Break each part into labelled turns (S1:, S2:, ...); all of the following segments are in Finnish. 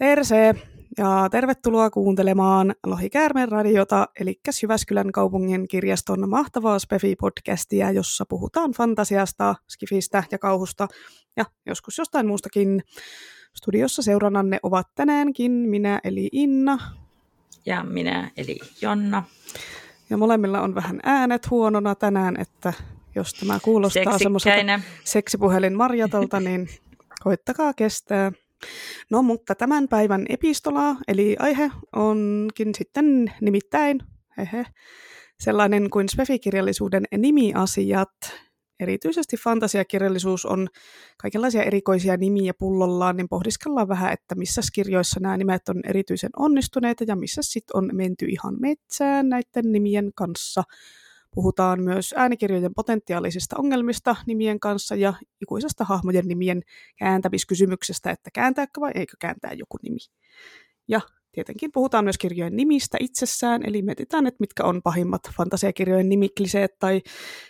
S1: Terse ja tervetuloa kuuntelemaan Lohikäärmeen radiota, eli Jyväskylän kaupungin kirjaston mahtavaa Spefi-podcastia, jossa puhutaan fantasiasta, skifistä ja kauhusta ja joskus jostain muustakin. Studiossa seurannanne ovat tänäänkin minä eli Inna.
S2: Ja minä eli Jonna.
S1: Ja molemmilla on vähän äänet huonona tänään, että jos tämä kuulostaa semmoiselta seksipuhelin Marjatalta, niin koittakaa kestää. No mutta tämän päivän epistolaa, eli aihe onkin sitten nimittäin hehe, sellainen kuin spefikirjallisuuden nimiasiat. Erityisesti fantasiakirjallisuus on kaikenlaisia erikoisia nimiä pullollaan, niin pohdiskellaan vähän, että missä kirjoissa nämä nimet on erityisen onnistuneita ja missä sitten on menty ihan metsään näiden nimien kanssa – Puhutaan myös äänikirjojen potentiaalisista ongelmista nimien kanssa ja ikuisesta hahmojen nimien kääntämiskysymyksestä, että kääntääkö vai eikö kääntää joku nimi. Ja tietenkin puhutaan myös kirjojen nimistä itsessään, eli mietitään, että mitkä on pahimmat fantasiakirjojen nimikliseet, tai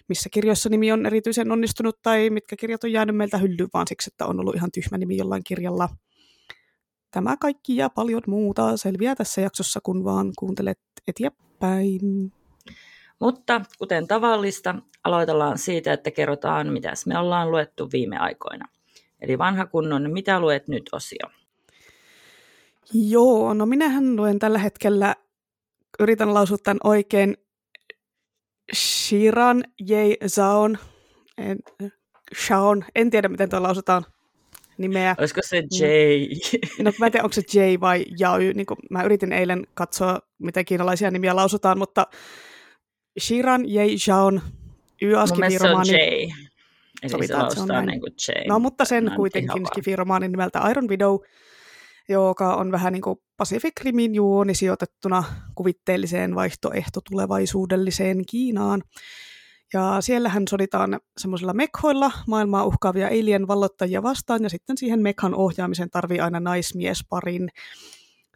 S1: missä kirjoissa nimi on erityisen onnistunut, tai mitkä kirjat on jäänyt meiltä hyllyyn vaan siksi, että on ollut ihan tyhmä nimi jollain kirjalla. Tämä kaikki ja paljon muuta selviää tässä jaksossa, kun vaan kuuntelet eteenpäin.
S2: Mutta kuten tavallista, aloitellaan siitä, että kerrotaan, mitä me ollaan luettu viime aikoina. Eli vanha kunnon Mitä luet nyt osio.
S1: Joo, no minähän luen tällä hetkellä, yritän lausua tämän oikein, Shiran J. Zaon, en, Shaon, en tiedä miten tuo lausutaan nimeä.
S2: Olisiko se J?
S1: No mä en tiedä, onko se J vai Jay. Niin mä yritin eilen katsoa, miten kiinalaisia nimiä lausutaan, mutta Shiran Yejaon
S2: Y-askiviromaani.
S1: J. Eli se, se on näin. Niin kuin J. No, mutta sen kuitenkin skifiromaani nimeltä Iron Widow, joka on vähän niin kuin Pacific Rimin juoni sijoitettuna kuvitteelliseen vaihtoehtotulevaisuudelliseen Kiinaan. Ja siellähän soditaan semmoisilla mekhoilla maailmaa uhkaavia alien vallottajia vastaan, ja sitten siihen mekhan ohjaamisen tarvii aina naismiesparin.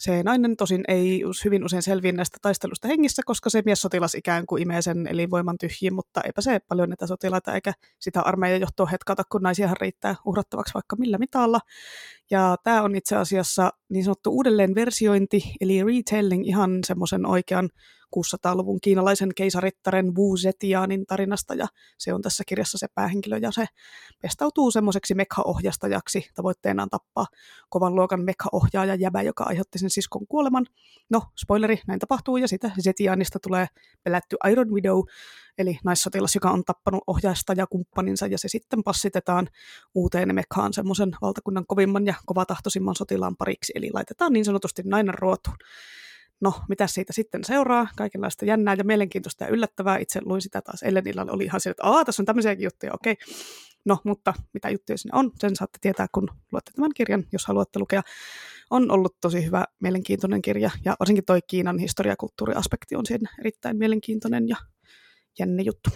S1: Se nainen tosin ei hyvin usein selviä näistä taistelusta hengissä, koska se mies sotilas ikään kuin imee sen elinvoiman tyhjiin, mutta eipä se paljon näitä sotilaita eikä sitä armeijan johtoa hetkata, kun naisiahan riittää uhrattavaksi vaikka millä mitalla. Ja tämä on itse asiassa niin sanottu uudelleenversiointi, eli retelling ihan semmoisen oikean 600-luvun kiinalaisen keisarittaren Wu Zetianin tarinasta, ja se on tässä kirjassa se päähenkilö, ja se pestautuu semmoiseksi mekha-ohjastajaksi. Tavoitteenaan tappaa kovan luokan mekha-ohjaaja jäbä, joka aiheutti sen siskon kuoleman. No, spoileri, näin tapahtuu, ja sitä Zetianista tulee pelätty Iron Widow, eli naissotilas, joka on tappanut ohjaastajakumppaninsa, ja se sitten passitetaan uuteen mekhaan semmoisen valtakunnan kovimman ja kovatahtoisimman sotilaan pariksi, eli laitetaan niin sanotusti nainen ruotuun. No, mitä siitä sitten seuraa? Kaikenlaista jännää ja mielenkiintoista ja yllättävää. Itse luin sitä taas eilen illalla. Oli ihan se, että Aa, tässä on tämmöisiäkin juttuja, okei. No, mutta mitä juttuja sinne on, sen saatte tietää, kun luette tämän kirjan, jos haluatte lukea. On ollut tosi hyvä, mielenkiintoinen kirja, ja varsinkin toi Kiinan historiakulttuuriaspekti on siinä erittäin mielenkiintoinen ja jänne juttu.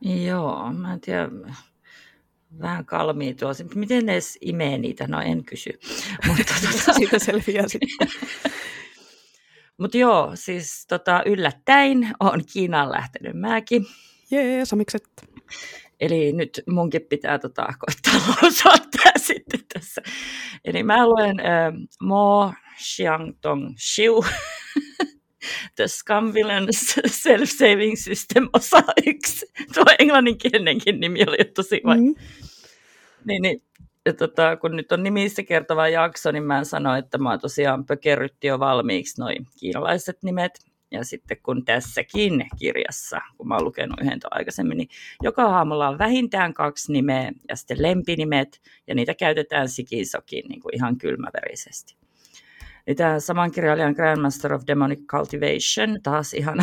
S2: Joo, mä en tiedä, vähän kalmia tuo. Miten ne edes imee niitä? No en kysy.
S1: Mutta tota... Siitä selviää sitten.
S2: Mutta joo, siis tota, yllättäen on Kiinaan lähtenyt mäkin.
S1: Jee, samikset.
S2: Eli nyt munkin pitää tota, koittaa lausua tämä sitten tässä. Eli mä luen äh, Mo Xiangtong Xiu, The Scum Villains Self-Saving System osa yksi. Tuo englanninkielinenkin nimi oli tosi vai. Mm. Niin, niin ja tota, kun nyt on nimissä kertova jakso, niin mä sanoin, että mä tosiaan pökerrytti jo valmiiksi noin kiinalaiset nimet. Ja sitten kun tässäkin kirjassa, kun mä oon lukenut yhden aikaisemmin, niin joka haamulla on vähintään kaksi nimeä ja sitten lempinimet, ja niitä käytetään sikisokin niin kuin ihan kylmäverisesti. Niin tämä saman kirjailijan Grandmaster of Demonic Cultivation, taas ihan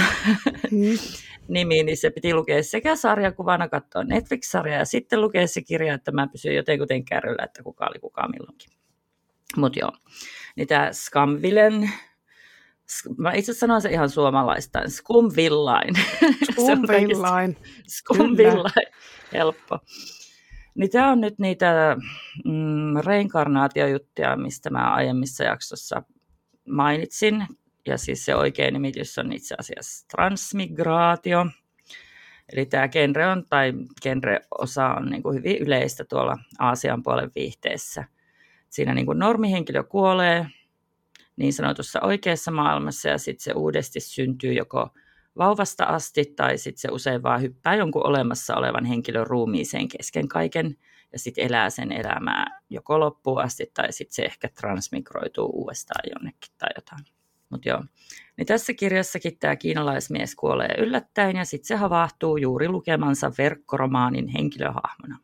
S2: mm. nimi, niin se piti lukea sekä sarjakuvana, katsoa Netflix-sarjaa ja sitten lukea se kirja, että mä pysyin jotenkin kärryllä, että kuka oli kuka milloinkin. Mutta joo, niin tämä Scumvillen, mä itse sanon se ihan suomalaista, Scumvillain.
S1: Scumvillain.
S2: Scumvillain, helppo. Niin tämä on nyt niitä mm, reinkarnaatiojuttuja, mistä mä aiemmissa jaksossa mainitsin. Ja siis se oikea nimitys on itse asiassa transmigraatio. Eli tämä genre on, tai genre-osa on niin kuin hyvin yleistä tuolla Aasian puolen viihteessä. Siinä niin kuin normihenkilö kuolee niin sanotussa oikeassa maailmassa ja sitten se uudesti syntyy joko vauvasta asti tai sitten se usein vaan hyppää jonkun olemassa olevan henkilön ruumiiseen kesken kaiken ja sitten elää sen elämää joko loppuun asti tai sitten se ehkä transmigroituu uudestaan jonnekin tai jotain. Mut joo. Niin tässä kirjassakin tämä kiinalaismies kuolee yllättäen ja sitten se havahtuu juuri lukemansa verkkoromaanin henkilöhahmona.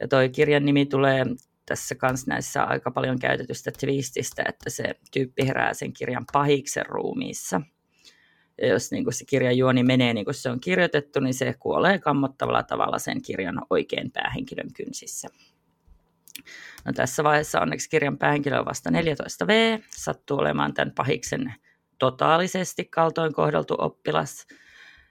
S2: Ja toi kirjan nimi tulee tässä kanssa näissä aika paljon käytetystä twististä, että se tyyppi herää sen kirjan pahiksen ruumiissa. Jos niin kuin se kirjan juoni menee niin kuin se on kirjoitettu, niin se kuolee kammottavalla tavalla sen kirjan oikein päähenkilön kynsissä. No tässä vaiheessa onneksi kirjan päähenkilö on vasta 14V, sattuu olemaan tämän pahiksen totaalisesti kaltoin kohdeltu oppilas,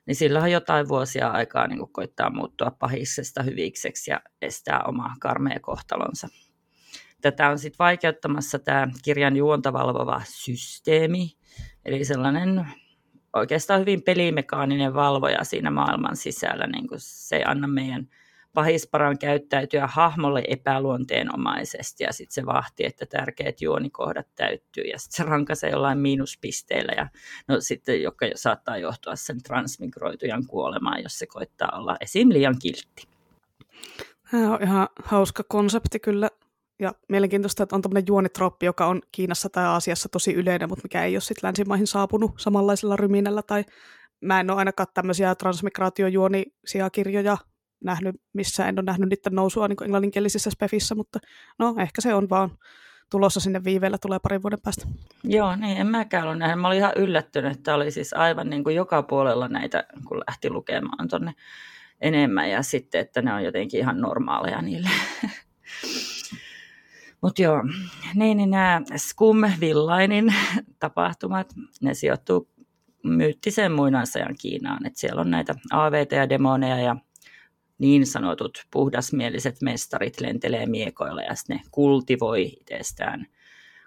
S2: niin sillä on jotain vuosia aikaa niin kuin koittaa muuttua pahiksesta hyvikseksi ja estää oma karmea kohtalonsa. Tätä on sitten vaikeuttamassa tämä kirjan juontavalvova systeemi, eli sellainen oikeastaan hyvin pelimekaaninen valvoja siinä maailman sisällä, niin kuin se ei anna meidän pahisparan käyttäytyä hahmolle epäluonteenomaisesti ja sitten se vahti, että tärkeät juonikohdat täyttyy ja sitten se rankaisee jollain miinuspisteillä ja no sitten, joka saattaa johtua sen transmigroitujan kuolemaan, jos se koittaa olla esim. liian kiltti.
S1: Tämä on ihan hauska konsepti kyllä ja mielenkiintoista, että on tämmöinen juonitroppi, joka on Kiinassa tai Aasiassa tosi yleinen, mutta mikä ei ole sitten länsimaihin saapunut samanlaisella ryminällä. Tai mä en ole ainakaan tämmöisiä transmigraatiojuonisia kirjoja nähnyt, missä en ole nähnyt niiden nousua niin englanninkielisissä spefissä, mutta no ehkä se on vaan tulossa sinne viiveellä, tulee parin vuoden päästä.
S2: Joo, niin en mäkään ole nähnyt. Mä olin ihan yllättynyt, että oli siis aivan niin kuin joka puolella näitä, kun lähti lukemaan tuonne enemmän ja sitten, että ne on jotenkin ihan normaaleja niille. Mutta joo, niin, niin nämä Skum-Villainin tapahtumat, ne sijoittuu myyttiseen muinaisajan Kiinaan. Et siellä on näitä AVT ja demoneja ja niin sanotut puhdasmieliset mestarit lentelee miekoilla ja ne kultivoi itsestään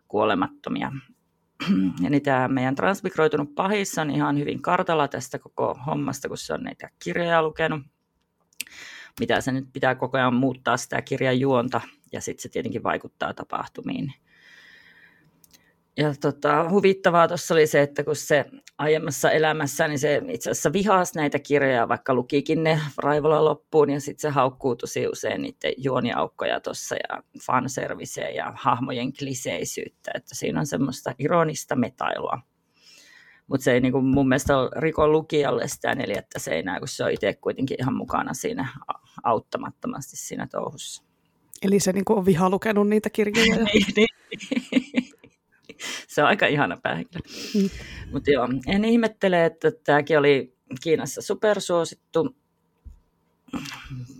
S2: kuolemattomia. Ja niin tämä meidän transmigroitunut pahis on ihan hyvin kartalla tästä koko hommasta, kun se on näitä kirjoja lukenut. Mitä se nyt pitää koko ajan muuttaa sitä kirjan juonta ja sitten se tietenkin vaikuttaa tapahtumiin. Ja tota, huvittavaa tuossa oli se, että kun se aiemmassa elämässä, niin se itse asiassa vihasi näitä kirjoja, vaikka lukikin ne raivolla loppuun, ja sitten se haukkuu tosi usein niiden juoniaukkoja tuossa ja fanserviceä ja hahmojen kliseisyyttä, että siinä on semmoista ironista metailua. Mutta se ei niin mun mielestä riko lukijalle sitä neljättä seinää, kun se on itse kuitenkin ihan mukana siinä auttamattomasti siinä touhussa.
S1: Eli se niin kuin on viha lukenut niitä kirjoja. Niin, niin.
S2: se on aika ihana päähenkilö. Mm. Mutta joo, en ihmettele, että tämäkin oli Kiinassa supersuosittu.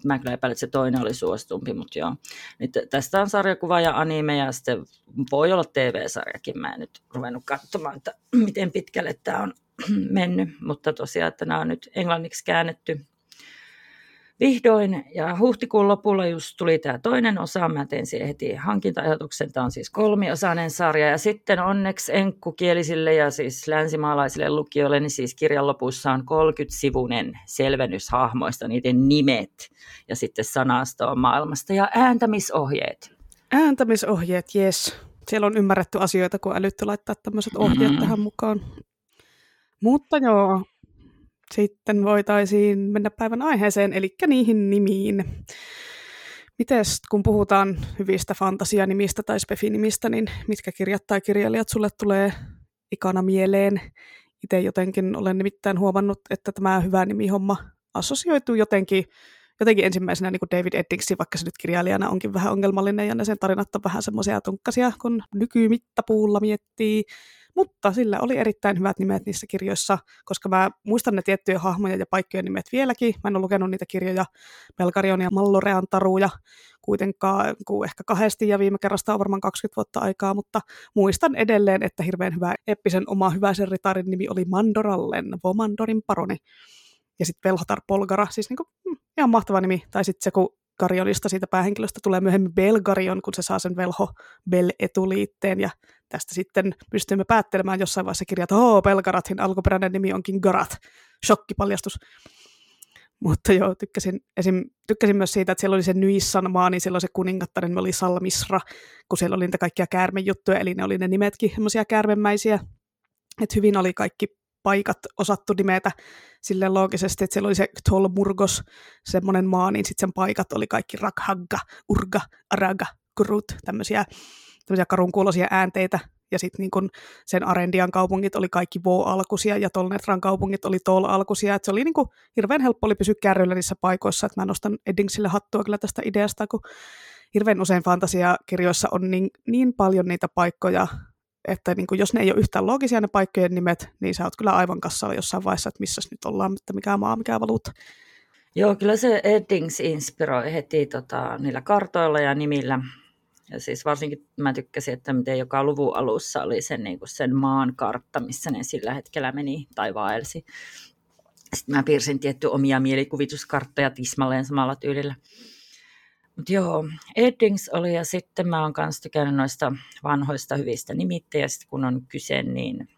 S2: Mä kyllä epäilen, että se toinen oli suositumpi, mutta joo. Nyt tästä on sarjakuva ja anime ja sitten voi olla TV-sarjakin. Mä en nyt ruvennut katsomaan, että miten pitkälle tämä on mennyt, mutta tosiaan, että nämä on nyt englanniksi käännetty vihdoin. Ja huhtikuun lopulla just tuli tämä toinen osa. Mä tein siihen heti hankinta-ajatuksen. Tämä on siis kolmiosainen sarja. Ja sitten onneksi enkkukielisille ja siis länsimaalaisille lukijoille, niin siis kirjan lopussa on 30-sivunen selvennys hahmoista, niiden nimet ja sitten sanastoa maailmasta ja ääntämisohjeet.
S1: Ääntämisohjeet, yes. Siellä on ymmärretty asioita, kun älytty laittaa tämmöiset ohjeet mm-hmm. tähän mukaan. Mutta joo, sitten voitaisiin mennä päivän aiheeseen, eli niihin nimiin. Mites, kun puhutaan hyvistä fantasianimistä tai spefinimistä, niin mitkä kirjat tai kirjailijat sulle tulee ikana mieleen? Itse jotenkin olen nimittäin huomannut, että tämä hyvä nimi-homma assosioituu jotenkin, jotenkin ensimmäisenä niin kuin David Eddingsi, vaikka se nyt kirjailijana onkin vähän ongelmallinen ja ne sen tarinat on vähän semmoisia tunkkasia, kun nykymittapuulla miettii mutta sillä oli erittäin hyvät nimet niissä kirjoissa, koska mä muistan ne tiettyjä hahmoja ja paikkojen nimet vieläkin. Mä en ole lukenut niitä kirjoja Melkarion ja Mallorean taruja kuitenkaan kuin ehkä kahdesti ja viime kerrasta on varmaan 20 vuotta aikaa, mutta muistan edelleen, että hirveän hyvä eppisen oma hyväisen ritarin nimi oli Mandorallen, Vomandorin paroni. Ja sitten Velhotar Polgara, siis niinku, mm, ihan mahtava nimi. Tai sitten se, kun Garionista siitä päähenkilöstä tulee myöhemmin Belgarion, kun se saa sen velho Bel-etuliitteen, ja tästä sitten pystymme päättelemään jossain vaiheessa kirjat, että Belgarathin alkuperäinen nimi onkin Garat. Shokkipaljastus. Mutta joo, tykkäsin, esim, tykkäsin myös siitä, että siellä oli se Nyissan maa, niin silloin se kuningattaren oli Salmisra, kun siellä oli niitä kaikkia käärmejuttuja, eli ne oli ne nimetkin semmoisia käärmemäisiä. Että hyvin oli kaikki paikat osattu nimetä sille loogisesti, että siellä oli se Tolmurgos, semmoinen maa, niin sitten sen paikat oli kaikki Rakhagga, Urga, Araga, Kurut, tämmöisiä, tämmöisiä karunkuuloisia äänteitä, ja sitten niin sen Arendian kaupungit oli kaikki Vo-alkuisia ja Tolnetran kaupungit oli Tol-alkuisia, että se oli niin kuin, hirveän helppo oli pysyä kärryillä niissä paikoissa, että mä nostan Eddingsille hattua kyllä tästä ideasta, kun hirveän usein fantasiakirjoissa on niin, niin paljon niitä paikkoja, että niin kuin, jos ne ei ole yhtään loogisia ne paikkojen nimet, niin sä oot kyllä aivan kassalla jossain vaiheessa, että missä nyt ollaan, että mikä maa, mikä valuutta.
S2: Joo, kyllä se Eddings inspiroi heti tota, niillä kartoilla ja nimillä. Ja siis varsinkin mä tykkäsin, että miten joka luvun alussa oli sen, niin kuin sen maan kartta, missä ne sillä hetkellä meni tai vaelsi. Sitten mä piirsin tietty omia mielikuvituskarttoja tismalleen samalla tyylillä. Mutta joo, Eddings oli ja sitten mä oon kanssa tykännyt noista vanhoista hyvistä nimittäjistä, kun on kyse, niin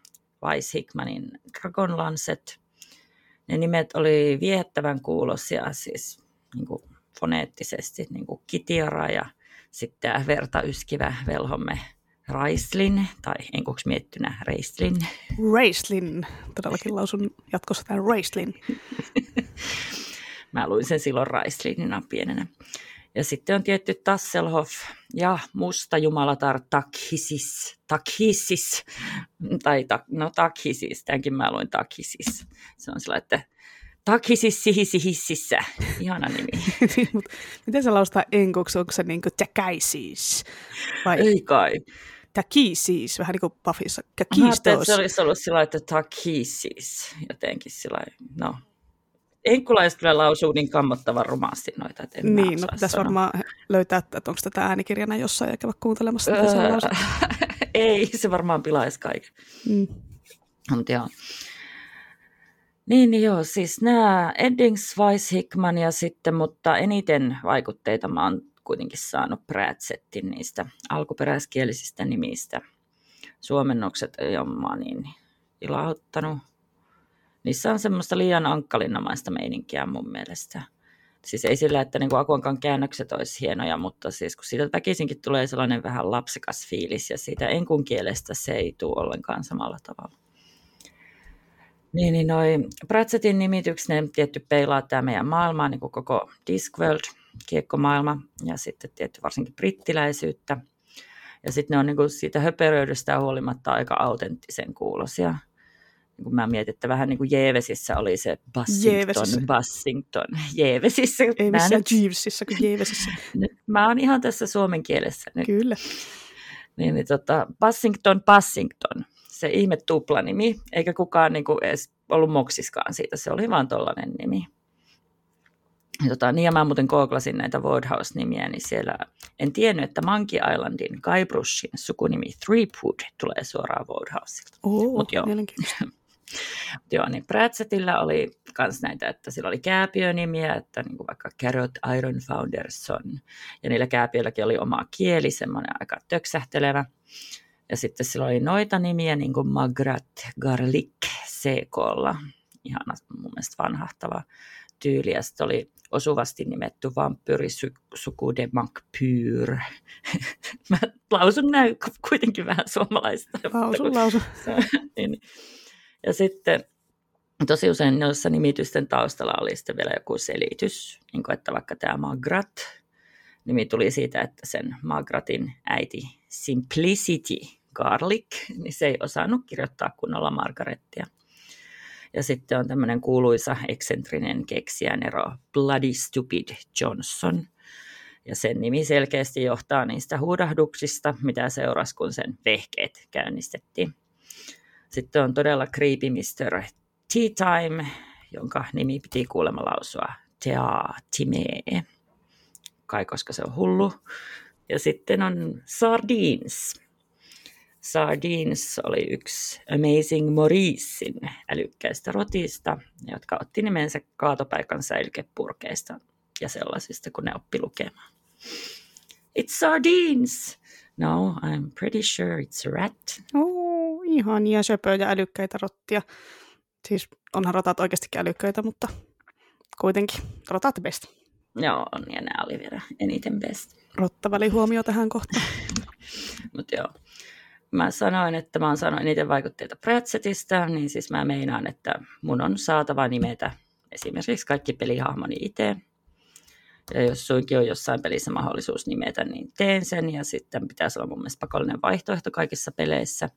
S2: Weiss Hickmanin Dragon Lancet. Ne nimet oli viehättävän kuulosia, siis niin kuin foneettisesti, niin kuin Kitiara ja sitten verta yskivä velhomme Raislin, tai enkuksi miettynä Reislin.
S1: Raislin, todellakin lausun jatkossa tämän Raislin.
S2: Mä luin sen silloin Raislinina pienenä. Ja sitten on tietty Tasselhoff ja musta jumalatar Takhisis, Takhisis, tai no Takhisis, tämänkin mä luin Takhisis. Se on sillä, että Takhisis sihisi hississä. Ihana nimi.
S1: miten se laustaa enkuksi? Onko se niin kuin täkäisis?
S2: Vai? Ei kai.
S1: Takisis, vähän niin kuin Puffissa.
S2: Mä että se olisi ollut sillä että takisis, jotenkin sillä no, Enkkulaiset kyllä lausuu niin kammottavan rumaasti noita, että en
S1: Niin, no tässä varmaan löytää, että onko tätä äänikirjana jossain ja käydä kuuntelemassa. Öö,
S2: ei, se varmaan pilaisi kaiken. Mm. Mutta joo. Niin, niin joo, siis nämä Eddings, Weiss, Hickman ja sitten, mutta eniten vaikutteita mä oon kuitenkin saanut Pratsettin niistä alkuperäiskielisistä nimistä. Suomennokset ei ole niin ilauttanut niissä on semmoista liian ankkalinnamaista meininkiä mun mielestä. Siis ei sillä, että niin Akuankan käännökset olisi hienoja, mutta siis kun siitä väkisinkin tulee sellainen vähän lapsikas fiilis ja siitä enkun kielestä se ei tule ollenkaan samalla tavalla. Niin, niin noi Pratsettin nimitykset, ne tietty peilaa tämä meidän maailmaa, niin kuin koko Discworld, kiekkomaailma ja sitten tietty varsinkin brittiläisyyttä. Ja sitten ne on niin kuin siitä höperöydestä huolimatta aika autenttisen kuulosia kun mä mietin, että vähän niin kuin Jeevesissä oli se Bassington, Jeevesissä. Bassington, Jeevesissä.
S1: Ei missään nyt, Jeevesissä kuin Jeevesissä.
S2: mä oon ihan tässä suomen kielessä nyt.
S1: Kyllä.
S2: Niin, niin tota, Bassington, Bassington, se ihme tuplanimi, eikä kukaan niin kuin edes ollut moksiskaan siitä, se oli vaan tollainen nimi. Tota, niin ja mä muuten googlasin näitä Woodhouse-nimiä, niin siellä en tiennyt, että Monkey Islandin Guybrushin sukunimi Threepwood tulee suoraan Woodhouseilta.
S1: Oh,
S2: Mut joo. Joo, niin Pratsettillä oli myös näitä, että sillä oli kääpiönimiä, että niin kuin vaikka Carrot Iron Founderson, ja niillä kääpiöilläkin oli oma kieli, semmoinen aika töksähtelevä. Ja sitten sillä oli noita nimiä, niin kuin Magrat Garlic CKlla, ihana mun mielestä vanhahtava tyyli, ja sitten oli osuvasti nimetty vampyyri suku de Macpyr. Mä lausun näin kuitenkin vähän suomalaista.
S1: Lausun, lausun.
S2: niin, ja sitten tosi usein noissa nimitysten taustalla oli sitten vielä joku selitys, niin kuin että vaikka tämä Magrat, nimi tuli siitä, että sen Magratin äiti Simplicity Garlic, niin se ei osannut kirjoittaa kunnolla Margarettia. Ja sitten on tämmöinen kuuluisa eksentrinen keksijä Nero Bloody Stupid Johnson. Ja sen nimi selkeästi johtaa niistä huudahduksista, mitä seurasi, kun sen vehkeet käynnistettiin. Sitten on todella creepy Mr. Tea Time, jonka nimi piti kuulemma lausua Tea Timee. Kai koska se on hullu. Ja sitten on Sardines. Sardines oli yksi Amazing Mauricein älykkäistä rotista, jotka otti nimensä kaatopaikan säilykepurkeista ja sellaisista, kun ne oppi lukemaan. It's sardines! No, I'm pretty sure it's a rat.
S1: Oh ihania söpöjä älykkäitä rottia. Siis onhan rotat oikeasti älykköitä, mutta kuitenkin. Rotat best.
S2: Joo, on, ja nämä oli vielä eniten best.
S1: Rottavälihuomio tähän kohtaan.
S2: Mutta joo, mä sanoin, että mä oon saanut eniten vaikutteita Pratsettista, niin siis mä meinaan, että mun on saatava nimetä esimerkiksi kaikki pelihahmoni itse. Ja jos suinkin on jossain pelissä mahdollisuus nimetä, niin teen sen. Ja sitten pitäisi olla mun mielestä pakollinen vaihtoehto kaikissa peleissä.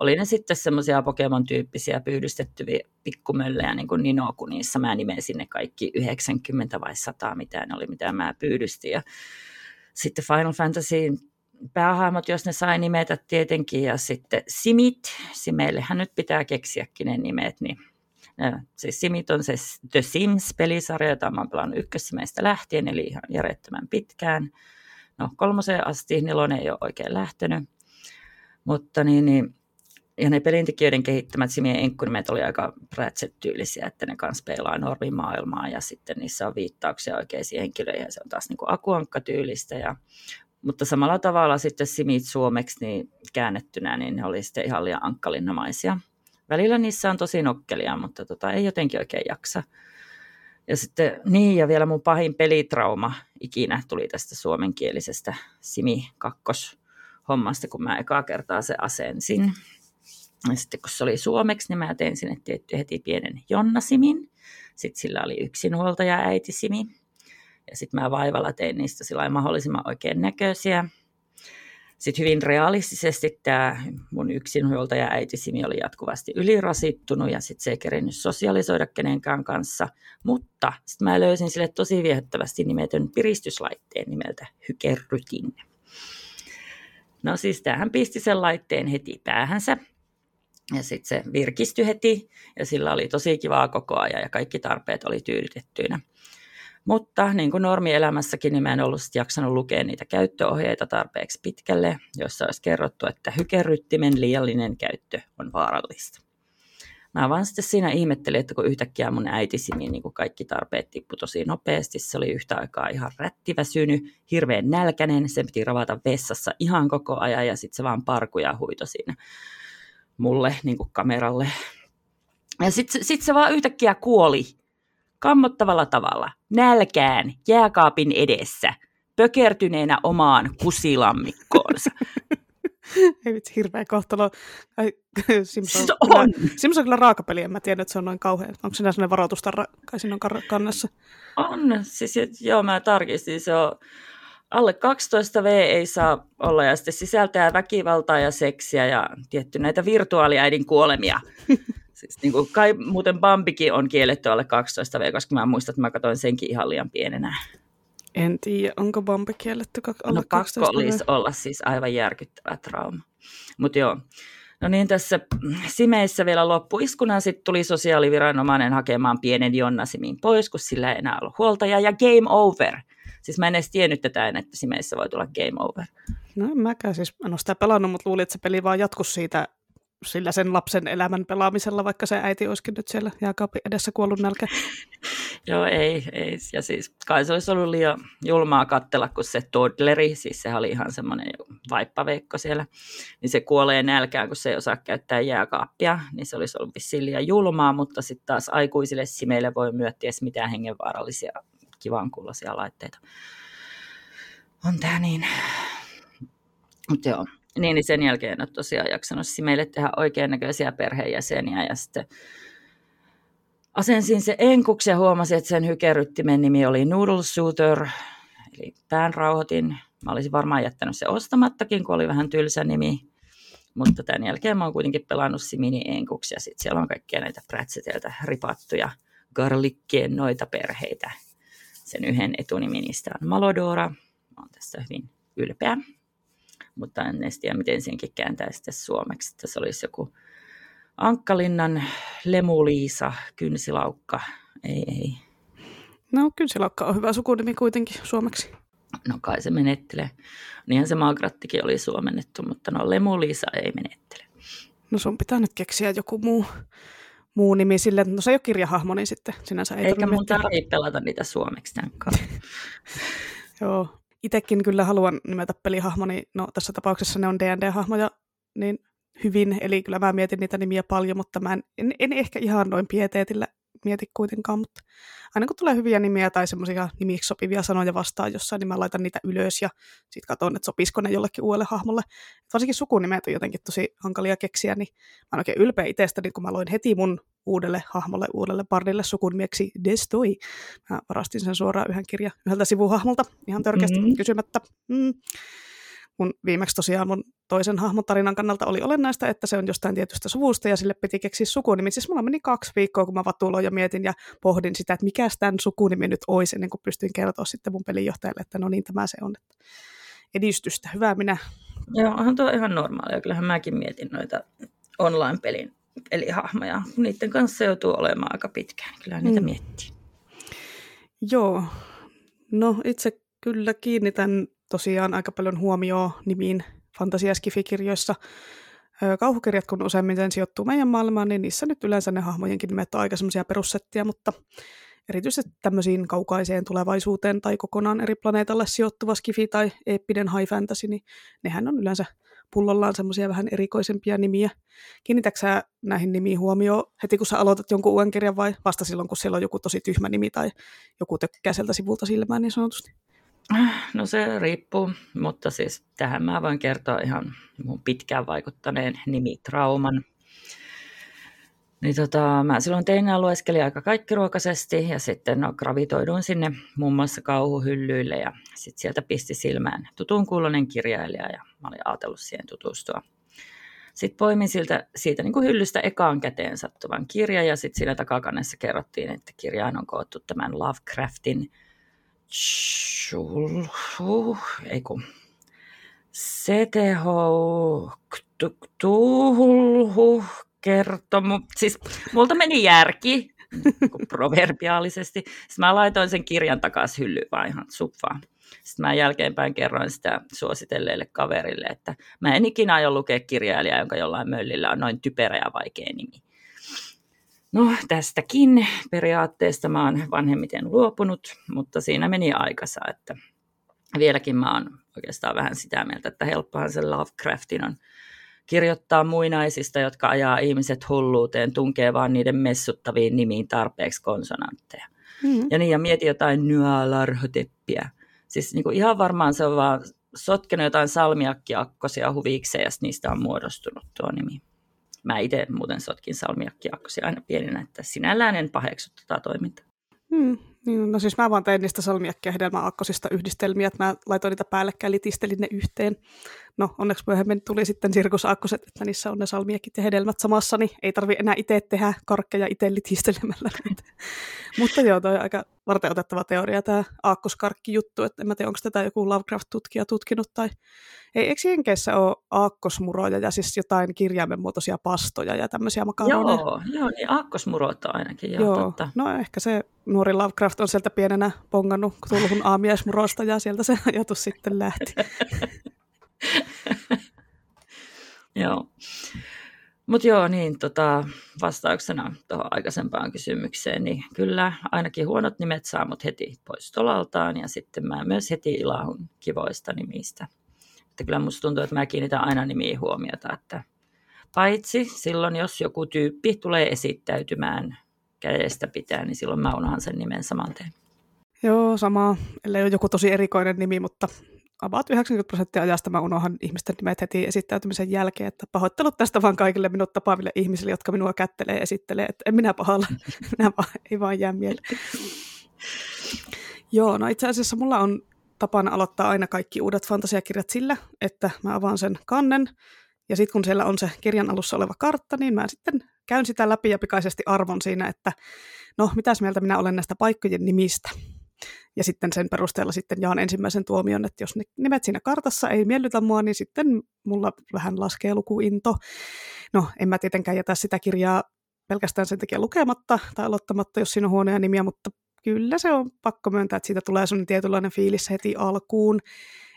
S2: Oli ne sitten semmoisia Pokemon-tyyppisiä pyydystettyviä pikkumöllejä, niin kuin Ninokunissa. Mä nimesin ne kaikki 90 vai 100, mitä ne oli, mitä mä pyydystin. Ja sitten Final Fantasy päähahmot, jos ne sai nimetä tietenkin, ja sitten Simit, Simeillehän nyt pitää keksiäkin ne nimet, niin siis Simit on se The Sims-pelisarja, jota mä oon pelannut ykkössimeistä lähtien, eli ihan järjettömän pitkään. No kolmoseen asti, nelonen ei ole oikein lähtenyt. Mutta niin, niin ja ne pelintekijöiden kehittämät Simien enkkunimet oli aika Ratchet-tyylisiä, että ne kanssa peilaa normimaailmaa ja sitten niissä on viittauksia oikeisiin henkilöihin ja se on taas niin kuin akuankka-tyylistä. Ja, mutta samalla tavalla sitten Simit suomeksi niin käännettynä, niin ne oli sitten ihan liian ankkalinnamaisia. Välillä niissä on tosi nokkelia, mutta tota, ei jotenkin oikein jaksa. Ja sitten, niin, ja vielä mun pahin pelitrauma ikinä tuli tästä suomenkielisestä Simi 2 hommasta, kun mä ekaa kertaa se asensin. Ja sitten kun se oli suomeksi, niin mä tein sinne tietty heti pienen Jonna-simin. Sitten sillä oli yksinhuoltaja äiti-simi. Ja sitten mä vaivalla tein niistä sillä mahdollisimman oikein näköisiä. Sitten hyvin realistisesti tämä mun yksinhuoltaja äitisimi oli jatkuvasti ylirasittunut ja sitten se ei kerennyt sosialisoida kenenkään kanssa. Mutta sitten mä löysin sille tosi viehättävästi nimetön piristyslaitteen nimeltä Hykerrytin. No siis tämähän pisti sen laitteen heti päähänsä ja sitten se virkistyi heti ja sillä oli tosi kivaa koko ajan ja kaikki tarpeet oli tyydytettyinä. Mutta niin kuin normielämässäkin, niin mä en ollut jaksanut lukea niitä käyttöohjeita tarpeeksi pitkälle, joissa olisi kerrottu, että hykerryttimen liiallinen käyttö on vaarallista. Mä vaan sitten siinä ihmettelin, että kun yhtäkkiä mun äitisimi niin kuin kaikki tarpeet tippui tosi nopeasti, se oli yhtä aikaa ihan rättiväsynyt, hirveän nälkäinen, se piti ravata vessassa ihan koko ajan ja sitten se vaan parkuja huito siinä mulle niin kuin kameralle. Ja sitten sit se vaan yhtäkkiä kuoli kammottavalla tavalla, nälkään, jääkaapin edessä, pökertyneenä omaan kusilammikkoonsa.
S1: Ei vitsi, hirveä kohtalo. Ai,
S2: Sims on, on.
S1: Kyllä, Sims on kyllä raakapeli, en mä tiedä, että se on noin kauhean. Onko siinä sellainen varoitustarra, kai siinä on kannassa?
S2: On, siis joo, mä tarkistin, se on alle 12 V ei saa olla ja sitten sisältää väkivaltaa ja seksiä ja tietty näitä virtuaaliäidin kuolemia. siis niin kuin, kai muuten Bambikin on kielletty alle 12 V, koska mä muistan, että mä katsoin senkin ihan liian pienenä.
S1: En tiedä, onko Bambi kielletty alle
S2: no, 12 pakko olisi olla siis aivan järkyttävä trauma. Mutta joo, No niin, tässä Simeissä vielä loppuiskuna sitten tuli sosiaaliviranomainen hakemaan pienen Jonnasimin pois, kun sillä ei enää ollut huoltaja, ja game over. Siis mä en edes tiennyt tätä, että Simeissä voi tulla game over.
S1: No en mäkään, siis en ole sitä pelannut, mutta luulin, että se peli vaan jatkuisi siitä sillä sen lapsen elämän pelaamisella, vaikka se äiti olisikin nyt siellä jääkaapin edessä kuollut nälkä.
S2: Joo, ei, ei. Ja siis kai se olisi ollut liian julmaa kattella, kun se toddleri, siis se oli ihan semmoinen vaippaveikko siellä, niin se kuolee nälkään, kun se ei osaa käyttää jääkaappia, niin se olisi ollut vissiin liian julmaa, mutta sitten taas aikuisille simeille voi myöttiä mitään hengenvaarallisia kivankuuloisia laitteita. On tämä niin. Mutta joo, niin, niin sen jälkeen en ole tosiaan jaksanut meille tehdä oikein näköisiä perheenjäseniä ja sitten asensin se enkuksi ja huomasin, että sen hykerryttimen nimi oli Noodle Shooter, eli päänrauhoitin. Mä olisin varmaan jättänyt se ostamattakin, kun oli vähän tylsä nimi. Mutta tämän jälkeen mä oon kuitenkin pelannut Simini enkuksi ja sitten siellä on kaikkia näitä prätseteltä ripattuja garlikkien noita perheitä. Sen yhden etunimi niistä on Malodora. Mä oon tästä hyvin ylpeä mutta en edes tiedä, miten senkin kääntää sitten suomeksi. Tässä olisi joku Ankkalinnan Lemuliisa, Kynsilaukka, ei, ei.
S1: No Kynsilaukka on hyvä sukunimi kuitenkin suomeksi.
S2: No kai se menettelee. Niinhän se Magrattikin oli suomennettu, mutta no Lemuliisa ei menettele.
S1: No sun pitää nyt keksiä joku muu, muu nimi sille, no se ei ole kirjahahmo, niin sitten sinänsä ei
S2: Eikä mun tarvitse pelata niitä suomeksi tämän
S1: Joo, itsekin kyllä haluan nimetä pelihahmoni, no tässä tapauksessa ne on D&D-hahmoja niin hyvin, eli kyllä mä mietin niitä nimiä paljon, mutta mä en, en, en ehkä ihan noin pieteetillä mieti kuitenkaan, mutta aina kun tulee hyviä nimiä tai semmoisia nimiksi sopivia sanoja vastaan jossain, niin mä laitan niitä ylös ja sitten katson, että sopisiko ne jollekin uudelle hahmolle. Et varsinkin sukunimet on jotenkin tosi hankalia keksiä, niin mä oon oikein ylpeä itsestäni, kun mä loin heti mun uudelle hahmolle, uudelle bardille sukunimieksi Destoi. Mä varastin sen suoraan yhden kirjan yhdeltä sivuhahmolta ihan törkeästi mm-hmm. kysymättä. Mm mun viimeksi tosiaan mun toisen hahmon tarinan kannalta oli olennaista, että se on jostain tietystä suvusta ja sille piti keksiä sukunimi. Siis mulla meni kaksi viikkoa, kun mä vatuloin ja mietin ja pohdin sitä, että mikä tämän sukunimi nyt olisi, ennen kuin pystyin kertoa sitten mun pelinjohtajalle, että no niin, tämä se on. Edistystä, hyvää minä.
S2: Joo, onhan tuo ihan normaalia. Kyllähän mäkin mietin noita online-pelin pelihahmoja. Niiden kanssa joutuu olemaan aika pitkään. Kyllä niitä mm. miettii.
S1: Joo. No itse kyllä kiinnitän tosiaan aika paljon huomioon nimiin fantasiaskifikirjoissa. Kauhukirjat, kun useimmiten sijoittuu meidän maailmaan, niin niissä nyt yleensä ne hahmojenkin nimet on aika semmoisia perussettiä, mutta erityisesti tämmöisiin kaukaiseen tulevaisuuteen tai kokonaan eri planeetalle sijoittuva skifi tai eeppinen high fantasy, niin nehän on yleensä pullollaan semmoisia vähän erikoisempia nimiä. Kiinnitätkö näihin nimiin huomioon heti, kun sä aloitat jonkun uuden kirjan vai vasta silloin, kun siellä on joku tosi tyhmä nimi tai joku tökkää sieltä sivulta silmään niin sanotusti?
S2: No se riippuu, mutta siis tähän mä voin kertoa ihan mun pitkään vaikuttaneen nimitrauman. Niin tota, mä silloin tein lueskelin aika kaikkiruokaisesti ja sitten no, gravitoiduin sinne muun muassa kauhuhyllyille ja sitten sieltä pisti silmään tutun kuulonen kirjailija ja mä olin ajatellut siihen tutustua. Sitten poimin siltä, siitä niin kuin hyllystä ekaan käteen sattuvan kirjan ja sitten siinä takakannessa kerrottiin, että kirjaan on koottu tämän Lovecraftin – Chulhu, ei kun, CTH Tuhulhu kertomu. Siis multa meni järki, proverbiaalisesti. Sitten mä laitoin sen kirjan takaisin hyllyyn vaan ihan sufaan. Sitten mä jälkeenpäin kerroin sitä suositelleille kaverille, että mä en ikinä aio lukea kirjailijaa, jonka jollain möllillä on noin typerä ja vaikea nimi. No tästäkin periaatteesta mä oon vanhemmiten luopunut, mutta siinä meni aikansa, että vieläkin mä oon oikeastaan vähän sitä mieltä, että helppohan se Lovecraftin on kirjoittaa muinaisista, jotka ajaa ihmiset hulluuteen, tunkee vaan niiden messuttaviin nimiin tarpeeksi konsonantteja. Mm. Ja niin, ja mieti jotain nyälarhoteppiä. Siis niin kuin ihan varmaan se on vaan sotkenut jotain salmiakkiakkosia huvikseen ja niistä on muodostunut tuo nimi. Mä itse muuten sotkin salmiakkiakkosia aina pienenä, että sinällään en paheksu tätä toimintaa.
S1: Hmm, niin, no siis mä vaan tein niistä salmiakkia hedelmäakkosista yhdistelmiä, että mä laitoin niitä päällekkäin, litistelin ne yhteen. No onneksi myöhemmin tuli sitten sirkusakkoset, että niissä on ne salmiakit ja hedelmät samassa, niin ei tarvi enää itse tehdä karkkeja itse litistelemällä. Mutta joo, toi on aika varten otettava teoria tämä aakkoskarkki-juttu, että en mä tiedä, onko tätä joku Lovecraft-tutkija tutkinut tai ei, eikö Jenkeissä ole aakkosmuroja ja siis jotain kirjaimen muotoisia pastoja ja tämmöisiä makaroneja?
S2: Joo, joo niin aakkosmurot ainakin, joo,
S1: joo.
S2: Totta.
S1: No ehkä se nuori Lovecraft on sieltä pienenä pongannut tulhun aamiaismurosta ja sieltä se ajatus sitten lähti.
S2: joo. Mutta joo, niin tota, vastauksena tuohon aikaisempaan kysymykseen, niin kyllä ainakin huonot nimet saa mut heti pois tolaltaan ja sitten mä myös heti ilahun kivoista nimistä. Että kyllä musta tuntuu, että mä kiinnitän aina nimiin huomiota, että paitsi silloin, jos joku tyyppi tulee esittäytymään kädestä pitää, niin silloin mä unohan sen nimen saman teen.
S1: Joo, sama. Ellei ole joku tosi erikoinen nimi, mutta about 90 prosenttia ajasta mä unohan ihmisten nimet heti esittäytymisen jälkeen, että pahoittelut tästä vaan kaikille minut tapaaville ihmisille, jotka minua kättelee esittelee, että en minä pahalla, minä vaan, ei vaan jää mieleen. Joo, no itse asiassa mulla on tapana aloittaa aina kaikki uudet fantasiakirjat sillä, että mä avaan sen kannen, ja sitten kun siellä on se kirjan alussa oleva kartta, niin mä sitten käyn sitä läpi ja pikaisesti arvon siinä, että no, mitäs mieltä minä olen näistä paikkojen nimistä. Ja sitten sen perusteella sitten jaan ensimmäisen tuomion, että jos ne nimet siinä kartassa ei miellytä mua, niin sitten mulla vähän laskee lukuinto. No, en mä tietenkään jätä sitä kirjaa pelkästään sen takia lukematta tai aloittamatta, jos siinä on huonoja nimiä, mutta kyllä se on pakko myöntää, että siitä tulee sun tietynlainen fiilis heti alkuun.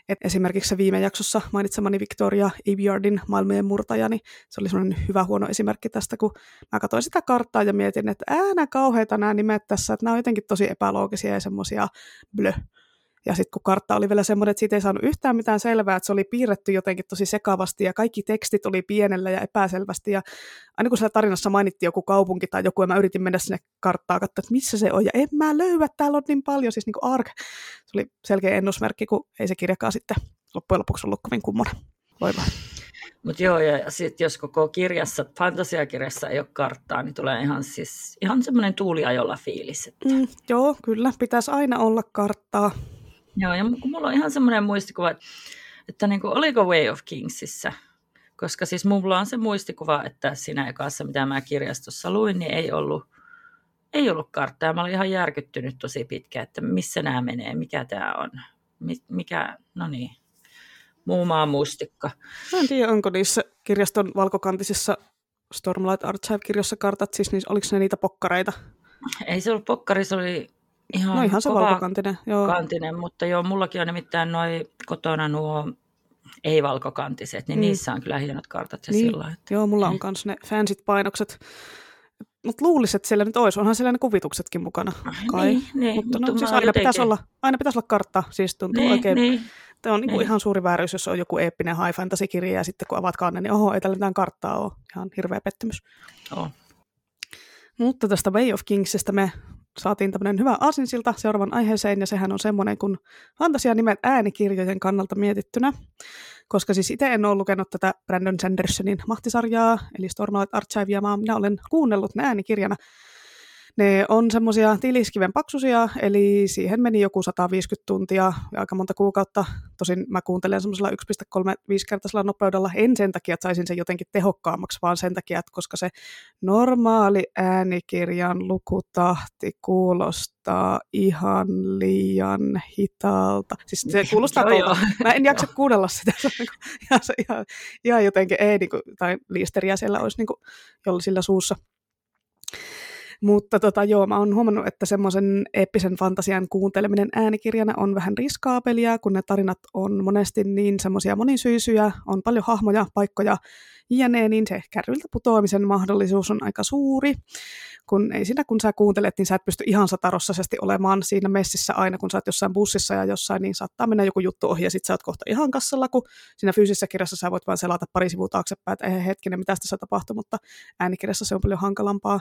S1: Et esimerkiksi se viime jaksossa mainitsemani Victoria Aviardin maailmojen murtaja, niin se oli sellainen hyvä huono esimerkki tästä, kun mä katsoin sitä karttaa ja mietin, että ää, nämä kauheita nämä nimet tässä, että nämä on jotenkin tosi epäloogisia ja semmoisia blö. Ja sitten kun kartta oli vielä semmoinen, että siitä ei saanut yhtään mitään selvää, että se oli piirretty jotenkin tosi sekavasti ja kaikki tekstit oli pienellä ja epäselvästi. Ja aina kun siellä tarinassa mainittiin joku kaupunki tai joku, ja mä yritin mennä sinne karttaan katsoa, että missä se on. Ja en mä löyä, täällä on niin paljon, siis niin kuin Ark. Se oli selkeä ennusmerkki, kun ei se kirjakaan sitten loppujen lopuksi ollut kovin kummonen. Voi.
S2: Mutta joo, ja sitten jos koko kirjassa, fantasiakirjassa ei ole karttaa, niin tulee ihan, siis, ihan semmoinen tuuliajolla fiilis. Että...
S1: Mm, joo, kyllä, pitäisi aina olla karttaa.
S2: Joo, ja kun mulla on ihan semmoinen muistikuva, että, niin kuin, oliko Way of Kingsissä, koska siis mulla on se muistikuva, että siinä ekassa, mitä mä kirjastossa luin, niin ei ollut, ei ollut karttaa. Mä olin ihan järkyttynyt tosi pitkään, että missä nämä menee, mikä tämä on, mikä, no niin, muu maa mustikka.
S1: Mä en tiedä, onko niissä kirjaston valkokantisissa Stormlight Archive-kirjoissa kartat, siis niin, oliko ne niitä pokkareita?
S2: Ei se ollut pokkari, se oli ihan,
S1: no ihan se valkokantinen. Joo.
S2: Kantinen, mutta joo, mullakin on nimittäin noin kotona nuo ei-valkokantiset, niin mm. niissä on kyllä hienot kartat ja niin. sillä
S1: että... Joo, mulla on myös ne fansit painokset. Mutta luulisin, että siellä nyt olisi. Onhan siellä ne kuvituksetkin mukana. Kai. Niin, niin, mutta, mutta no, siis aina, jotenkin... pitäisi olla, aina pitäisi olla kartta. Siis tuntuu niin, oikein niin. Tämä on niin kuin ihan suuri vääryys, jos on joku eeppinen high fantasy-kirja ja sitten kun avaat kannen, niin oho, ei tällä mitään karttaa ole. Ihan hirveä pettymys.
S2: Oh.
S1: Mutta tästä Way of Kingsista me saatiin tämmöinen hyvä aasinsilta seuraavan aiheeseen, ja sehän on semmoinen kuin nimet äänikirjojen kannalta mietittynä. Koska siis itse en ole lukenut tätä Brandon Sandersonin mahtisarjaa, eli Stormlight Archivea, vaan minä olen kuunnellut ne äänikirjana ne on semmoisia tiliskiven paksusia, eli siihen meni joku 150 tuntia ja aika monta kuukautta. Tosin mä kuuntelen semmoisella 1,35-kertaisella nopeudella, en sen takia, että saisin sen jotenkin tehokkaammaksi, vaan sen takia, että koska se normaali äänikirjan lukutahti kuulostaa ihan liian hitaalta. Siis se kuulostaa joo, Mä en jaksa kuunnella sitä. Se on niin kuin, ihan, ihan, ihan jotenkin ei, niin kuin, tai liisteriä siellä olisi niin kuin, jolla sillä suussa. Mutta tota, joo, mä oon huomannut, että semmoisen eeppisen fantasian kuunteleminen äänikirjana on vähän riskaapelia, kun ne tarinat on monesti niin semmoisia monisyisyjä, on paljon hahmoja, paikkoja, jne, niin se kärryltä putoamisen mahdollisuus on aika suuri. Kun ei siinä, kun sä kuuntelet, niin sä et pysty ihan satarossaisesti olemaan siinä messissä aina, kun sä oot jossain bussissa ja jossain, niin saattaa mennä joku juttu ohi ja sit sä oot kohta ihan kassalla, kun siinä fyysisessä kirjassa sä voit vain selata pari sivua taaksepäin, että hetkinen, mitä tässä tapahtuu, mutta äänikirjassa se on paljon hankalampaa.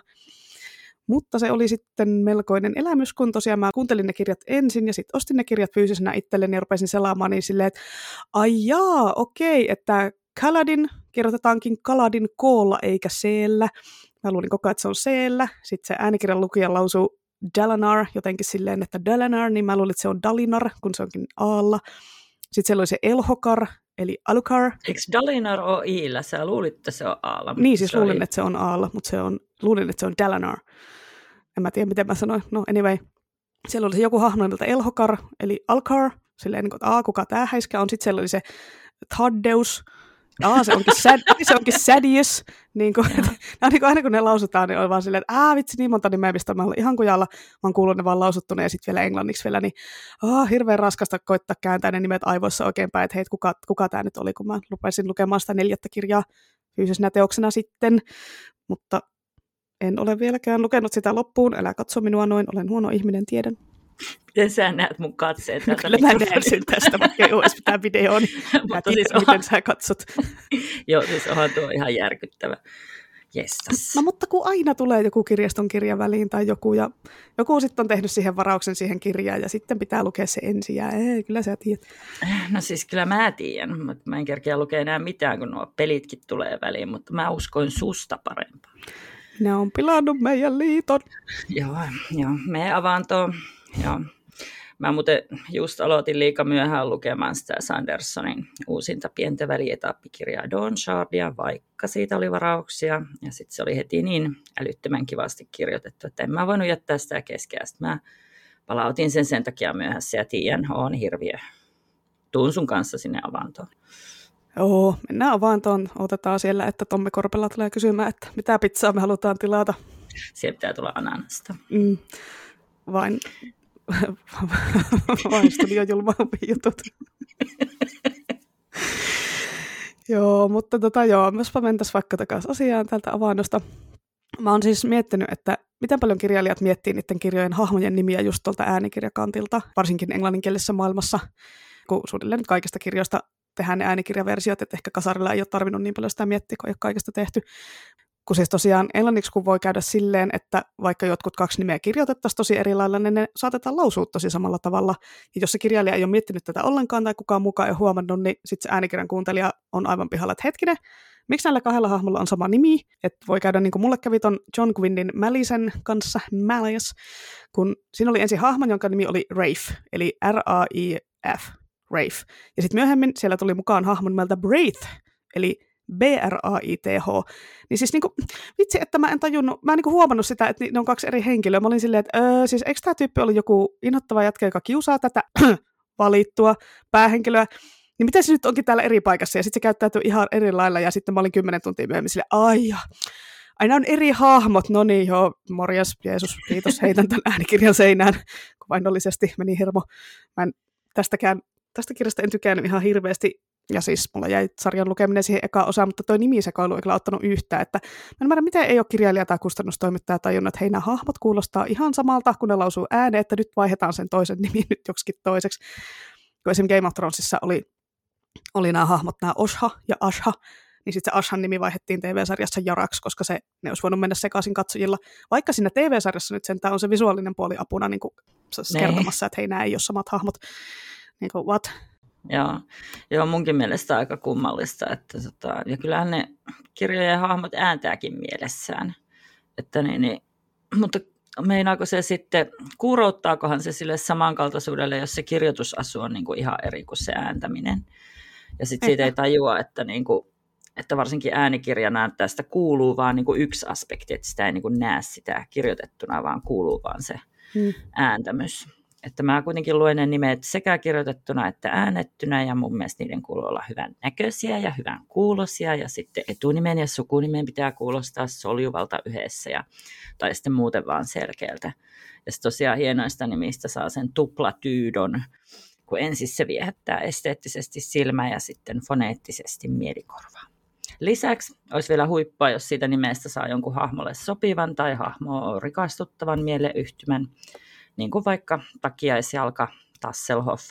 S1: Mutta se oli sitten melkoinen elämys, kun tosiaan mä kuuntelin ne kirjat ensin ja sitten ostin ne kirjat fyysisenä itselleni ja rupesin selaamaan niin silleen, että ai jaa, okei, että Kaladin kirjoitetaankin Kaladin koolla eikä seellä. Mä luulin koko ajan, että se on seellä. Sitten se äänikirjan lukija lausuu Dalinar jotenkin silleen, että Dalinar, niin mä luulin, että se on Dalinar, kun se onkin aalla. Sitten siellä oli se Elhokar, eli Alukar.
S2: Eikö Dalinar ole iillä? Sä luulit, että se on aalla.
S1: Niin, siis luulin, oli... että se on aalla, mutta se on, luulin, että se on Dalinar en mä tiedä miten mä sanoin, no anyway, siellä oli se joku hahmo nimeltä Elhokar, eli Alkar, silleen niin kuin, että kuka tämä häiskä on, sitten siellä oli se Thaddeus, Aa, se onkin, sad, se onkin Sadius. Niin kuin, että, no, niin kuin aina kun ne lausutaan, niin on vaan silleen, että ää vitsi, niin monta nimeä, mistä mä olen ihan kujalla. Mä oon kuullut ne vaan lausuttuna ja sitten vielä englanniksi vielä, niin oh, hirveän raskasta koittaa kääntää ne nimet aivoissa oikein päin, että hei, kuka, kuka tämä nyt oli, kun mä lupasin lukemaan sitä neljättä kirjaa fyysisenä teoksena sitten. Mutta en ole vieläkään lukenut sitä loppuun. Älä katso minua noin, olen huono ihminen, tiedän.
S2: Miten sä näet mun katseet
S1: täältä Kyllä mä näen sen tästä, vaikka ei olisi mitään videoa, niin mä tiedän, siis miten sä katsot.
S2: Joo, siis onhan tuo ihan järkyttävä. Jestas.
S1: No mutta kun aina tulee joku kirjaston kirja väliin tai joku, ja joku sitten on tehnyt siihen varauksen siihen kirjaan, ja sitten pitää lukea se ensin, ja ei, kyllä sä tiedät.
S2: No siis kyllä mä tiedän, mutta mä en kerkeä lukea enää mitään, kun nuo pelitkin tulee väliin, mutta mä uskoin susta parempaa.
S1: Ne on pilannut meidän liiton.
S2: Joo, joo. me avaanto. Joo. Mä muuten just aloitin liika myöhään lukemaan sitä Sandersonin uusinta pientä välietappikirjaa Dawn Shardia, vaikka siitä oli varauksia. Ja sitten se oli heti niin älyttömän kivasti kirjoitettu, että en mä voinut jättää sitä keskeä. Sitten mä palautin sen sen takia myöhässä ja tiedän, on hirviö. Tuun sun kanssa sinne avantoon.
S1: Joo, mennään vaan tuon, otetaan siellä, että Tommi Korpela tulee kysymään, että mitä pizzaa me halutaan tilata.
S2: Siellä pitää tulla ananasta.
S1: Mm, vain, vain studiojulmaampi jutut. joo, mutta tota joo, jospa mentäisiin vaikka takaisin asiaan tältä avannosta. Mä oon siis miettinyt, että miten paljon kirjailijat miettii niiden kirjojen hahmojen nimiä just tuolta äänikirjakantilta, varsinkin englanninkielisessä maailmassa, kun suunnilleen nyt kaikista kirjoista tehdään ne äänikirjaversiot, että ehkä kasarilla ei ole tarvinnut niin paljon sitä miettiä, kun ei ole kaikista tehty. Kun siis tosiaan englanniksi kun voi käydä silleen, että vaikka jotkut kaksi nimeä kirjoitettaisiin tosi eri lailla, niin ne saatetaan lausua tosi samalla tavalla. Ja jos se kirjailija ei ole miettinyt tätä ollenkaan tai kukaan mukaan ei ole huomannut, niin sitten se äänikirjan kuuntelija on aivan pihalla, että hetkinen, miksi näillä kahdella hahmolla on sama nimi, että voi käydä niin kuin mulle kävi ton John Gwynnin Malisen kanssa, Malleus, kun siinä oli ensin hahmo, jonka nimi oli Rafe, eli R-A-I-F, Rafe. Ja sitten myöhemmin siellä tuli mukaan hahmon nimeltä Braith, eli B-R-A-I-T-H. Niin siis niinku, vitsi, että mä en tajunnut, mä en niinku huomannut sitä, että ne on kaksi eri henkilöä. Mä olin silleen, että öö, siis eikö tämä tyyppi ollut joku innoittava jätkä, joka kiusaa tätä valittua päähenkilöä, niin miten se nyt onkin täällä eri paikassa, ja sitten se käyttäytyy ihan eri lailla, ja sitten mä olin kymmenen tuntia myöhemmin sille, ai aina on eri hahmot, no niin joo, morjas, Jeesus, kiitos, heitän tämän äänikirjan seinään, kuvainnollisesti meni hirmo. Mä en tästäkään, tästä kirjasta en tykännyt ihan hirveästi, ja siis mulla jäi sarjan lukeminen siihen eka osaan, mutta toi nimisekoilu ei kyllä ottanut yhtään, että mä en ymmärrä, miten ei ole kirjailija tai kustannustoimittaja tajunnut, että hei nämä hahmot kuulostaa ihan samalta, kun ne lausuu ääneen, että nyt vaihdetaan sen toisen nimi nyt joksikin toiseksi. Kun esimerkiksi Game of Thronesissa oli oli nämä hahmot, nämä Osha ja Asha, niin sitten se Ashan nimi vaihdettiin TV-sarjassa Jaraksi, koska se, ne olisi voinut mennä sekaisin katsojilla. Vaikka siinä TV-sarjassa nyt sentään on se visuaalinen puoli apuna niin kuin, niin. kertomassa, että hei, nämä ei ole samat hahmot. Niin kuin, what?
S2: Joo. Joo, munkin mielestä aika kummallista. Että, tota, ja kyllähän ne kirjojen hahmot ääntääkin mielessään. Että niin, niin, mutta meinaako se sitten, kuurouttaakohan se sille samankaltaisuudelle, jos se kirjoitusasu on niin kuin ihan eri kuin se ääntäminen? Ja sitten siitä ei tajua, että, niin kuin, että varsinkin äänikirjana tästä kuuluu vaan niin kuin yksi aspekti, että sitä ei niin kuin näe sitä kirjoitettuna, vaan kuuluu vaan se hmm. ääntämys. Että mä kuitenkin luen ne nimet sekä kirjoitettuna että äänettynä ja mun mielestä niiden kuuluu olla hyvän näköisiä ja hyvän kuulosia ja sitten etunimen ja sukunimen pitää kuulostaa soljuvalta yhdessä ja, tai sitten muuten vaan selkeältä. Ja sitten tosiaan hienoista nimistä saa sen tuplatyydon, kun ensin se viehättää esteettisesti silmää ja sitten foneettisesti mielikorvaa. Lisäksi olisi vielä huippua, jos siitä nimestä saa jonkun hahmolle sopivan tai hahmo rikastuttavan mieleyhtymän, niin kuin vaikka takiaisjalka Tasselhoff.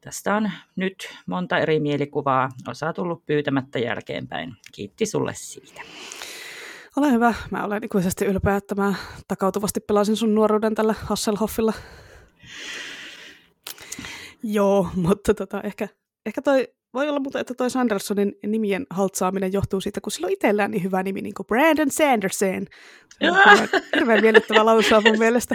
S2: Tästä on nyt monta eri mielikuvaa, osa tullut pyytämättä jälkeenpäin. Kiitti sulle siitä.
S1: Ole hyvä. Mä olen ikuisesti ylpeä, että mä takautuvasti pelasin sun nuoruuden tällä Hasselhoffilla. Joo, mutta tota, ehkä, ehkä toi, voi olla mutta, että toi Sandersonin nimien haltsaaminen johtuu siitä, kun sillä on itsellään niin hyvä nimi, niin kuin Brandon Sanderson. Se on hirveän miellyttävä lausua mun mielestä.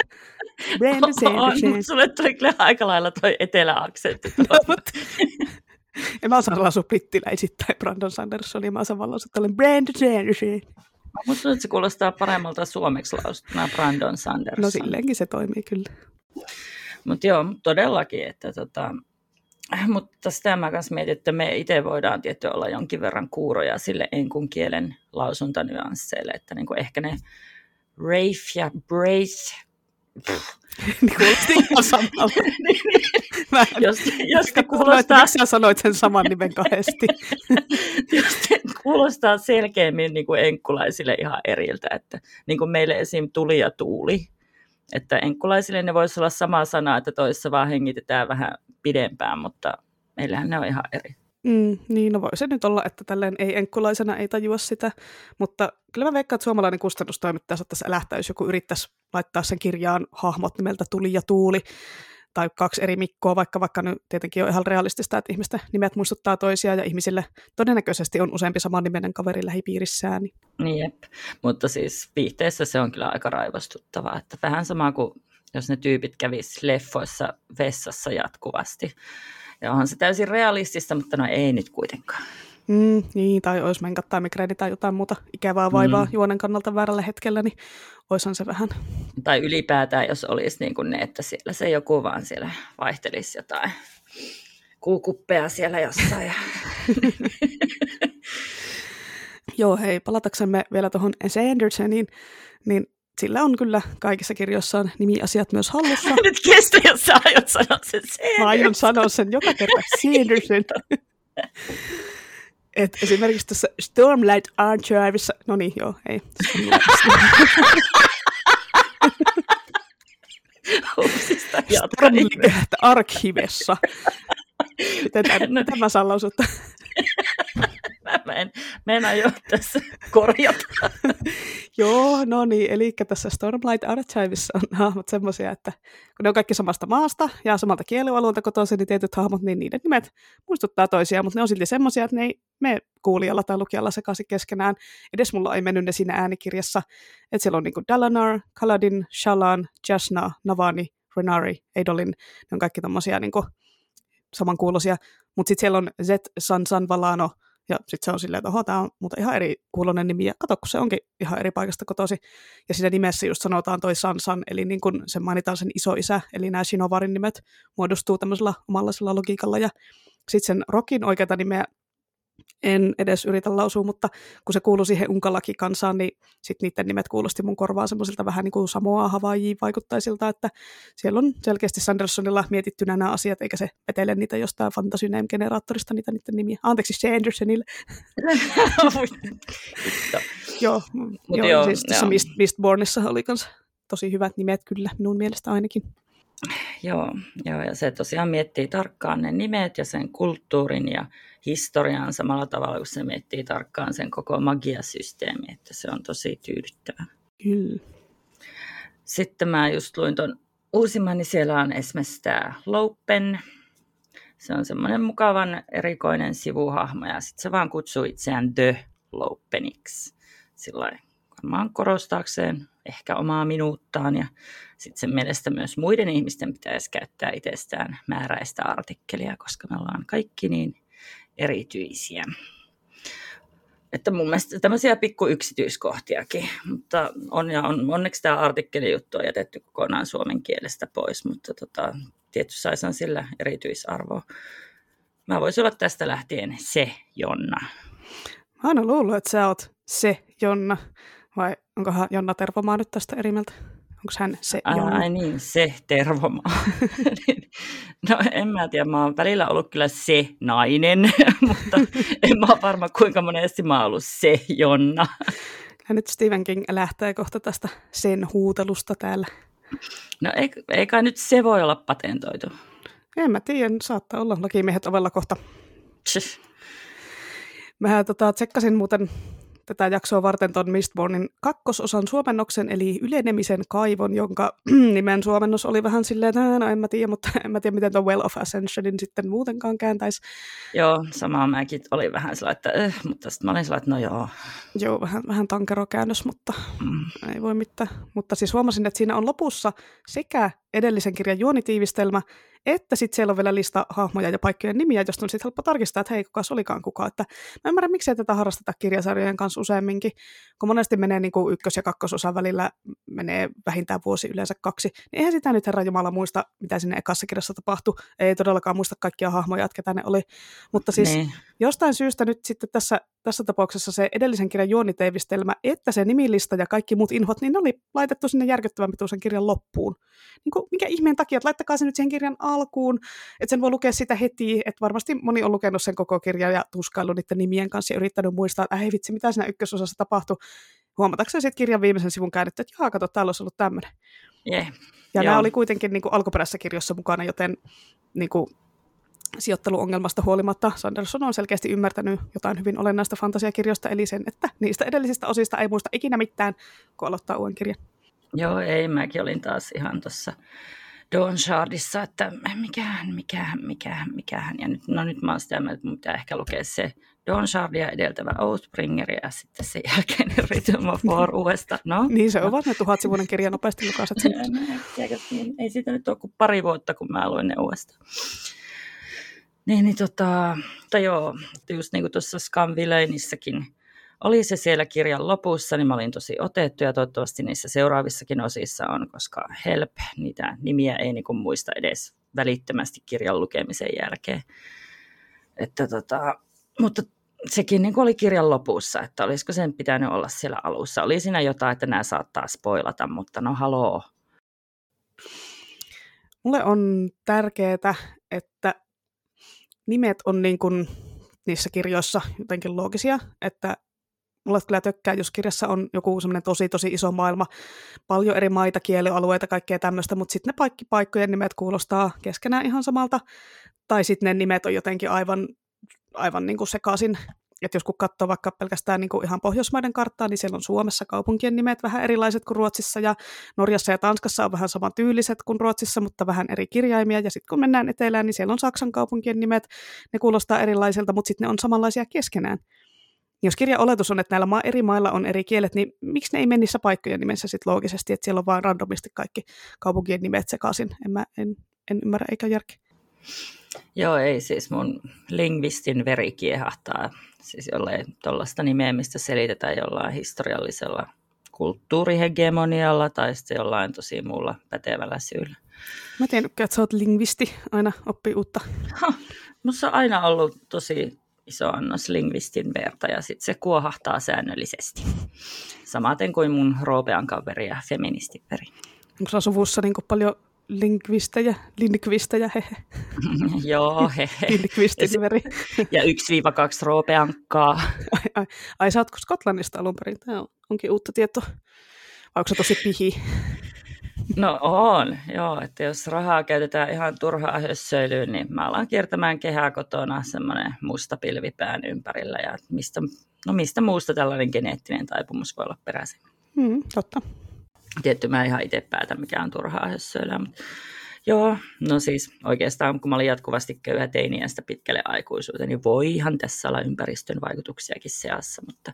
S2: Brandon Sanderson. On, sulle tuli kyllä aika lailla toi eteläaksentti.
S1: en mä osaa lausua brittiläisittäin Brandon Sandersonia, mä osaan vaan lausua Brandon Sanderson.
S2: Että se kuulostaa paremmalta suomeksi lausuttuna Brandon Sanderson.
S1: No silleenkin se toimii kyllä.
S2: Mutta joo, todellakin, että tota, mutta sitä mä kanssa mietin, että me itse voidaan tietty olla jonkin verran kuuroja sille enkun kielen lausuntanyansseille, että niin kuin ehkä ne Rafe ja Brace
S1: niin kuulosti ihan samalta. Niin, niin. Mä,
S2: jos, jos kuulostaa...
S1: Miksi sä sanoit sen saman nimen kahdesti?
S2: jos kuulostaa selkeämmin niin kuin enkkulaisille ihan eriltä, että niin kuin meille esim. tuli ja tuuli, että enkkulaisille ne voisi olla sama sana, että toissa vaan hengitetään vähän pidempään, mutta meillähän ne on ihan eri.
S1: Mm, niin, no voi se nyt olla, että tälleen ei enkkulaisena ei tajua sitä, mutta kyllä mä veikkaan, että suomalainen kustannustoimittaja saattaisi älähtää, jos joku yrittäisi laittaa sen kirjaan hahmot nimeltä Tuli ja Tuuli, tai kaksi eri Mikkoa, vaikka vaikka nyt tietenkin on ihan realistista, että ihmisten nimet muistuttaa toisiaan ja ihmisille todennäköisesti on useampi nimenen kaveri lähipiirissään.
S2: Niin jep. mutta siis viihteessä se on kyllä aika raivostuttavaa, että vähän sama kuin jos ne tyypit kävis leffoissa vessassa jatkuvasti. Ja onhan se täysin realistista, mutta no ei nyt kuitenkaan.
S1: Mm, niin, tai olisi menkat tai migreeni tai jotain muuta ikävää vaivaa mm. juonen kannalta väärällä hetkellä, niin oishan se vähän.
S2: Tai ylipäätään, jos olisi niin kuin ne, että siellä se joku vaan siellä vaihtelisi jotain kuukuppeja siellä jossain.
S1: Joo, hei, palataksemme vielä tuohon Sandersoniin, niin sillä on kyllä kaikissa kirjoissaan nimiasiat myös hallussa.
S2: Nyt kestä, jos sä aiot sanoa sen
S1: Sanderson. Mä aion sanoa sen joka kerta Sanderson. Et esimerkiksi tässä Stormlight Archivessa, no niin, joo, ei.
S2: Hupsista.
S1: Stormlight Archivessa. Miten tämän, no, niin. Tämä saa lausuttaa?
S2: mä en mennä jo tässä korjata.
S1: Joo, no niin, eli tässä Stormlight Archivissa on hahmot semmoisia, että kun ne on kaikki samasta maasta ja samalta kielialueelta kotoisin, niin tietyt hahmot, niin niiden nimet muistuttaa toisiaan, mutta ne on silti semmoisia, että ne ei mene kuulijalla tai lukijalla sekaisin keskenään. Edes mulla ei mennyt ne siinä äänikirjassa. Että siellä on niin Dalanar, Kaladin, Shalan, Jasna, Navani, Renari, Eidolin. Ne on kaikki tommosia niin samankuuloisia. Mutta sitten siellä on Z, San, San, Valano, ja sitten se on silleen, että tämä on mutta ihan eri kuulonen nimi, ja kato, kun se onkin ihan eri paikasta kotosi. Ja siinä nimessä just sanotaan toi Sansan, eli niin kun se mainitaan sen isoisä, eli nämä Shinovarin nimet muodostuu tämmöisellä omanlaisella logiikalla, ja sitten sen Rokin oikeata nimeä en edes yritä lausua, mutta kun se kuului siihen Unkalaki-kansaan, niin sitten niiden nimet kuulosti mun korvaan semmoisilta vähän niin kuin Samoa Hawaii vaikuttaisilta, että siellä on selkeästi Sandersonilla mietitty nämä asiat, eikä se vetele niitä jostain Fantasy Name-generaattorista niitä niiden nimiä. Anteeksi, Sandersonille. joo, Mut joo, joo, siis tässä Mist, Mistbornissa oli myös tosi hyvät nimet kyllä, minun mielestä ainakin.
S2: Joo, joo, ja se tosiaan miettii tarkkaan ne nimet ja sen kulttuurin ja historian samalla tavalla, kun se miettii tarkkaan sen koko magiasysteemi, että se on tosi tyydyttävä.
S1: Kyllä.
S2: Sitten mä just luin tuon uusimman, niin siellä on esimerkiksi tämä Lopen. Se on semmoinen mukavan erikoinen sivuhahmo ja sitten se vaan kutsuu itseään The Lopeniksi. Sillä varmaan korostaakseen ehkä omaa minuuttaan ja sitten sen mielestä myös muiden ihmisten pitäisi käyttää itsestään määräistä artikkelia, koska me ollaan kaikki niin erityisiä. Että mun mielestä tämmöisiä pikku yksityiskohtiakin, mutta on, ja on, onneksi tämä artikkelijuttu on jätetty kokonaan suomen kielestä pois, mutta tota, tietysti saisi sillä erityisarvoa. Mä voisin olla tästä lähtien se Jonna.
S1: Mä oon luullut, että sä oot se Jonna, vai onkohan Jonna Tervomaa nyt tästä eri mieltä? Onko hän se
S2: Jonna? Ai niin, se Tervomaa. no en mä tiedä, mä oon välillä ollut kyllä se nainen, mutta en mä ole varma kuinka monesti mä oon ollut se Jonna.
S1: Ja nyt Stephen King lähtee kohta tästä sen huutelusta täällä.
S2: No ei, ei kai nyt se voi olla patentoitu.
S1: En mä tiedä, saattaa olla lakimiehet ovella kohta. Mä tota, tsekkasin muuten tätä jaksoa varten tuon Mistbornin kakkososan suomennoksen, eli ylenemisen kaivon, jonka nimen suomennos oli vähän silleen, että no en mä tiedä, mutta en mä tiedä, miten tuon Well of Ascensionin sitten muutenkaan kääntäisi.
S2: Joo, samaa mäkin oli vähän sellainen, että eh, mutta sitten mä olin sellainen, että no joo.
S1: Joo, vähän, vähän tankerokäännös, mutta mm. ei voi mitään. Mutta siis huomasin, että siinä on lopussa sekä edellisen kirjan juonitiivistelmä, että sitten siellä on vielä lista hahmoja ja paikkojen nimiä, josta on sitten helppo tarkistaa, että hei, kuka olikaan kuka. Että mä ymmärrän, miksei tätä harrasteta kirjasarjojen kanssa useamminkin, kun monesti menee niin kuin ykkös- ja kakkososan välillä, menee vähintään vuosi yleensä kaksi, niin eihän sitä nyt Herra Jumala muista, mitä sinne ekassa kirjassa tapahtui. Ei todellakaan muista kaikkia hahmoja, ketä ne oli. Mutta siis ne. Niin. jostain syystä nyt sitten tässä, tässä tapauksessa se edellisen kirjan juoniteivistelmä, että se nimilista ja kaikki muut inhot, niin ne oli laitettu sinne järkyttävän pituisen kirjan loppuun. Niin kuin, mikä ihmeen takia, että laittakaa se nyt siihen kirjan alkuun, että sen voi lukea sitä heti, että varmasti moni on lukenut sen koko kirjan ja tuskaillut niiden nimien kanssa ja yrittänyt muistaa, että ei vitsi, mitä siinä ykkösosassa tapahtui. Huomatakseni sitten kirjan viimeisen sivun käännetty, että jaa, kato, täällä olisi ollut tämmöinen.
S2: Yeah.
S1: Ja Joo. nämä oli kuitenkin niin kuin alkuperäisessä kirjassa mukana, joten niin kuin, sijoitteluongelmasta huolimatta Sanderson on selkeästi ymmärtänyt jotain hyvin olennaista fantasiakirjoista, eli sen, että niistä edellisistä osista ei muista ikinä mitään, kun aloittaa uuden kirjan.
S2: Joo, ei, mäkin olin taas ihan tuossa Dawn Shardissa, että mikähän, mikähän, mikähän, mikähän. Ja nyt, no nyt mä oon sitä mieltä, että mun pitää ehkä lukea se Dawn Shardia edeltävä Oathbringer ja sitten sen jälkeen Rhythm of War uudestaan. No,
S1: niin se ovat ne tuhat sivuinen kirja nopeasti lukaiset.
S2: niin, ei siitä nyt ole kuin pari vuotta, kun mä luin ne uudestaan. Niin, niin tota, tai joo, just niin kuin tuossa Scum Villainissakin, oli se siellä kirjan lopussa, niin mä olin tosi otettu ja toivottavasti niissä seuraavissakin osissa on, koska help, niitä nimiä ei niin muista edes välittömästi kirjan lukemisen jälkeen. Että tota, mutta sekin niin oli kirjan lopussa, että olisiko sen pitänyt olla siellä alussa. Oli siinä jotain, että nämä saattaa spoilata, mutta no haloo.
S1: Mulle on tärkeää, että nimet on niin kuin niissä kirjoissa jotenkin loogisia, että mulle kyllä tökkää, jos kirjassa on joku semmoinen tosi tosi iso maailma, paljon eri maita, kielialueita, kaikkea tämmöistä, mutta sitten ne paikki, paikkojen nimet kuulostaa keskenään ihan samalta, tai sitten ne nimet on jotenkin aivan, aivan niin kuin sekaisin että jos kun katsoo vaikka pelkästään niin kuin ihan Pohjoismaiden karttaa, niin siellä on Suomessa kaupunkien nimet vähän erilaiset kuin Ruotsissa, ja Norjassa ja Tanskassa on vähän samantyyliset kuin Ruotsissa, mutta vähän eri kirjaimia, ja sitten kun mennään etelään, niin siellä on Saksan kaupunkien nimet, ne kuulostaa erilaisilta, mutta sitten ne on samanlaisia keskenään. Jos kirjan oletus on, että näillä ma- eri mailla on eri kielet, niin miksi ne ei mene niissä paikkojen nimessä sitten loogisesti, että siellä on vain randomisti kaikki kaupunkien nimet sekaisin? En, mä, en, en ymmärrä, eikä järki.
S2: Joo, ei siis mun lingvistin veri kiehahtaa Siis jollain tuollaista nimeä, mistä selitetään jollain historiallisella kulttuurihegemonialla tai sitten jollain tosi muulla pätevällä syyllä.
S1: Mä tiedän, että sä oot lingvisti, aina oppii uutta.
S2: Musta on aina ollut tosi iso annos lingvistin verta ja sitten se kuohahtaa säännöllisesti. Samaten kuin mun roopean kaveri ja feministin veri.
S1: Onko sulla suvussa niin paljon linkvistejä, linkvistejä, hehe.
S2: Joo, hehe.
S1: Linkvistin
S2: Ja 1-2 roopeankkaa.
S1: Ai, ai, ai, sä ootko Skotlannista alun perin? Tämä onkin uutta tietoa. Vai onko se tosi pihi?
S2: No on, joo. Että jos rahaa käytetään ihan turhaa hössöilyyn, niin mä alan kiertämään kehää kotona semmoinen musta pilvipään ympärillä. Ja mistä, no mistä muusta tällainen geneettinen taipumus voi olla peräisin?
S1: Mm, totta.
S2: Tietty mä ihan itse päätä, mikä on turhaa hössöillä, mutta joo, no siis oikeastaan kun mä olin jatkuvasti köyhä teiniästä pitkälle aikuisuuteen, niin voihan tässä olla ympäristön vaikutuksiakin seassa, mutta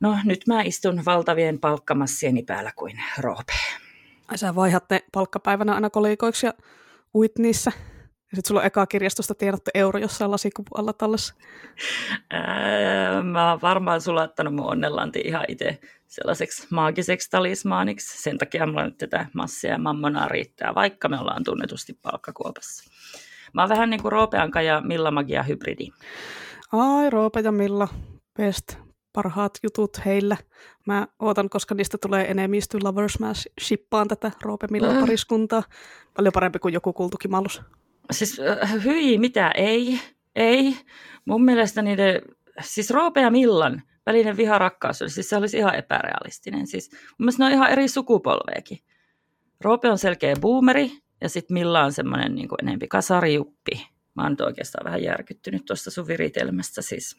S2: no nyt mä istun valtavien palkkamassieni päällä kuin roope.
S1: Ai sä vaihatte palkkapäivänä aina kolikoiksi ja uit niissä? Ja sitten sulla on eka kirjastosta tiedottu euro jossain lasikupu alla tallessa.
S2: mä oon varmaan sulattanut mun onnellanti ihan itse sellaiseksi maagiseksi talismaaniksi. Sen takia mulla nyt tätä massia ja mammonaa riittää, vaikka me ollaan tunnetusti palkkakuopassa. Mä oon vähän niin kuin Roopeanka ja Milla Magia hybridi.
S1: Ai, Roope ja Milla, best parhaat jutut heillä. Mä ootan, koska niistä tulee enemmistö Lovers. Mä shippaan tätä Roope Milla mm. pariskuntaa. Paljon parempi kuin joku kultukimallus.
S2: Siis äh, hyi, mitä? Ei, ei. Mun mielestä niiden, siis Roope ja Millan välinen viharakkaus, siis se olisi ihan epärealistinen. Siis mun mielestä ne on ihan eri sukupolveekin. Roope on selkeä boomeri ja sitten Milla on semmoinen niin kuin enempi kasarijuppi. Mä oon nyt oikeastaan vähän järkyttynyt tuosta sun viritelmästä, siis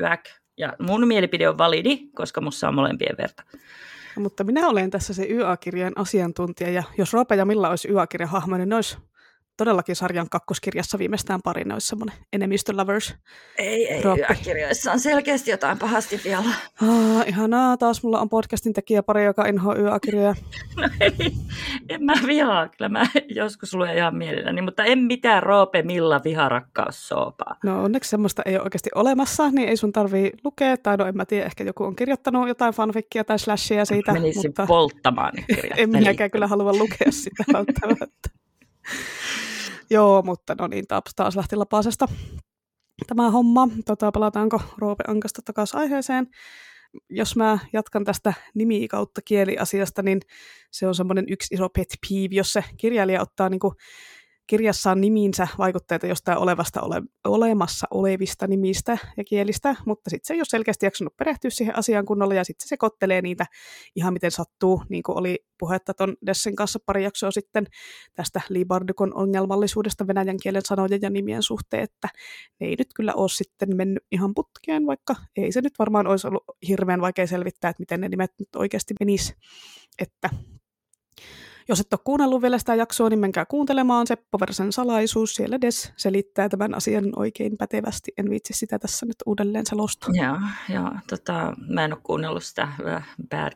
S2: yäk. Ja mun mielipide on validi, koska mussa on molempien verta.
S1: No, mutta minä olen tässä se YA-kirjan asiantuntija, ja jos Roope ja Milla olisi YA-kirjan hahmo, niin ne olisi todellakin sarjan kakkoskirjassa viimeistään pari olisi semmoinen enemmistö lovers.
S2: Ei, ei, yökirjoissa on selkeästi jotain pahasti vielä.
S1: Ah, ihanaa, taas mulla on podcastin tekijä pari, joka inhoa yökirjoja.
S2: no ei, en mä vihaa, kyllä mä joskus luen ihan mielelläni, mutta en mitään Roope Milla viharakkaussoopaa.
S1: No onneksi semmoista ei ole oikeasti olemassa, niin ei sun tarvii lukea, tai no en mä tiedä, ehkä joku on kirjoittanut jotain fanfickia tai slashia siitä.
S2: Menisin mutta... polttamaan
S1: En minäkään kyllä halua lukea sitä välttämättä. Joo, mutta no niin, taas, taas lähti lapasesta tämä homma. Tota, palataanko Roope Ankasta takaisin aiheeseen? Jos mä jatkan tästä nimi kautta kieliasiasta, niin se on semmoinen yksi iso pet peeve, jos se kirjailija ottaa niin kuin kirjassaan nimiinsä vaikutteita jostain olevasta ole, olemassa olevista nimistä ja kielistä, mutta sitten se ei ole selkeästi jaksanut perehtyä siihen asiaan kunnolla ja sitten se sekoittelee niitä ihan miten sattuu, niin kuin oli puhetta ton Dessen kanssa pari jaksoa sitten tästä Libardukon ongelmallisuudesta venäjän kielen sanojen ja nimien suhteen, että ne ei nyt kyllä ole sitten mennyt ihan putkeen, vaikka ei se nyt varmaan olisi ollut hirveän vaikea selvittää, että miten ne nimet nyt oikeasti menis, että jos et ole kuunnellut vielä sitä jaksoa, niin menkää kuuntelemaan Seppo Versen salaisuus. Siellä Des selittää tämän asian oikein pätevästi. En viitsi sitä tässä nyt uudelleen selostaa.
S2: Joo, joo tota, mä en ole kuunnellut sitä. Bad.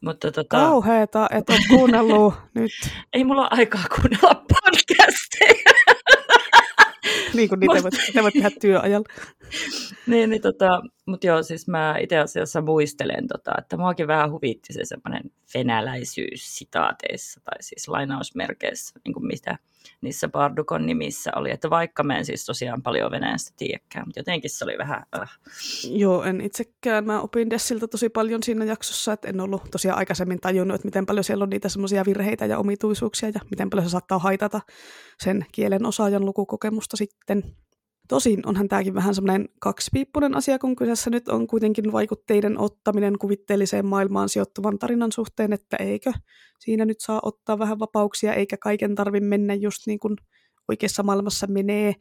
S2: Mutta, tota...
S1: Kauheeta, et ole kuunnellut nyt.
S2: Ei mulla ole aikaa kuunnella podcasteja.
S1: niin kuin niitä Mut... voit, voit tehdä työajalla.
S2: niin, niin tota, mutta joo, siis mä itse asiassa muistelen, tota, että muakin vähän huvitti se semmoinen venäläisyys sitaateissa tai siis lainausmerkeissä, niin kuin mitä niissä Bardukon nimissä oli, että vaikka mä en siis tosiaan paljon venäjästä tiedäkään, mutta jotenkin se oli vähän... Äh.
S1: Joo, en itsekään. Mä opin Dessiltä tosi paljon siinä jaksossa, että en ollut tosiaan aikaisemmin tajunnut, että miten paljon siellä on niitä semmoisia virheitä ja omituisuuksia ja miten paljon se saattaa haitata sen kielen osaajan lukukokemusta sitten. Tosin onhan tämäkin vähän semmoinen kaksipiippunen asia, kun kyseessä nyt on kuitenkin vaikutteiden ottaminen kuvitteelliseen maailmaan sijoittuvan tarinan suhteen, että eikö siinä nyt saa ottaa vähän vapauksia, eikä kaiken tarvi mennä just niin kuin oikeassa maailmassa menee.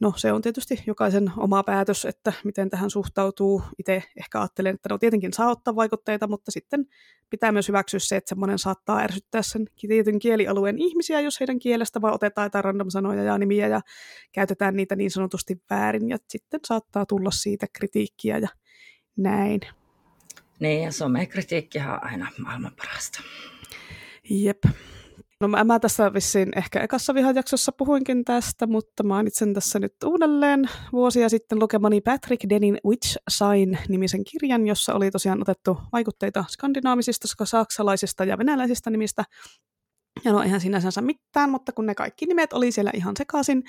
S1: No se on tietysti jokaisen oma päätös, että miten tähän suhtautuu. Itse ehkä ajattelen, että no tietenkin saa ottaa vaikutteita, mutta sitten pitää myös hyväksyä se, että semmoinen saattaa ärsyttää sen tietyn kielialueen ihmisiä, jos heidän kielestä vaan otetaan jotain random sanoja ja nimiä ja käytetään niitä niin sanotusti väärin ja sitten saattaa tulla siitä kritiikkiä ja näin.
S2: Niin, ja somekritiikkihan on aina maailman parasta.
S1: Jep. No mä, mä tässä vissiin ehkä ekassa vihajaksossa puhuinkin tästä, mutta mainitsen tässä nyt uudelleen vuosia sitten lukemani Patrick Denin Witch Sign-nimisen kirjan, jossa oli tosiaan otettu vaikutteita skandinaavisista, saksalaisista ja venäläisistä nimistä. Ja no eihän sinänsä mitään, mutta kun ne kaikki nimet oli siellä ihan sekaisin,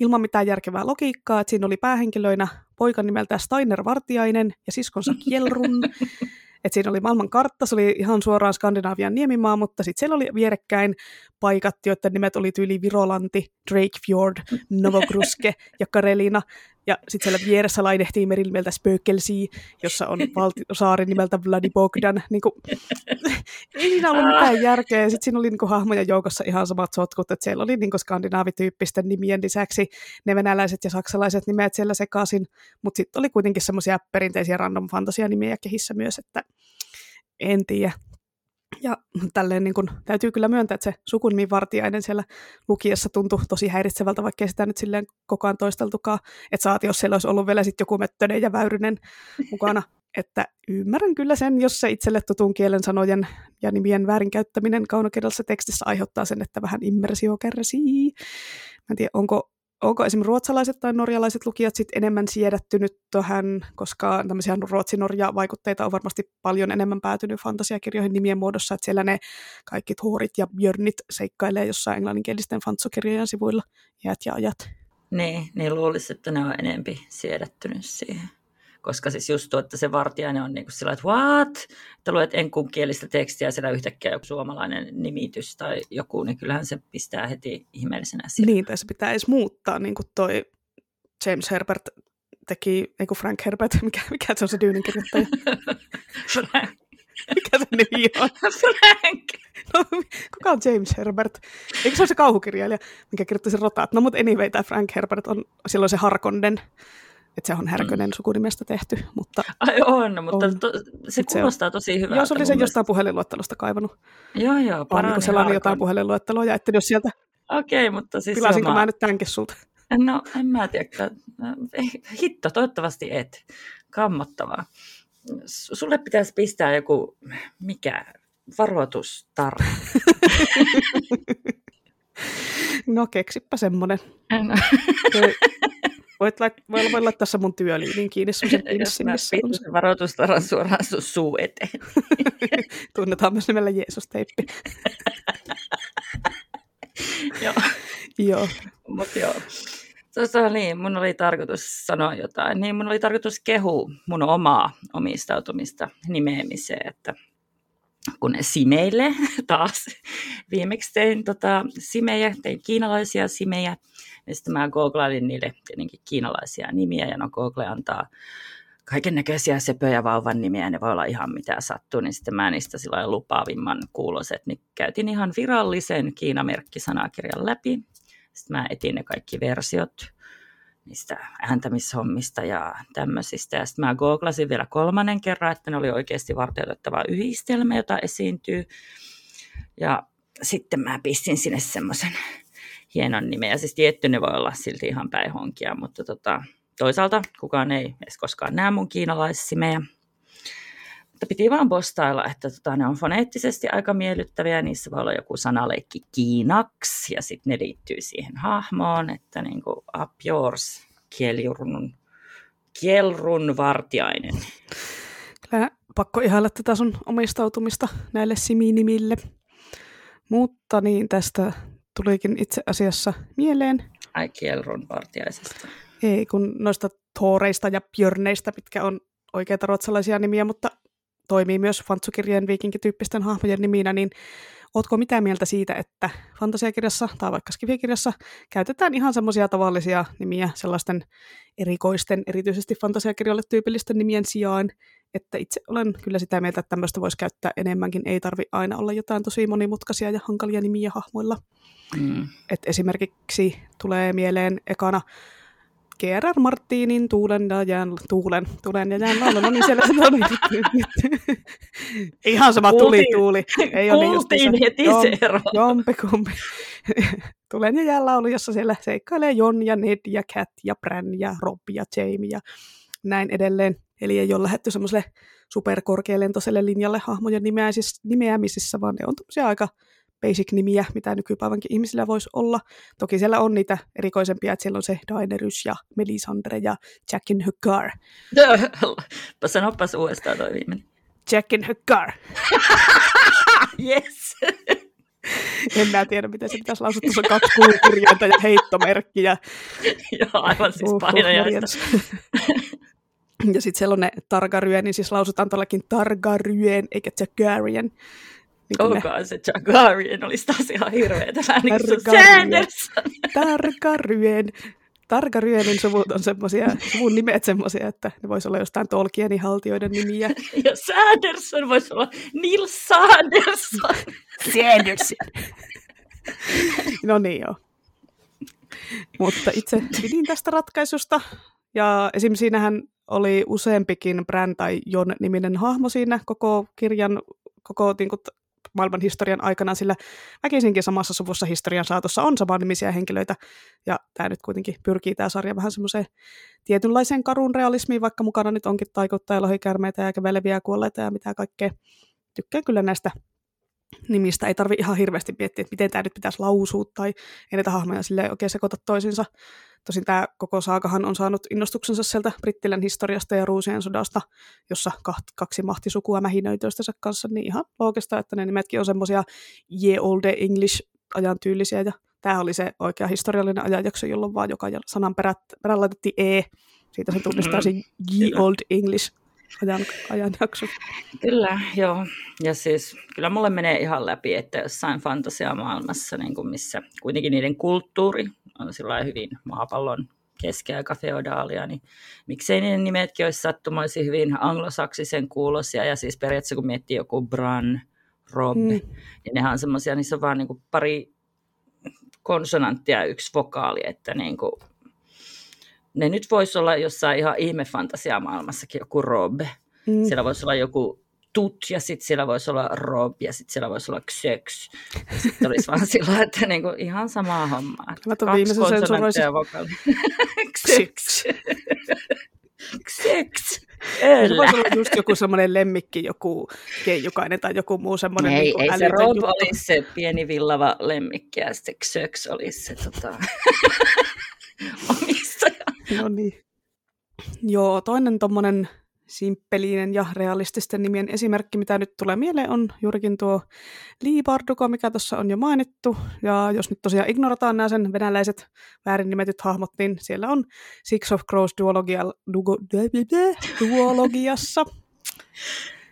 S1: ilman mitään järkevää logiikkaa, että siinä oli päähenkilöinä poika nimeltä Steiner Vartiainen ja siskonsa Kjelrun, että siinä oli maailman kartta, se oli ihan suoraan Skandinaavian niemimaa, mutta sitten siellä oli vierekkäin paikat, joiden nimet oli tyyli Virolanti, Drakefjord, Novogruske ja Karelina. Ja sitten siellä vieressä lainehtiin meri nimeltä Spökelsea, jossa on valti- saari nimeltä Vladibogdan. Niin kuin, ei siinä ollut mitään järkeä. Sitten siinä oli niin kuin, hahmojen joukossa ihan samat sotkut, että siellä oli niin kuin, skandinaavityyppisten nimien lisäksi ne venäläiset ja saksalaiset nimet siellä sekaisin. Mutta sitten oli kuitenkin semmoisia perinteisiä random fantasia nimiä kehissä myös, että en tiedä. Ja tälleen niin kun, täytyy kyllä myöntää, että se sukunimi Vartiainen siellä lukiessa tuntui tosi häiritsevältä, vaikka sitä nyt silleen koko ajan toisteltukaan. Että saati, jos siellä olisi ollut vielä sitten joku Möttönen ja Väyrynen mukana. Että ymmärrän kyllä sen, jos se itselle tutun kielen sanojen ja nimien väärinkäyttäminen kaunokirjallisessa tekstissä aiheuttaa sen, että vähän immersio kärsii. Mä en tiedä, onko onko esimerkiksi ruotsalaiset tai norjalaiset lukijat sit enemmän siedättynyt tähän, koska tämmöisiä ruotsi-norja-vaikutteita on varmasti paljon enemmän päätynyt fantasiakirjoihin nimien muodossa, että siellä ne kaikki Thorit ja Björnit seikkailee jossain englanninkielisten fantsukirjojen sivuilla iät ja ajat.
S2: Niin, niin luulisi, että ne on enempi siedättynyt siihen koska siis just tuo, että se vartijainen on niin kuin sillä, että what? Että luet enkunkielistä tekstiä ja siellä yhtäkkiä joku suomalainen nimitys tai joku, niin kyllähän se pistää heti ihmeellisenä
S1: siellä. Niin, tai se pitää edes muuttaa, niin kuin toi James Herbert teki, ei kun Frank Herbert, mikä, mikä se on se Dyynin kirjoittaja?
S2: Frank.
S1: Mikä se nimi on?
S2: Frank.
S1: No, kuka on James Herbert? Eikö se ole se kauhukirjailija, mikä kirjoitti sen rotaat? No mutta anyway, tämä Frank Herbert on silloin se Harkonden että se on Härkönen mm. sukunimestä tehty. Mutta
S2: Ai on, mutta on. To, se kuulostaa
S1: se
S2: tosi hyvältä.
S1: Joo, se oli sen jostain puhelinluettelosta kaivannut.
S2: Joo, joo.
S1: On niin sellainen jotain puhelinluetteloa ja jos sieltä...
S2: Okei, okay, mutta siis...
S1: Pilasinko mä... mä nyt tämänkin sulta?
S2: No, en mä tiedä. Hitto, toivottavasti et. Kammottavaa. Sulle pitäisi pistää joku, mikä, varoitustarra.
S1: no keksipä semmonen. No. Voit, lait- voi, voi laittaa se mun työliinin kiinni semmoisen pinssin, missä
S2: on se. varoitustaran suoraan sun suu eteen.
S1: Tunnetaan myös nimellä Jeesus-teippi.
S2: joo.
S1: joo.
S2: Mut joo. Tuossa niin, mun oli tarkoitus sanoa jotain. Niin, mun oli tarkoitus kehu mun omaa omistautumista nimeämiseen, että kun simeille taas. Viimeksi tein tota, simejä, tein kiinalaisia simejä, ja sitten mä googlailin niille tietenkin kiinalaisia nimiä, ja no Google antaa kaiken näköisiä sepöjä vauvan nimiä, ne voi olla ihan mitä sattuu, niin sitten mä niistä sillä lupaavimman kuuloset, niin käytin ihan virallisen Kiinamerkkisanakirjan läpi. Sitten mä etin ne kaikki versiot niistä ääntämishommista ja tämmöisistä. Ja sitten mä googlasin vielä kolmannen kerran, että ne oli oikeasti varteutettava yhdistelmä, jota esiintyy. Ja sitten mä pistin sinne semmoisen hienon nimen. Ja siis tietty ne voi olla silti ihan päihonkia, mutta tota, toisaalta kukaan ei edes koskaan näe mun kiinalaissimejä. Mutta piti vaan postailla, että tota, ne on foneettisesti aika miellyttäviä. Niissä voi olla joku sanaleikki kiinaksi ja sitten ne liittyy siihen hahmoon, että niin kuin up yours, kielirun, kielrun vartiainen.
S1: Kyllä pakko ihailla tätä sun omistautumista näille siminimille. Mutta niin tästä tulikin itse asiassa mieleen.
S2: Ai kielrun vartiaisesta.
S1: Ei, kun noista Thoreista ja Björneistä, mitkä on oikeita ruotsalaisia nimiä, mutta toimii myös fantsukirjeen viikinkityyppisten hahmojen niminä, niin Ootko mitä mieltä siitä, että fantasiakirjassa tai vaikka skifikirjassa käytetään ihan semmoisia tavallisia nimiä sellaisten erikoisten, erityisesti fantasiakirjoille tyypillisten nimien sijaan, että itse olen kyllä sitä mieltä, että tämmöistä voisi käyttää enemmänkin. Ei tarvi aina olla jotain tosi monimutkaisia ja hankalia nimiä hahmoilla. Mm. Et esimerkiksi tulee mieleen ekana G.R.R. Martinin Tuulen ja jään, Tuulen, Tuulen ja jään laulu. No niin, siellä se nyt. Ihan sama tuli tuuli.
S2: Ei ole niin Kuultiin heti Jom, se ero.
S1: Jompikumpi. Tulen ja jään laulu, jossa siellä seikkailee Jon ja Ned ja Cat ja Bran ja Rob ja Jamie ja näin edelleen. Eli ei ole lähdetty semmoiselle superkorkealentoiselle linjalle hahmojen nimeämisissä, vaan ne on aika basic-nimiä, mitä nykypäivänkin ihmisillä voisi olla. Toki siellä on niitä erikoisempia, että siellä on se Daenerys ja Melisandre ja Jackin Hagar.
S2: Sanopas uudestaan toi viimeinen.
S1: Jackin Hagar.
S2: yes.
S1: En mä tiedä, miten se pitäisi lausua. Tuossa on kaksi kuukirjainta ja heittomerkkiä.
S2: Joo, aivan siis painajaista.
S1: ja sitten siellä on ne Targaryen, niin siis lausutaan tuollakin Targaryen, eikä Targaryen.
S2: Niin Onkaan se Jaguarien olisi taas ihan hirveetä. Niin Sanderson.
S1: Targaryen. Targaryenin suvut on semmoisia, suvun nimet semmoisia, että ne voisi olla jostain Tolkienin haltijoiden nimiä.
S2: Ja Sanderson voisi olla Nils Sanderson.
S1: Sanderson. no niin joo. Mutta itse pidin tästä ratkaisusta. Ja esim. siinähän oli useampikin Bran tai Jon niminen hahmo siinä koko kirjan, koko niin kuin, maailman historian aikana, sillä väkisinkin samassa suvussa historian saatossa on nimisiä henkilöitä, ja tämä nyt kuitenkin pyrkii tämä sarja vähän semmoiseen tietynlaiseen karun realismiin, vaikka mukana nyt onkin taikuttaja, lohikärmeitä ja käveleviä kuolleita ja mitä kaikkea. Tykkään kyllä näistä nimistä. Ei tarvi ihan hirveästi miettiä, että miten tämä nyt pitäisi lausua, tai ei näitä hahmoja sille oikein sekoita toisiinsa. Tosin tämä koko saakahan on saanut innostuksensa sieltä Brittilän historiasta ja Ruusien sodasta, jossa kaksi mahtisukua mähinöi toistensa kanssa, niin ihan loogista, että ne nimetkin on semmoisia ye olde English ajan tyylisiä, ja tämä oli se oikea historiallinen ajanjakso, jolloin vaan joka sanan perät, perään laitettiin E, siitä se tunnistaisi mm, ye old English ajan, ajanjakso.
S2: Kyllä, joo. Ja siis kyllä mulle menee ihan läpi, että jossain fantasiamaailmassa, niin kuin missä kuitenkin niiden kulttuuri on sillä hyvin maapallon keskiaika feodaalia, niin miksei niiden nimetkin olisi sattumoisin hyvin anglosaksisen kuulosia, ja siis periaatteessa kun miettii joku Bran, Rob, mm. niin nehän on semmoisia, niissä on vaan niin kuin pari konsonanttia ja yksi vokaali, että niin kuin, ne nyt voisi olla jossain ihan ihmefantasiamaailmassakin joku Rob. Mm. Siellä voisi olla joku tut ja sitten siellä voisi olla rob ja sitten siellä voisi olla ksöks. Sitten olisi vaan sillä että niinku ihan samaa hommaa.
S1: Mä tuon viimeisen sensuroisin.
S2: Ksöks. Ksöks.
S1: Se voisi olla just joku semmoinen lemmikki, joku keijukainen tai joku muu semmoinen
S2: Ei, niin ei se Rob juttu. olisi se pieni villava lemmikki ja sitten Ksöks olisi se tota, omistaja.
S1: No niin. Joo, toinen tommonen simppelinen ja realististen nimien esimerkki, mitä nyt tulee mieleen, on juurikin tuo Lee Bardugo, mikä tuossa on jo mainittu. Ja jos nyt tosiaan ignorataan nämä sen venäläiset väärin nimetyt hahmot, niin siellä on Six of Crows duologiassa.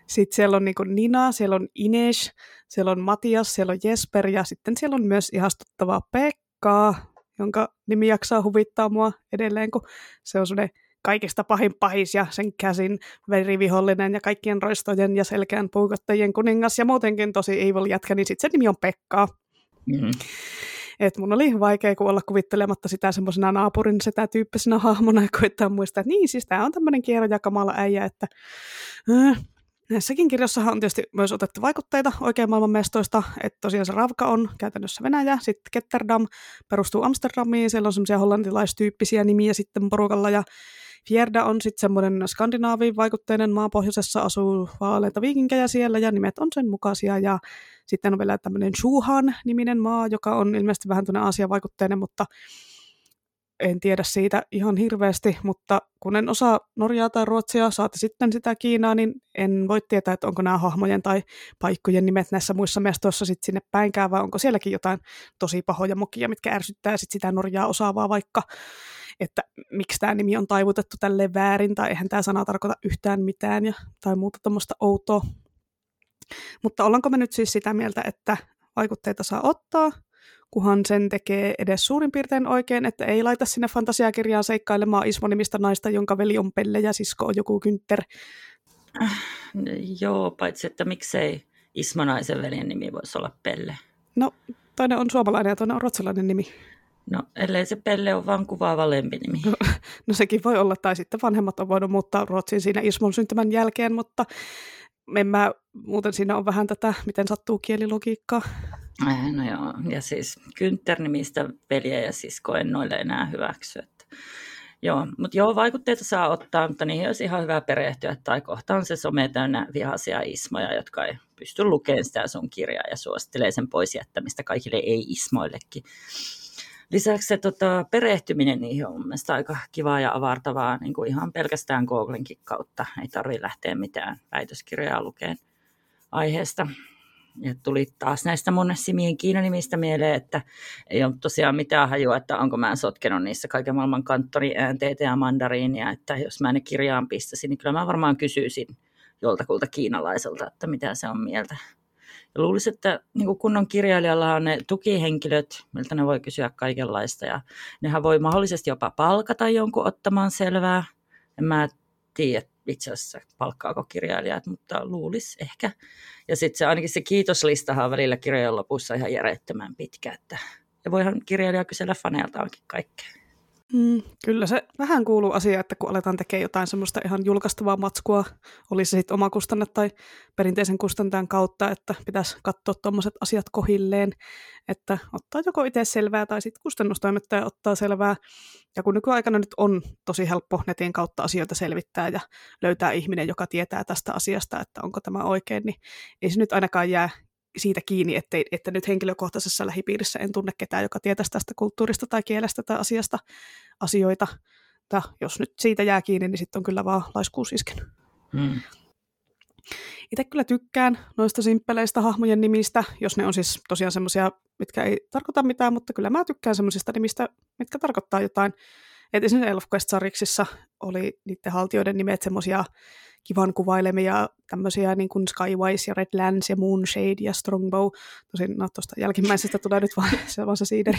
S1: Sitten siellä on niin Nina, siellä on Ines, siellä on Matias, siellä on Jesper ja sitten siellä on myös ihastuttava Pekka, jonka nimi jaksaa huvittaa mua edelleen, kun se on sellainen kaikista pahin pahis ja sen käsin verivihollinen ja kaikkien roistojen ja selkeän puukottajien kuningas ja muutenkin tosi evil jätkä, niin sitten se nimi on Pekka. Mm-hmm. Et mun oli vaikea olla kuvittelematta sitä semmoisena naapurin sitä tyyppisenä hahmona ja koittaa muistaa, että niin siis tämä on tämmöinen kierro ja kamala äijä, että äh, Näissäkin kirjassahan on tietysti myös otettu vaikutteita oikein maailman mestoista, että tosiaan se Ravka on käytännössä Venäjä, sitten Ketterdam perustuu Amsterdamiin, siellä on semmoisia hollantilaistyyppisiä nimiä sitten porukalla ja Fjerda on sitten semmoinen skandinaaviin vaikutteinen maa pohjoisessa, asuu vaaleita viikinkejä siellä ja nimet on sen mukaisia. Ja sitten on vielä tämmöinen Shuhan-niminen maa, joka on ilmeisesti vähän tuonne Aasia-vaikutteinen, mutta en tiedä siitä ihan hirveästi, mutta kun en osaa Norjaa tai Ruotsia, saati sitten sitä Kiinaa, niin en voi tietää, että onko nämä hahmojen tai paikkojen nimet näissä muissa mestoissa sitten sinne päinkään, vai onko sielläkin jotain tosi pahoja mokia, mitkä ärsyttää sit sitä Norjaa osaavaa vaikka. Että miksi tämä nimi on taivutettu tälleen väärin, tai eihän tämä sana tarkoita yhtään mitään, ja, tai muuta tuommoista outoa. Mutta ollaanko me nyt siis sitä mieltä, että vaikutteita saa ottaa, kunhan sen tekee edes suurin piirtein oikein, että ei laita sinne fantasiakirjaan seikkailemaan Ismo-nimistä naista, jonka veli on Pelle ja sisko on joku Kynter.
S2: Äh, joo, paitsi että miksei Ismo-naisen veljen nimi voisi olla Pelle.
S1: No, toinen on suomalainen ja toinen on ruotsalainen nimi.
S2: No, ellei se Pelle ole vaan kuvaava lempinimi.
S1: No, no sekin voi olla, tai sitten vanhemmat on voinut muuttaa Ruotsiin siinä Ismon syntymän jälkeen, mutta en mä, muuten siinä on vähän tätä, miten sattuu kielilogiikkaa.
S2: Äh, no joo, ja siis Günther-nimistä veljeä ja sisko en noille enää hyväksy. Että. Joo, mutta joo, vaikutteita saa ottaa, mutta niihin olisi ihan hyvä perehtyä. Tai kohta on se some täynnä vihaisia ismoja, jotka ei pysty lukemaan sitä sun kirjaa ja suosittelee sen pois jättämistä kaikille ei-ismoillekin. Lisäksi se tota, perehtyminen niihin on mielestäni aika kivaa ja avartavaa niin kuin ihan pelkästään Googlenkin kautta. Ei tarvitse lähteä mitään väitöskirjaa lukeen aiheesta. Ja tuli taas näistä mun Simien Kiina-nimistä mieleen, että ei ole tosiaan mitään hajua, että onko mä sotkenut niissä kaiken maailman kanttoriäänteitä ja mandariinia, että jos mä ne kirjaan pistäisin, niin kyllä mä varmaan kysyisin joltakulta kiinalaiselta, että mitä se on mieltä. Ja luulisin, että niin kunnon kirjailijalla on ne tukihenkilöt, miltä ne voi kysyä kaikenlaista. Ja nehän voi mahdollisesti jopa palkata jonkun ottamaan selvää. En mä tiedä itse asiassa palkkaako kirjailijat, mutta luulis ehkä. Ja sitten se, ainakin se kiitoslistahan on välillä kirjojen lopussa ihan järjettömän pitkä. Että, ja voihan kirjailija kysellä faneiltaankin kaikkea.
S1: Mm, kyllä se vähän kuuluu asia, että kun aletaan tekemään jotain semmoista ihan julkaistavaa matskua, oli se sitten oma kustanne tai perinteisen kustantajan kautta, että pitäisi katsoa tuommoiset asiat kohilleen, että ottaa joko itse selvää tai sitten kustannustoimittaja ottaa selvää. Ja kun nykyaikana nyt on tosi helppo netin kautta asioita selvittää ja löytää ihminen, joka tietää tästä asiasta, että onko tämä oikein, niin ei se nyt ainakaan jää siitä kiinni, ettei, että nyt henkilökohtaisessa lähipiirissä en tunne ketään, joka tietäisi tästä kulttuurista tai kielestä tai asiasta asioita. Ja jos nyt siitä jää kiinni, niin sitten on kyllä vaan laiskuus iskenyt. Hmm. Itse kyllä tykkään noista simppeleistä hahmojen nimistä, jos ne on siis tosiaan semmoisia, mitkä ei tarkoita mitään, mutta kyllä mä tykkään semmoisista nimistä, mitkä tarkoittaa jotain. Et esimerkiksi ElfQuest-sariksissa oli niiden haltijoiden nimet semmoisia kivan kuvailemia tämmöisiä niin kuin Skywise ja Redlands ja Moonshade ja Strongbow. Tosin no tuosta jälkimmäisestä tulee nyt vaan se, vaan se siideri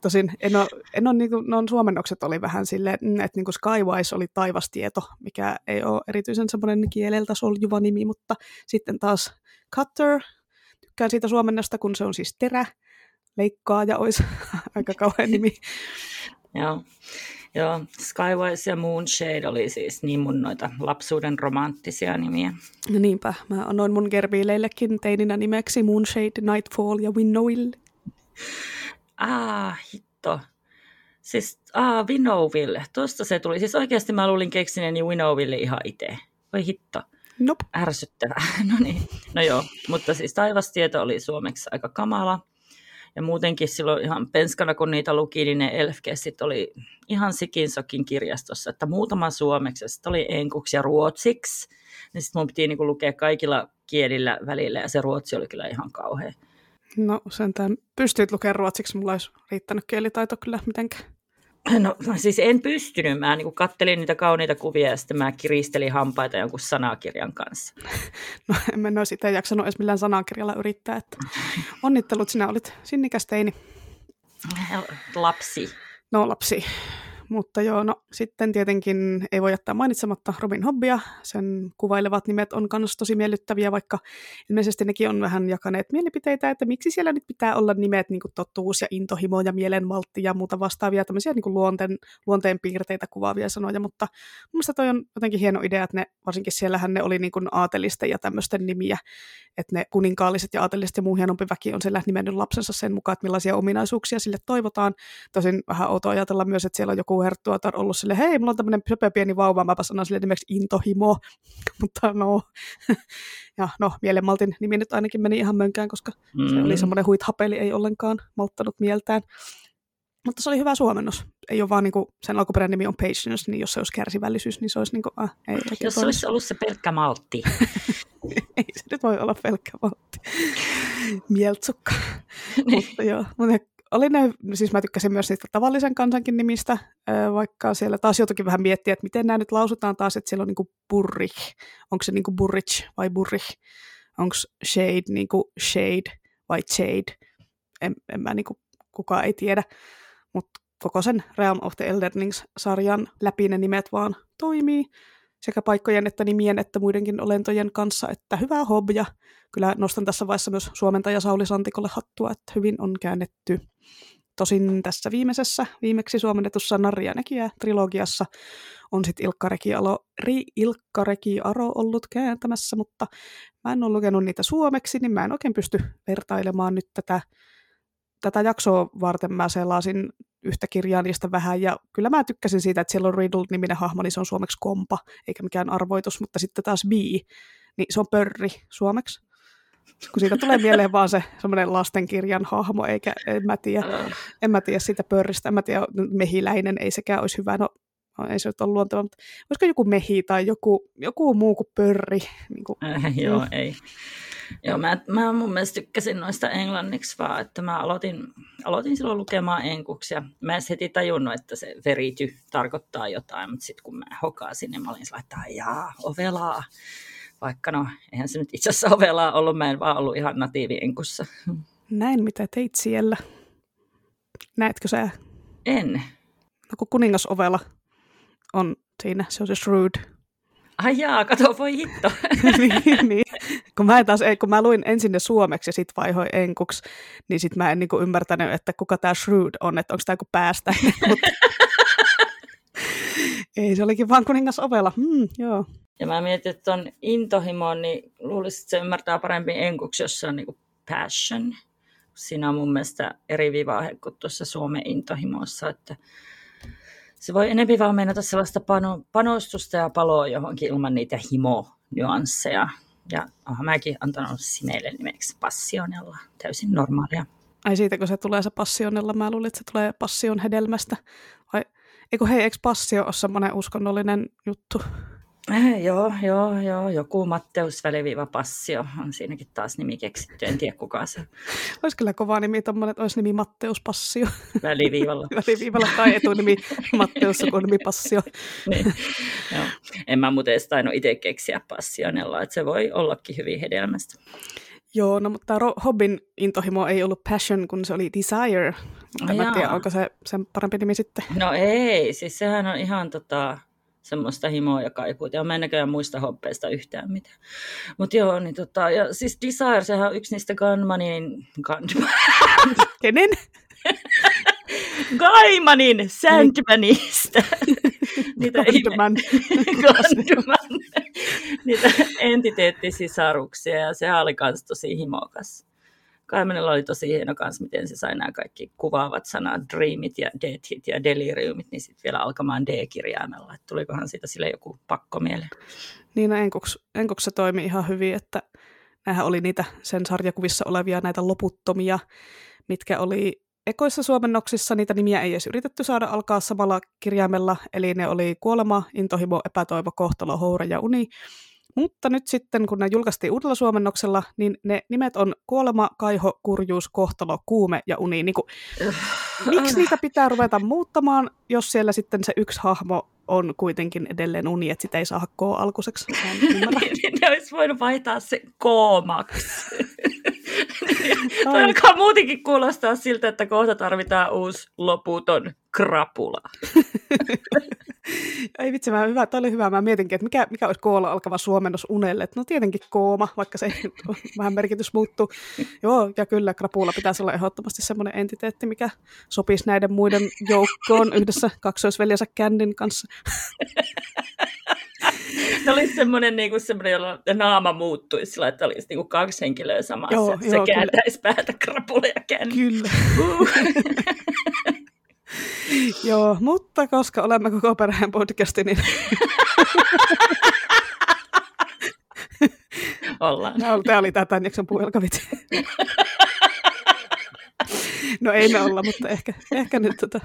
S1: Tosin en ole, en ole, niin kuin, no, suomennokset oli vähän silleen, mm, että niin kuin Skywise oli taivastieto, mikä ei ole erityisen semmoinen kieleltä soljuva nimi, mutta sitten taas Cutter, tykkään siitä suomennosta, kun se on siis terä, leikkaa ja olisi aika kauhean nimi.
S2: Joo. Joo, Skywise ja Moonshade oli siis niin mun noita lapsuuden romanttisia nimiä.
S1: No niinpä, mä annoin mun gerbiileillekin teininä nimeksi Moonshade, Nightfall ja Winnowill.
S2: Ah, hitto. Siis, ah, Winnowville. Tuosta se tuli. Siis oikeasti mä luulin keksineni Winnowville ihan itse. Voi hitto.
S1: Nope.
S2: Ärsyttävää. No niin. No joo, mutta siis taivastieto oli suomeksi aika kamala. Ja muutenkin silloin ihan penskana, kun niitä luki, niin ne elfkessit oli ihan sikinsokin kirjastossa, että muutama suomeksi, sitten oli enkuksi ja ruotsiksi. Niin sitten mun piti niinku lukea kaikilla kielillä välillä, ja se ruotsi oli kyllä ihan kauhean.
S1: No sentään pystyit lukemaan ruotsiksi, mulla olisi riittänyt kielitaito kyllä mitenkään.
S2: No siis en pystynyt. Mä niin kattelin niitä kauniita kuvia ja sitten mä kiristelin hampaita jonkun sanakirjan kanssa.
S1: No en mä olisi itse jaksanut edes millään sanakirjalla yrittää. Että onnittelut, sinä olit sinnikäs teini.
S2: Lapsi.
S1: No lapsi. Mutta joo, no sitten tietenkin ei voi jättää mainitsematta Robin Hobbia. Sen kuvailevat nimet on myös tosi miellyttäviä, vaikka ilmeisesti nekin on vähän jakaneet mielipiteitä, että miksi siellä nyt pitää olla nimet niin kuin totuus ja intohimo ja mielenmaltti ja muuta vastaavia tämmöisiä niin luonteen, luonteen piirteitä kuvaavia sanoja, mutta mun mielestä toi on jotenkin hieno idea, että ne, varsinkin siellähän ne oli niin kuin aatelisten ja tämmöisten nimiä, että ne kuninkaalliset ja aatelliset ja muu hienompi väki on siellä nimennyt lapsensa sen mukaan, että millaisia ominaisuuksia sille toivotaan. Tosin vähän outo ajatella myös, että siellä on joku herttuatar ollut sille, hei, mulla on tämmöinen söpö pieni vauva, mäpä sanon sille nimeksi Intohimo, mutta no, ja no, mielenmaltin nimi nyt ainakin meni ihan mönkään, koska mm. se oli mm. semmoinen huithapeli, ei ollenkaan malttanut mieltään. Mutta se oli hyvä suomennos. Ei ole vaan niin kuin, sen alkuperäinen nimi on patience, niin jos se olisi kärsivällisyys, niin se olisi niin kuin, ah, ei,
S2: Jos se olisi ollut se pelkkä maltti.
S1: ei se nyt voi olla pelkkä maltti. Mieltsukka. Mutta joo, mutta oli ne, siis mä tykkäsin myös niistä tavallisen kansankin nimistä. vaikka siellä taas jotakin vähän miettiä, että miten nämä nyt lausutaan taas, että siellä on niin burrich, onko se niin burrich vai burrich, onko shade niin shade vai shade, en, en mä niin kuin, kukaan ei tiedä, mutta koko sen Realm of the Eldernings-sarjan läpi ne nimet vaan toimii, sekä paikkojen että nimien että muidenkin olentojen kanssa, että hyvää hobja. Kyllä nostan tässä vaiheessa myös suomentaja Sauli Santikolle hattua, että hyvin on käännetty. Tosin tässä viimeisessä, viimeksi suomennetussa Narja Näkijä trilogiassa on sitten Ilkka Rekialo, Ri, Ilkka Rekiaro ollut kääntämässä, mutta mä en ole lukenut niitä suomeksi, niin mä en oikein pysty vertailemaan nyt tätä, tätä jaksoa varten. Mä selaasin yhtä kirjaa niistä vähän, ja kyllä mä tykkäsin siitä, että siellä on Riddle-niminen hahmo, niin se on suomeksi kompa, eikä mikään arvoitus, mutta sitten taas B, niin se on pörri suomeksi kun siitä tulee mieleen vaan se semmoinen lastenkirjan hahmo, eikä en mä tiedä, en mä tiedä siitä pörristä, en mä tiedä, mehiläinen ei sekään olisi hyvä, no ei se nyt ole luonteva, mutta olisiko joku mehi tai joku, joku muu kuin pörri? Niin kuin,
S2: äh, joo, no. ei. Joo, mä, mä mun mielestä tykkäsin noista englanniksi vaan, että mä aloitin, aloitin silloin lukemaan enkuksia. Mä en heti tajunnut, että se verity tarkoittaa jotain, mutta sitten kun mä hokasin, niin mä olin sillä, että jaa, ovelaa vaikka no, eihän se nyt itse asiassa ovelaa ollut, mä en vaan ollut ihan natiivi enkussa.
S1: Näin, mitä teit siellä. Näetkö sä?
S2: En.
S1: No kun kuningas ovela on siinä, se on se Shreud.
S2: Ai jaa, kato, voi hitto.
S1: niin, niin. Kun mä, taas, kun mä luin ensin ne suomeksi ja sitten vaihoin enkuksi, niin sitten mä en niin ymmärtänyt, että kuka tämä Shreud on, että onko tämä joku päästä. Ei, se olikin vaan kuningas ovela. Hmm, joo.
S2: Ja mä mietin, että tuon intohimon, niin luulisin, että se ymmärtää paremmin enkuksi, jos se on niin passion. Siinä on mun mielestä eri vivahe kuin tuossa Suomen intohimossa, että se voi enemmän vaan mennä sellaista pano, panostusta ja paloa johonkin ilman niitä himo-nyansseja. Ja oonhan mäkin antanut Simeille nimeksi Passionella, täysin normaalia.
S1: Ai siitä, kun se tulee se Passionella, mä luulin, että se tulee Passion hedelmästä. Vai, eikö hei, eikö Passio ole semmoinen uskonnollinen juttu?
S2: Eh, joo, joo, joo. Joku Matteus väliviiva Passio on siinäkin taas nimi keksitty. En tiedä kuka se.
S1: Olisi kyllä kova nimi, tommonen, että olisi nimi Matteus Passio.
S2: Väliviivalla.
S1: väliviivalla tai etunimi Matteus nimi Passio.
S2: niin. joo. En mä muuten edes tainnut itse keksiä Passionella, että se voi ollakin hyvin hedelmästä.
S1: Joo, no mutta Hobbin intohimo ei ollut passion, kun se oli desire. En mä tiedä, onko se sen parempi nimi sitten.
S2: No ei, siis sehän on ihan tota, semmoista himoa ja kaipuuta. Ja mä en näköjään muista hoppeista yhtään mitään. Mutta joo, niin tota, ja siis Desire, sehän on yksi niistä Gunmanin... Gunman.
S1: Kenen?
S2: Gaimanin Sandmanista. Niitä
S1: Gundman.
S2: Gundman. Niitä entiteettisisaruksia ja se oli kans tosi himokas. Kaimanilla oli tosi hieno kanssa, miten se sai nämä kaikki kuvaavat sanat, dreamit ja deathit ja deliriumit, niin sitten vielä alkamaan D-kirjaimella. Että tulikohan siitä sille joku pakko mieleen.
S1: Niin, no enkuks, enkuks se toimi ihan hyvin, että nämähän oli niitä sen sarjakuvissa olevia näitä loputtomia, mitkä oli ekoissa suomennoksissa, niitä nimiä ei edes yritetty saada alkaa samalla kirjaimella, eli ne oli kuolema, intohimo, epätoivo, kohtalo, houre ja uni. Mutta nyt sitten, kun ne julkaistiin uudella suomennoksella, niin ne nimet on kuolema, kaiho, kurjuus, kohtalo, kuume ja uni. Niin kuin, miksi niitä pitää ruveta muuttamaan, jos siellä sitten se yksi hahmo on kuitenkin edelleen uni, että sitä ei saa hakkoa alkuiseksi?
S2: ne olisi voinut vaihtaa se koomaksi. Toi alkaa muutenkin kuulostaa siltä, että kohta tarvitaan uusi loputon krapula.
S1: Ei vitsi, mä, hyvä, toi oli hyvä. Mä mietinkin, että mikä, mikä olisi koolla alkava suomennos unelle. no tietenkin kooma, vaikka se vähän merkitys muuttuu. Joo, ja kyllä krapula pitäisi olla ehdottomasti semmoinen entiteetti, mikä sopisi näiden muiden joukkoon yhdessä kaksoisveljensä kändin kanssa.
S2: se olisi semmoinen, niin kuin semmoinen, jolla naama muuttuisi sillä, että olisi niin kuin kaksi henkilöä samassa. Joo, se joo, kääntäisi kyllä. päätä krapula ja känni.
S1: Kyllä. Uh. Joo, mutta koska olemme koko perheen podcasti, niin...
S2: Ollaan.
S1: Tämä oli tämä tämän jakson puhelkavitsi. no ei me olla, mutta ehkä, ehkä nyt tota,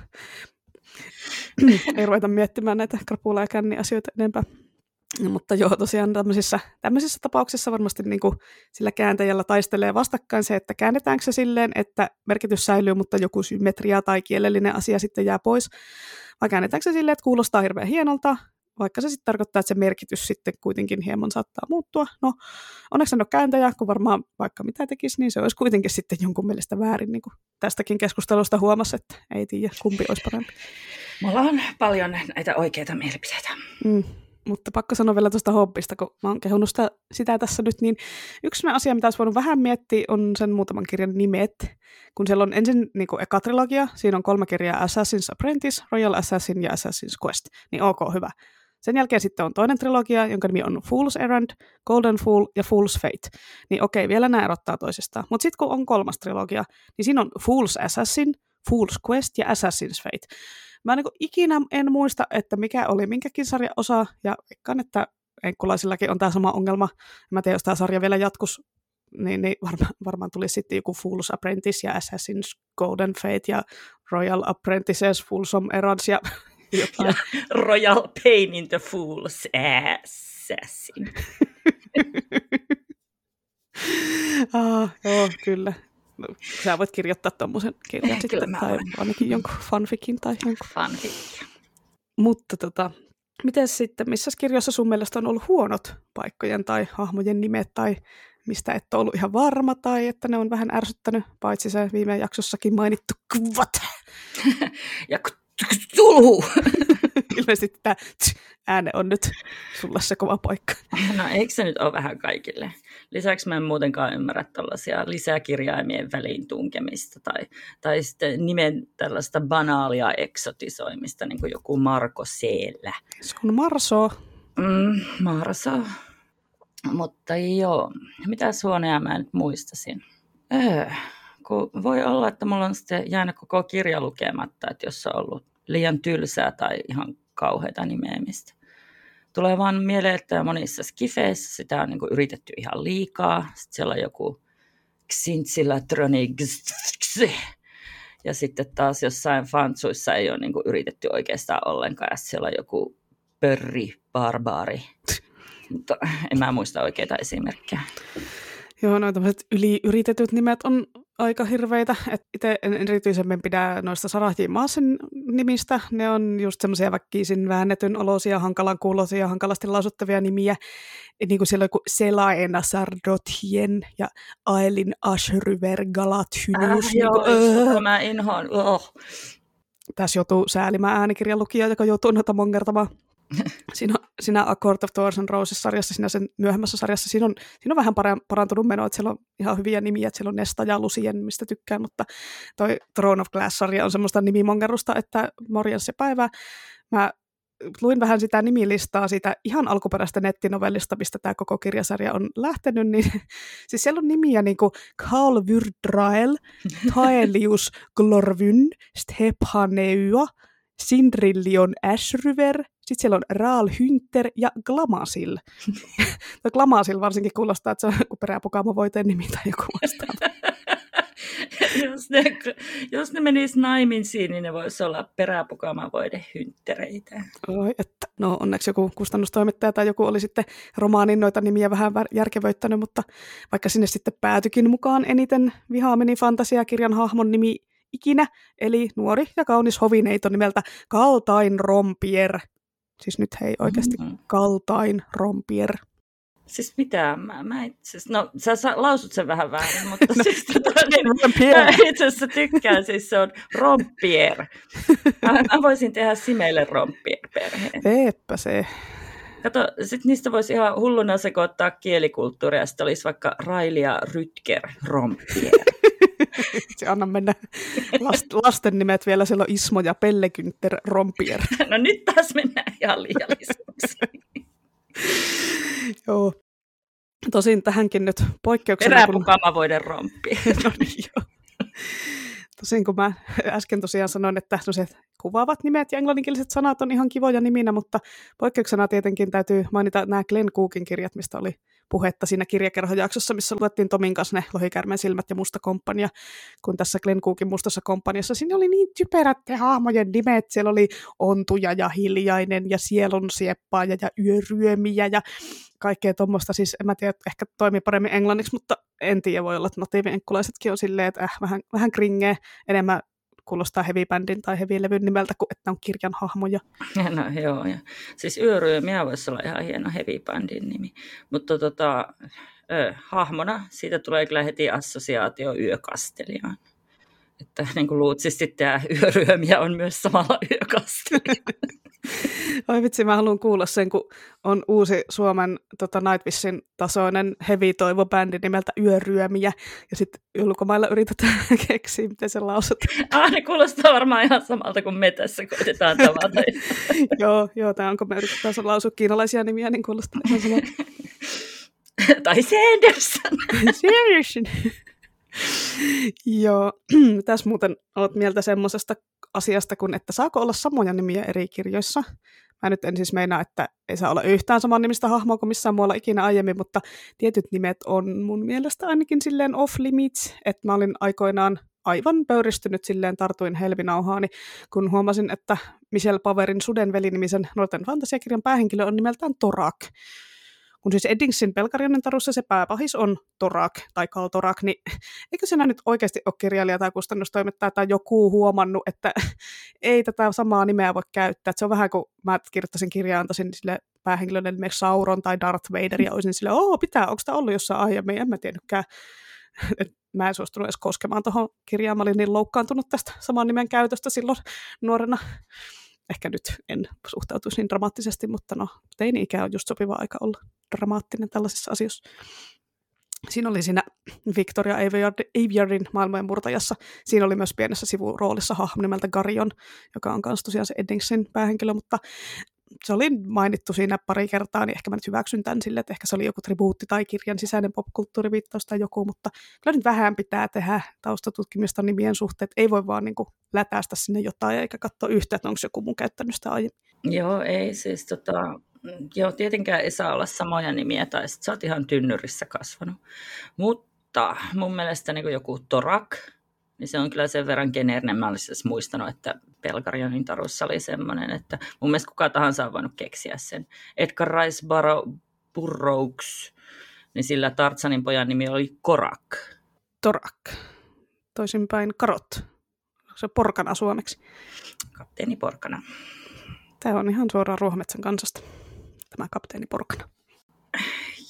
S1: ei ruveta miettimään näitä krapula- ja känni-asioita enempää. Mutta joo, tosiaan tämmöisissä, tämmöisissä tapauksissa varmasti niin kuin sillä kääntäjällä taistelee vastakkain se, että käännetäänkö se silleen, että merkitys säilyy, mutta joku symmetria tai kielellinen asia sitten jää pois, vai käännetäänkö se silleen, että kuulostaa hirveän hienolta, vaikka se sitten tarkoittaa, että se merkitys sitten kuitenkin hieman saattaa muuttua. No, onneksi en ole kääntäjä, kun varmaan vaikka mitä tekisi, niin se olisi kuitenkin sitten jonkun mielestä väärin, niin kuin tästäkin keskustelusta huomasi, että ei tiedä, kumpi olisi parempi.
S2: Mulla on paljon näitä oikeita mielipiteitä.
S1: Mm, mutta pakko sanoa vielä tuosta hobbista, kun mä oon kehunut sitä, sitä tässä nyt, niin yksi asia, mitä olisi voinut vähän miettiä, on sen muutaman kirjan nimet. Kun siellä on ensin niin kuin eka trilogia, siinä on kolme kirjaa Assassin's Apprentice, Royal Assassin ja Assassin's Quest, niin ok, hyvä. Sen jälkeen sitten on toinen trilogia, jonka nimi on Fool's Errand, Golden Fool ja Fool's Fate. Niin okei, vielä nämä erottaa toisistaan. Mutta sitten kun on kolmas trilogia, niin siinä on Fool's Assassin, Fool's Quest ja Assassin's Fate. Mä niin ikinä en muista, että mikä oli minkäkin sarjan osa, ja veikkaan, että enkkulaisillakin on tämä sama ongelma. Mä tiedän, jos tämä sarja vielä jatkus, niin, niin varma, varmaan tuli sitten joku Fool's Apprentice ja Assassin's Golden Fate ja Royal Apprentices, Foolsome Errands ja
S2: jotain. Ja Royal Pain in the Fool's Assassin.
S1: ah, joo, kyllä. Sä voit kirjoittaa tuommoisen kirjan eh, sitten, tai olen. ainakin jonkun fanfikin tai jonkun.
S2: Fanfic.
S1: Mutta tota, miten sitten, missä kirjoissa sun mielestä on ollut huonot paikkojen tai hahmojen nimet tai mistä et ole ollut ihan varma tai että ne on vähän ärsyttänyt, paitsi se viime jaksossakin mainittu kvat.
S2: ja tulhu.
S1: Ilmeisesti tämä ääne on nyt sulla se kova paikka.
S2: No eikö se nyt ole vähän kaikille? Lisäksi mä en muutenkaan ymmärrä tällaisia lisäkirjaimien väliin tunkemista tai, tai sitten nimen tällaista banaalia eksotisoimista, niin kuin joku Marko Seellä.
S1: Se on Marso.
S2: Mm, Marso. Mutta joo, mitä huoneja mä nyt muistasin? Öö, kun voi olla, että mulla on sitten jäänyt koko kirja lukematta, että jos on ollut liian tylsää tai ihan kauheita nimeämistä. Tulee vaan mieleen, että monissa skifeissä sitä on niin yritetty ihan liikaa. Sitten siellä on joku Xintsilatroni ja sitten taas jossain fantsuissa ei ole niin yritetty oikeastaan ollenkaan. Ja siellä on joku pörri, barbaari. Mutta en mä muista oikeita esimerkkejä.
S1: Joo, noin tämmöiset yliyritettyt nimet on aika hirveitä. Itse en erityisemmin pidä noista Sarahji Maasen nimistä. Ne on just semmoisia väkkiisin väännetyn olosia, hankalan kuulosia, hankalasti lausuttavia nimiä. Niin kuin siellä on joku Selaena Sardotien ja Aelin Ashryver Galathynus.
S2: Äh, niin joo, öö. mä inhoan. Oh.
S1: Tässä joutuu säälimään äänikirjan lukija, joka joutuu noita mongertamaan. siinä, siinä A Court of Thorns and Roses-sarjassa, siinä sen myöhemmässä sarjassa, siinä on, siinä on vähän parantunut meno, että siellä on ihan hyviä nimiä, että siellä on Nesta ja Lucien, mistä tykkään, mutta toi Throne of Glass-sarja on semmoista nimimongerusta, että morjens se päivä. Mä luin vähän sitä nimilistaa siitä ihan alkuperäistä nettinovellista, mistä tämä koko kirjasarja on lähtenyt, niin siis siellä on nimiä niin kuin Karl Wyrdrael, Taelius Glorvyn, Stephaneua, Sindrillion Ashryver, sitten siellä on Raal Hynter ja Glamasil. no Glamasil varsinkin kuulostaa, että se on joku peräpukamo-voiteen nimi tai joku vastaava.
S2: jos, ne, jos ne menis naimisiin, niin ne voisi olla peräpukama-voide hynttereitä.
S1: Oi, että, no onneksi joku kustannustoimittaja tai joku oli sitten romaanin noita nimiä vähän järkevöittänyt, mutta vaikka sinne sitten päätykin mukaan eniten vihaameni fantasiakirjan hahmon nimi ikinä, eli nuori ja kaunis hovineito nimeltä Kaltain Rompier. Siis nyt hei oikeasti mm-hmm. Kaltain Rompier.
S2: Siis mitä? Mä, mä itse no sä, sä lausut sen vähän väärin, mutta siis tota, niin, mä itse asiassa tykkään, siis se on Rompier. Mä, mä voisin tehdä Simeille Rompier-perheen.
S1: Eepä se.
S2: Kato, sit niistä voisi ihan hulluna sekoittaa kielikulttuuria, sitten olisi vaikka Railia Rytker Rompier.
S1: Se anna mennä last, lasten nimet vielä, siellä on Ismo ja Pellekynter Rompier.
S2: No nyt taas mennään ihan liiallisuuksiin.
S1: Joo. Tosin tähänkin nyt poikkeuksena...
S2: Peräpukamavoiden rompi.
S1: no niin, joo. Tosin kun mä äsken tosiaan sanoin, että no se kuvaavat nimet ja englanninkieliset sanat on ihan kivoja niminä, mutta poikkeuksena tietenkin täytyy mainita nämä Glenn Cookin kirjat, mistä oli puhetta siinä kirjakerhojaksossa, missä luettiin Tomin kanssa ne Lohikärmen silmät ja Musta komppania, kun tässä Glenn Cookin Mustassa komppaniassa. Siinä oli niin typerät te hahmojen nimet. Siellä oli Ontuja ja Hiljainen ja Sielun sieppaaja ja Yöryömiä ja kaikkea tuommoista. Siis en mä tiedä, ehkä toimii paremmin englanniksi, mutta en tiedä, voi olla, että natiivienkkulaisetkin on silleen, että äh, vähän, vähän kringee enemmän kuulostaa heavy-bändin tai heavy-levyn nimeltä, kuin että on kirjan hahmoja.
S2: No joo, ja siis Yöryömiä voisi olla ihan hieno heavy-bändin nimi. Mutta tota, ö, hahmona siitä tulee kyllä heti assosiaatio yökastelijaan. Että niin kuin luutsisti tämä yöryömiä on myös samalla yökastelija.
S1: Oi vitsi, mä haluan kuulla sen, kun on uusi Suomen tota, Nightwishin tasoinen heavy-toivo-bändi nimeltä Yöryömiä, ja sitten ulkomailla yritetään keksiä, miten se lausutaan.
S2: Ah, ne kuulostaa varmaan ihan samalta kuin me tässä koitetaan tavata.
S1: joo, joo, tämä on, kun me yritetään lausua kiinalaisia nimiä, niin kuulostaa ihan samalta.
S2: tai Sanderson.
S1: Sanderson. Joo, tässä muuten olet mieltä semmoisesta asiasta kuin, että saako olla samoja nimiä eri kirjoissa. Mä nyt en siis meinaa, että ei saa olla yhtään saman nimistä hahmoa kuin missään muualla ikinä aiemmin, mutta tietyt nimet on mun mielestä ainakin silleen off limits, että mä olin aikoinaan aivan pöyristynyt silleen tartuin helvinauhaani, kun huomasin, että Michelle Powerin Sudenveli-nimisen nuorten fantasiakirjan päähenkilö on nimeltään Torak kun siis Eddingsin Pelkarionin tarussa se pääpahis on Torak tai Kaltorak, niin eikö siinä nyt oikeasti ole kirjailija tai kustannustoimittaja tai joku huomannut, että ei tätä samaa nimeä voi käyttää. Että se on vähän kuin mä kirjoittaisin kirjaa, antaisin sille päähenkilölle esimerkiksi Sauron tai Darth Vader, ja olisin sille, oo, pitää, onko tämä ollut jossain aiemmin, en mä tiennytkään. Et mä en suostunut edes koskemaan tuohon kirjaan, mä olin niin loukkaantunut tästä saman nimen käytöstä silloin nuorena ehkä nyt en suhtautuisi niin dramaattisesti, mutta no, teini-ikä on just sopiva aika olla dramaattinen tällaisissa asioissa. Siinä oli siinä Victoria Aviardin maailmojen murtajassa. Siinä oli myös pienessä sivuroolissa hahmo nimeltä Garion, joka on myös tosiaan se Eddingsin päähenkilö, mutta se oli mainittu siinä pari kertaa, niin ehkä mä nyt hyväksyn tämän sille, että ehkä se oli joku tribuutti tai kirjan sisäinen popkulttuuriviittaus tai joku, mutta kyllä nyt vähän pitää tehdä taustatutkimista nimien suhteen, ei voi vaan niin kuin lätästä sinne jotain eikä katsoa yhtä, että onko joku mun käyttänyt sitä aiemmin.
S2: Joo, ei siis tota, joo, tietenkään ei saa olla samoja nimiä, tai sitten sä oot ihan tynnyrissä kasvanut. Mutta mun mielestä niin joku Torak, niin se on kyllä sen verran geneerinen. Mä olisin siis muistanut, että Pelkarionin tarussa oli semmoinen, että mun mielestä kuka tahansa on voinut keksiä sen. Edgar Rice Burroughs, niin sillä Tartsanin pojan nimi oli Korak.
S1: Torak. Toisinpäin Karot. Se porkana suomeksi.
S2: Kapteeni Porkana.
S1: Tämä on ihan suoraan Ruohometsän kansasta, tämä kapteeni Porkana.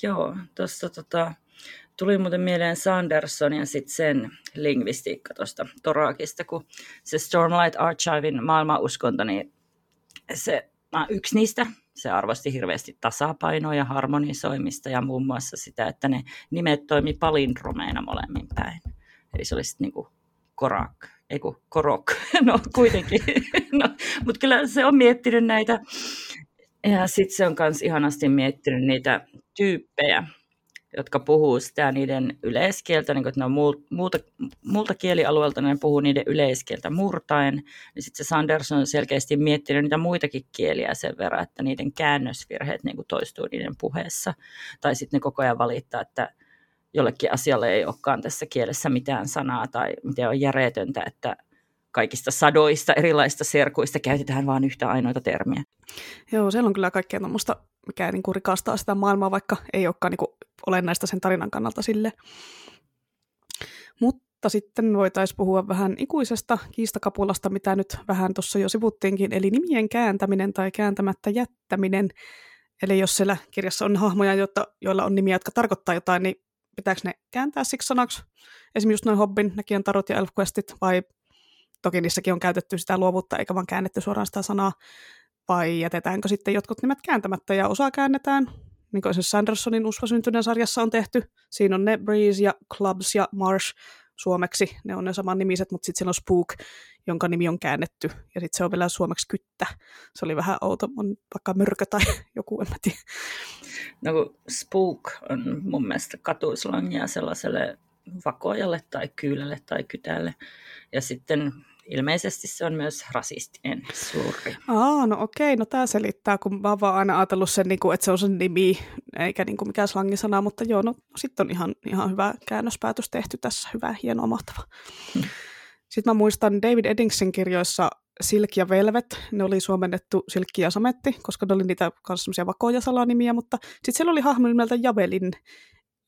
S2: Joo, tuossa tota, Tuli muuten mieleen Sanderson ja sitten sen lingvistiikka tuosta Torakista, kun se Stormlight Archivein maailmanuskonto, niin se yksi niistä, se arvosti hirveästi tasapainoa ja harmonisoimista ja muun muassa sitä, että ne nimet toimi palindromeina molemmin päin. Eli se olisi niin kuin korak, ei kun korok, no kuitenkin. no, mutta kyllä se on miettinyt näitä, ja sitten se on myös ihanasti miettinyt niitä tyyppejä, jotka puhuu sitä niiden yleiskieltä, niin kun, että ne on muuta, muulta kielialueelta, ne puhuu niiden yleiskieltä murtaen, niin sitten se Sanderson on selkeästi miettinyt niitä muitakin kieliä sen verran, että niiden käännösvirheet niin toistuu niiden puheessa. Tai sitten ne koko ajan valittaa, että jollekin asialle ei olekaan tässä kielessä mitään sanaa tai miten on järjetöntä, että kaikista sadoista erilaisista serkuista käytetään vain yhtä ainoita termiä.
S1: Joo, siellä on kyllä kaikkea tuommoista, mikä niin kuin rikastaa sitä maailmaa, vaikka ei olekaan niin kuin olennaista sen tarinan kannalta sille. Mutta sitten voitaisiin puhua vähän ikuisesta kiistakapulasta, mitä nyt vähän tuossa jo sivuttiinkin, eli nimien kääntäminen tai kääntämättä jättäminen. Eli jos siellä kirjassa on hahmoja, jotta, joilla on nimiä, jotka tarkoittaa jotain, niin pitääkö ne kääntää siksi sanaksi? Esimerkiksi just noin Hobbin, näkijän tarot ja Elfquestit, vai toki niissäkin on käytetty sitä luovuutta, eikä vaan käännetty suoraan sitä sanaa, vai jätetäänkö sitten jotkut nimet kääntämättä ja osa käännetään, niin kuin Sandersonin usvasyntyneen sarjassa on tehty. Siinä on ne Breeze ja Clubs ja Marsh suomeksi, ne on ne saman nimiset, mutta sitten siellä on Spook, jonka nimi on käännetty, ja sitten se on vielä suomeksi kyttä. Se oli vähän outo, on vaikka mörkö tai joku, en mä tiedä.
S2: No Spook on mun mielestä katuislangia sellaiselle vakojalle tai kyylälle tai kytälle. Ja sitten ilmeisesti se on myös rasistinen surri.
S1: Aa, no okei, no tämä selittää, kun mä oon vaan aina ajatellut sen, niin kuin, että se on sen nimi, eikä niin kuin mikään slangisana, mutta joo, no sitten on ihan, ihan hyvä käännöspäätös tehty tässä, hyvä, hieno, mahtava. Hmm. Sitten mä muistan David Eddingsin kirjoissa Silk ja Velvet, ne oli suomennettu Silkki ja Sametti, koska ne oli niitä kanssa semmoisia vakoja salanimiä, mutta sitten siellä oli hahmo nimeltä Javelin,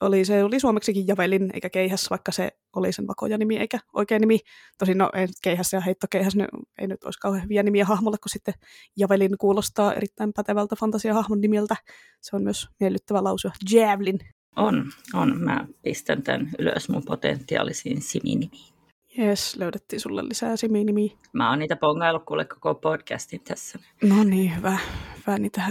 S1: oli, se oli suomeksikin Javelin eikä Keihäs, vaikka se oli sen vakoja nimi eikä oikea nimi. Tosin no ei Keihäs ja Heittokeihäs ne ei nyt olisi kauhean hyviä nimiä hahmolle, kun sitten Javelin kuulostaa erittäin pätevältä fantasiahahmon nimeltä. Se on myös miellyttävä lausua. Javelin.
S2: On, on. Mä pistän tämän ylös mun potentiaalisiin siminimiin.
S1: Jes, löydettiin sulle lisää siminimiä.
S2: Mä oon niitä pongaillut kuule koko podcastin tässä.
S1: No niin, hyvä. hyvä niitä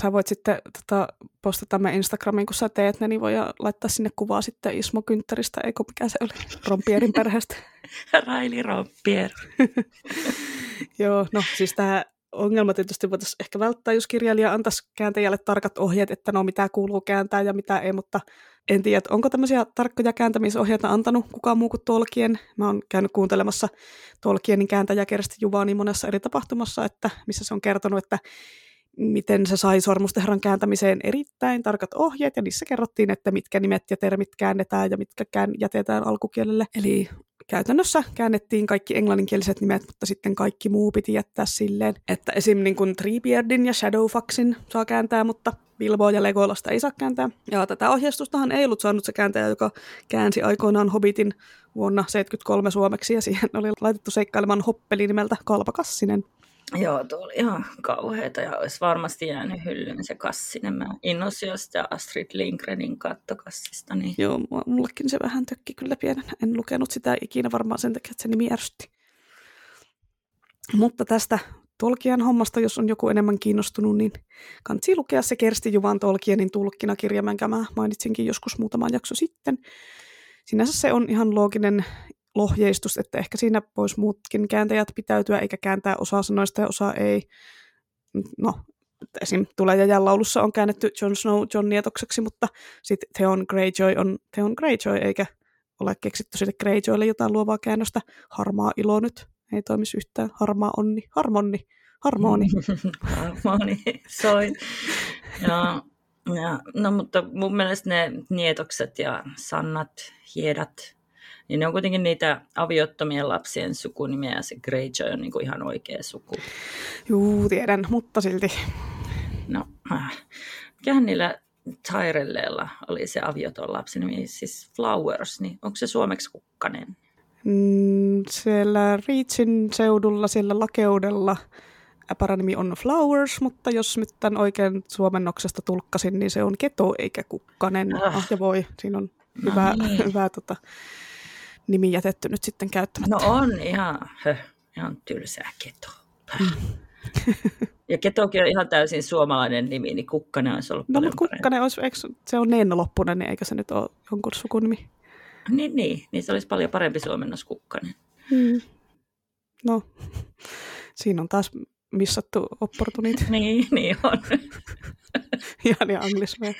S1: sä voit sitten tota, postata me Instagramiin, kun sä teet ne, niin voi laittaa sinne kuvaa sitten Ismo Kynttäristä, eikö mikä se oli, Rompierin perheestä.
S2: Raili Rompier.
S1: Joo, no siis tämä ongelma tietysti voitaisiin ehkä välttää, jos kirjailija antaisi kääntäjälle tarkat ohjeet, että no mitä kuuluu kääntää ja mitä ei, mutta en tiedä, onko tämmöisiä tarkkoja kääntämisohjeita antanut kukaan muu kuin Tolkien. Mä oon käynyt kuuntelemassa Tolkienin kääntäjä Kersti Juvani monessa eri tapahtumassa, että missä se on kertonut, että miten se sai sormusten kääntämiseen erittäin tarkat ohjeet, ja niissä kerrottiin, että mitkä nimet ja termit käännetään ja mitkä kään jätetään alkukielelle. Eli käytännössä käännettiin kaikki englanninkieliset nimet, mutta sitten kaikki muu piti jättää silleen, että esim. Niin kuin Treebeardin ja Shadowfaxin saa kääntää, mutta Bilboa ja Legolasta ei saa kääntää. Ja tätä ohjeistustahan ei ollut saanut se kääntäjä, joka käänsi aikoinaan Hobbitin vuonna 1973 suomeksi, ja siihen oli laitettu seikkailemaan hoppeli nimeltä Kalpakassinen.
S2: Joo, tuo oli ihan kauheata ja olisi varmasti jäänyt hyllyyn se kassinen. Mä innosin jo sitä Astrid Lindgrenin kattokassista. Niin...
S1: Joo, mullekin se vähän tökki kyllä pienen. En lukenut sitä ikinä varmaan sen takia, että se nimi ärsytti. Mutta tästä Tolkien hommasta, jos on joku enemmän kiinnostunut, niin kannattaa lukea se Kersti Juvan Tolkienin tulkkina kirja, minkä mä mainitsinkin joskus muutama jakso sitten. Sinänsä se on ihan looginen lohjeistus, että ehkä siinä voisi muutkin kääntäjät pitäytyä eikä kääntää osaa sanoista ja osaa ei. No, esim. Tulee ja laulussa on käännetty Jon Snow John Nietokseksi, mutta sitten Theon Greyjoy on Theon Greyjoy, eikä ole keksitty sille Greyjoylle jotain luovaa käännöstä. Harmaa ilo nyt, ei toimisi yhtään. Harmaa onni, harmonni, harmoni.
S2: harmoni, soi. Ja, ja, no mutta mun mielestä ne nietokset ja sannat, hiedat, niin ne on kuitenkin niitä aviottomien lapsien sukunimiä ja se Greyjoy on niin kuin ihan oikea suku.
S1: Juu, tiedän, mutta silti.
S2: No, äh. mikähän niillä Tyrelleella oli se avioton lapsi nimi, siis Flowers, niin onko se suomeksi kukkanen?
S1: Mm, siellä Reachin seudulla, siellä lakeudella paranimi on Flowers, mutta jos nyt tämän oikein suomennoksesta tulkkasin, niin se on keto eikä kukkanen. Ah. ah ja voi, siinä on no hyvä, niin. hyvä tota, nimi jätetty nyt sitten käyttämättä.
S2: No on ihan, höh, ihan tylsää keto. Mm. ja ketokin on ihan täysin suomalainen nimi, niin Kukkanen olisi ollut
S1: No mutta Kukkanen olisi, eikö, se on Neenna Loppunen, niin eikö se nyt ole jonkun sukunimi?
S2: Niin, niin, niin se olisi paljon parempi suomennos Kukkanen.
S1: Mm. No, siinä on taas missattu opportunit.
S2: niin, niin on.
S1: Ihan ja anglismeja.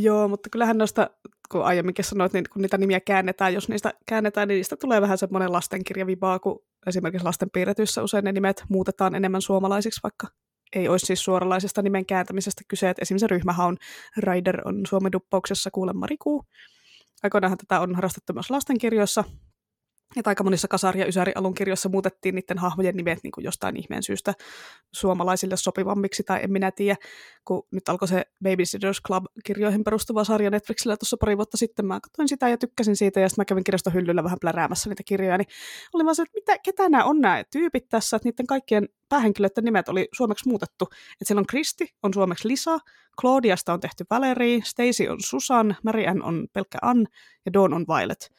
S1: Joo, mutta kyllähän noista, kun aiemminkin sanoit, niin kun niitä nimiä käännetään, jos niistä käännetään, niin niistä tulee vähän semmoinen lastenkirjavibaa, kun esimerkiksi lasten piirretyissä usein ne nimet muutetaan enemmän suomalaisiksi, vaikka ei olisi siis suoralaisesta nimen kääntämisestä kyse, että esimerkiksi ryhmähaun Rider on Suomen duppauksessa kuulemma Riku. Aikoinaanhan tätä on harrastettu myös lastenkirjoissa, että aika monissa kasari- ja ysäri-alun kirjoissa muutettiin niiden hahmojen nimet niin kuin jostain ihmeen syystä suomalaisille sopivammiksi, tai en minä tiedä, kun nyt alkoi se Babysitters Club-kirjoihin perustuva sarja Netflixillä tuossa pari vuotta sitten, mä katsoin sitä ja tykkäsin siitä, ja sitten mä kävin kirjaston hyllyllä vähän pläräämässä niitä kirjoja, niin oli vaan se, että mitä, ketä nämä on nämä tyypit tässä, että niiden kaikkien päähenkilöiden nimet oli suomeksi muutettu. Että siellä on Kristi, on suomeksi Lisa, Claudiasta on tehty Valerie, Stacy on Susan, Marianne on pelkkä Ann ja Dawn on Violet.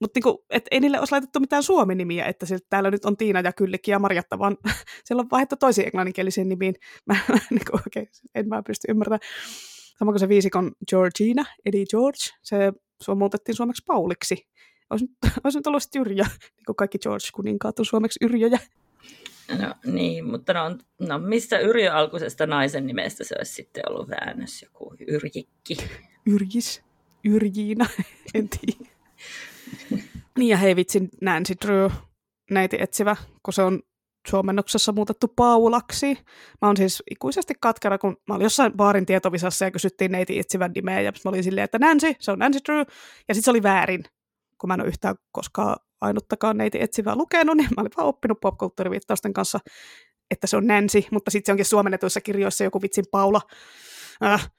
S1: Mutta niinku, ei niille olisi laitettu mitään suomi-nimiä, että sieltä täällä nyt on Tiina ja Kyllikki ja Marjatta, vaan siellä on vaihdettu toisiin englanninkielisiin nimiin. Mä, niinku, okay, en mä pysty ymmärtämään. Sama kuin se viisikon Georgina, eli George, se muutettiin suomeksi Pauliksi. Olisi nyt, olisi nyt ollut Yrjö, niin kuin kaikki George-kuninkaat on suomeksi Yrjöjä.
S2: No niin, mutta no, no mistä Yrjö alkuisesta naisen nimestä se olisi sitten ollut väännös, joku Yrjikki?
S1: Yrjis, Yrjiina, en tiedä. Niin ja hei vitsin Nancy Drew, neiti etsivä, kun se on suomennoksessa muutettu Paulaksi. Mä oon siis ikuisesti katkera, kun mä olin jossain baarin tietovisassa ja kysyttiin neiti etsivän nimeä, ja mä olin silleen, että Nancy, se on Nancy Drew, ja sitten se oli väärin, kun mä en ole yhtään koskaan ainuttakaan neiti etsivää lukenut, niin mä olin vaan oppinut popkulttuuriviittausten kanssa, että se on Nancy, mutta sitten se onkin suomennetuissa kirjoissa joku vitsin Paula. Äh,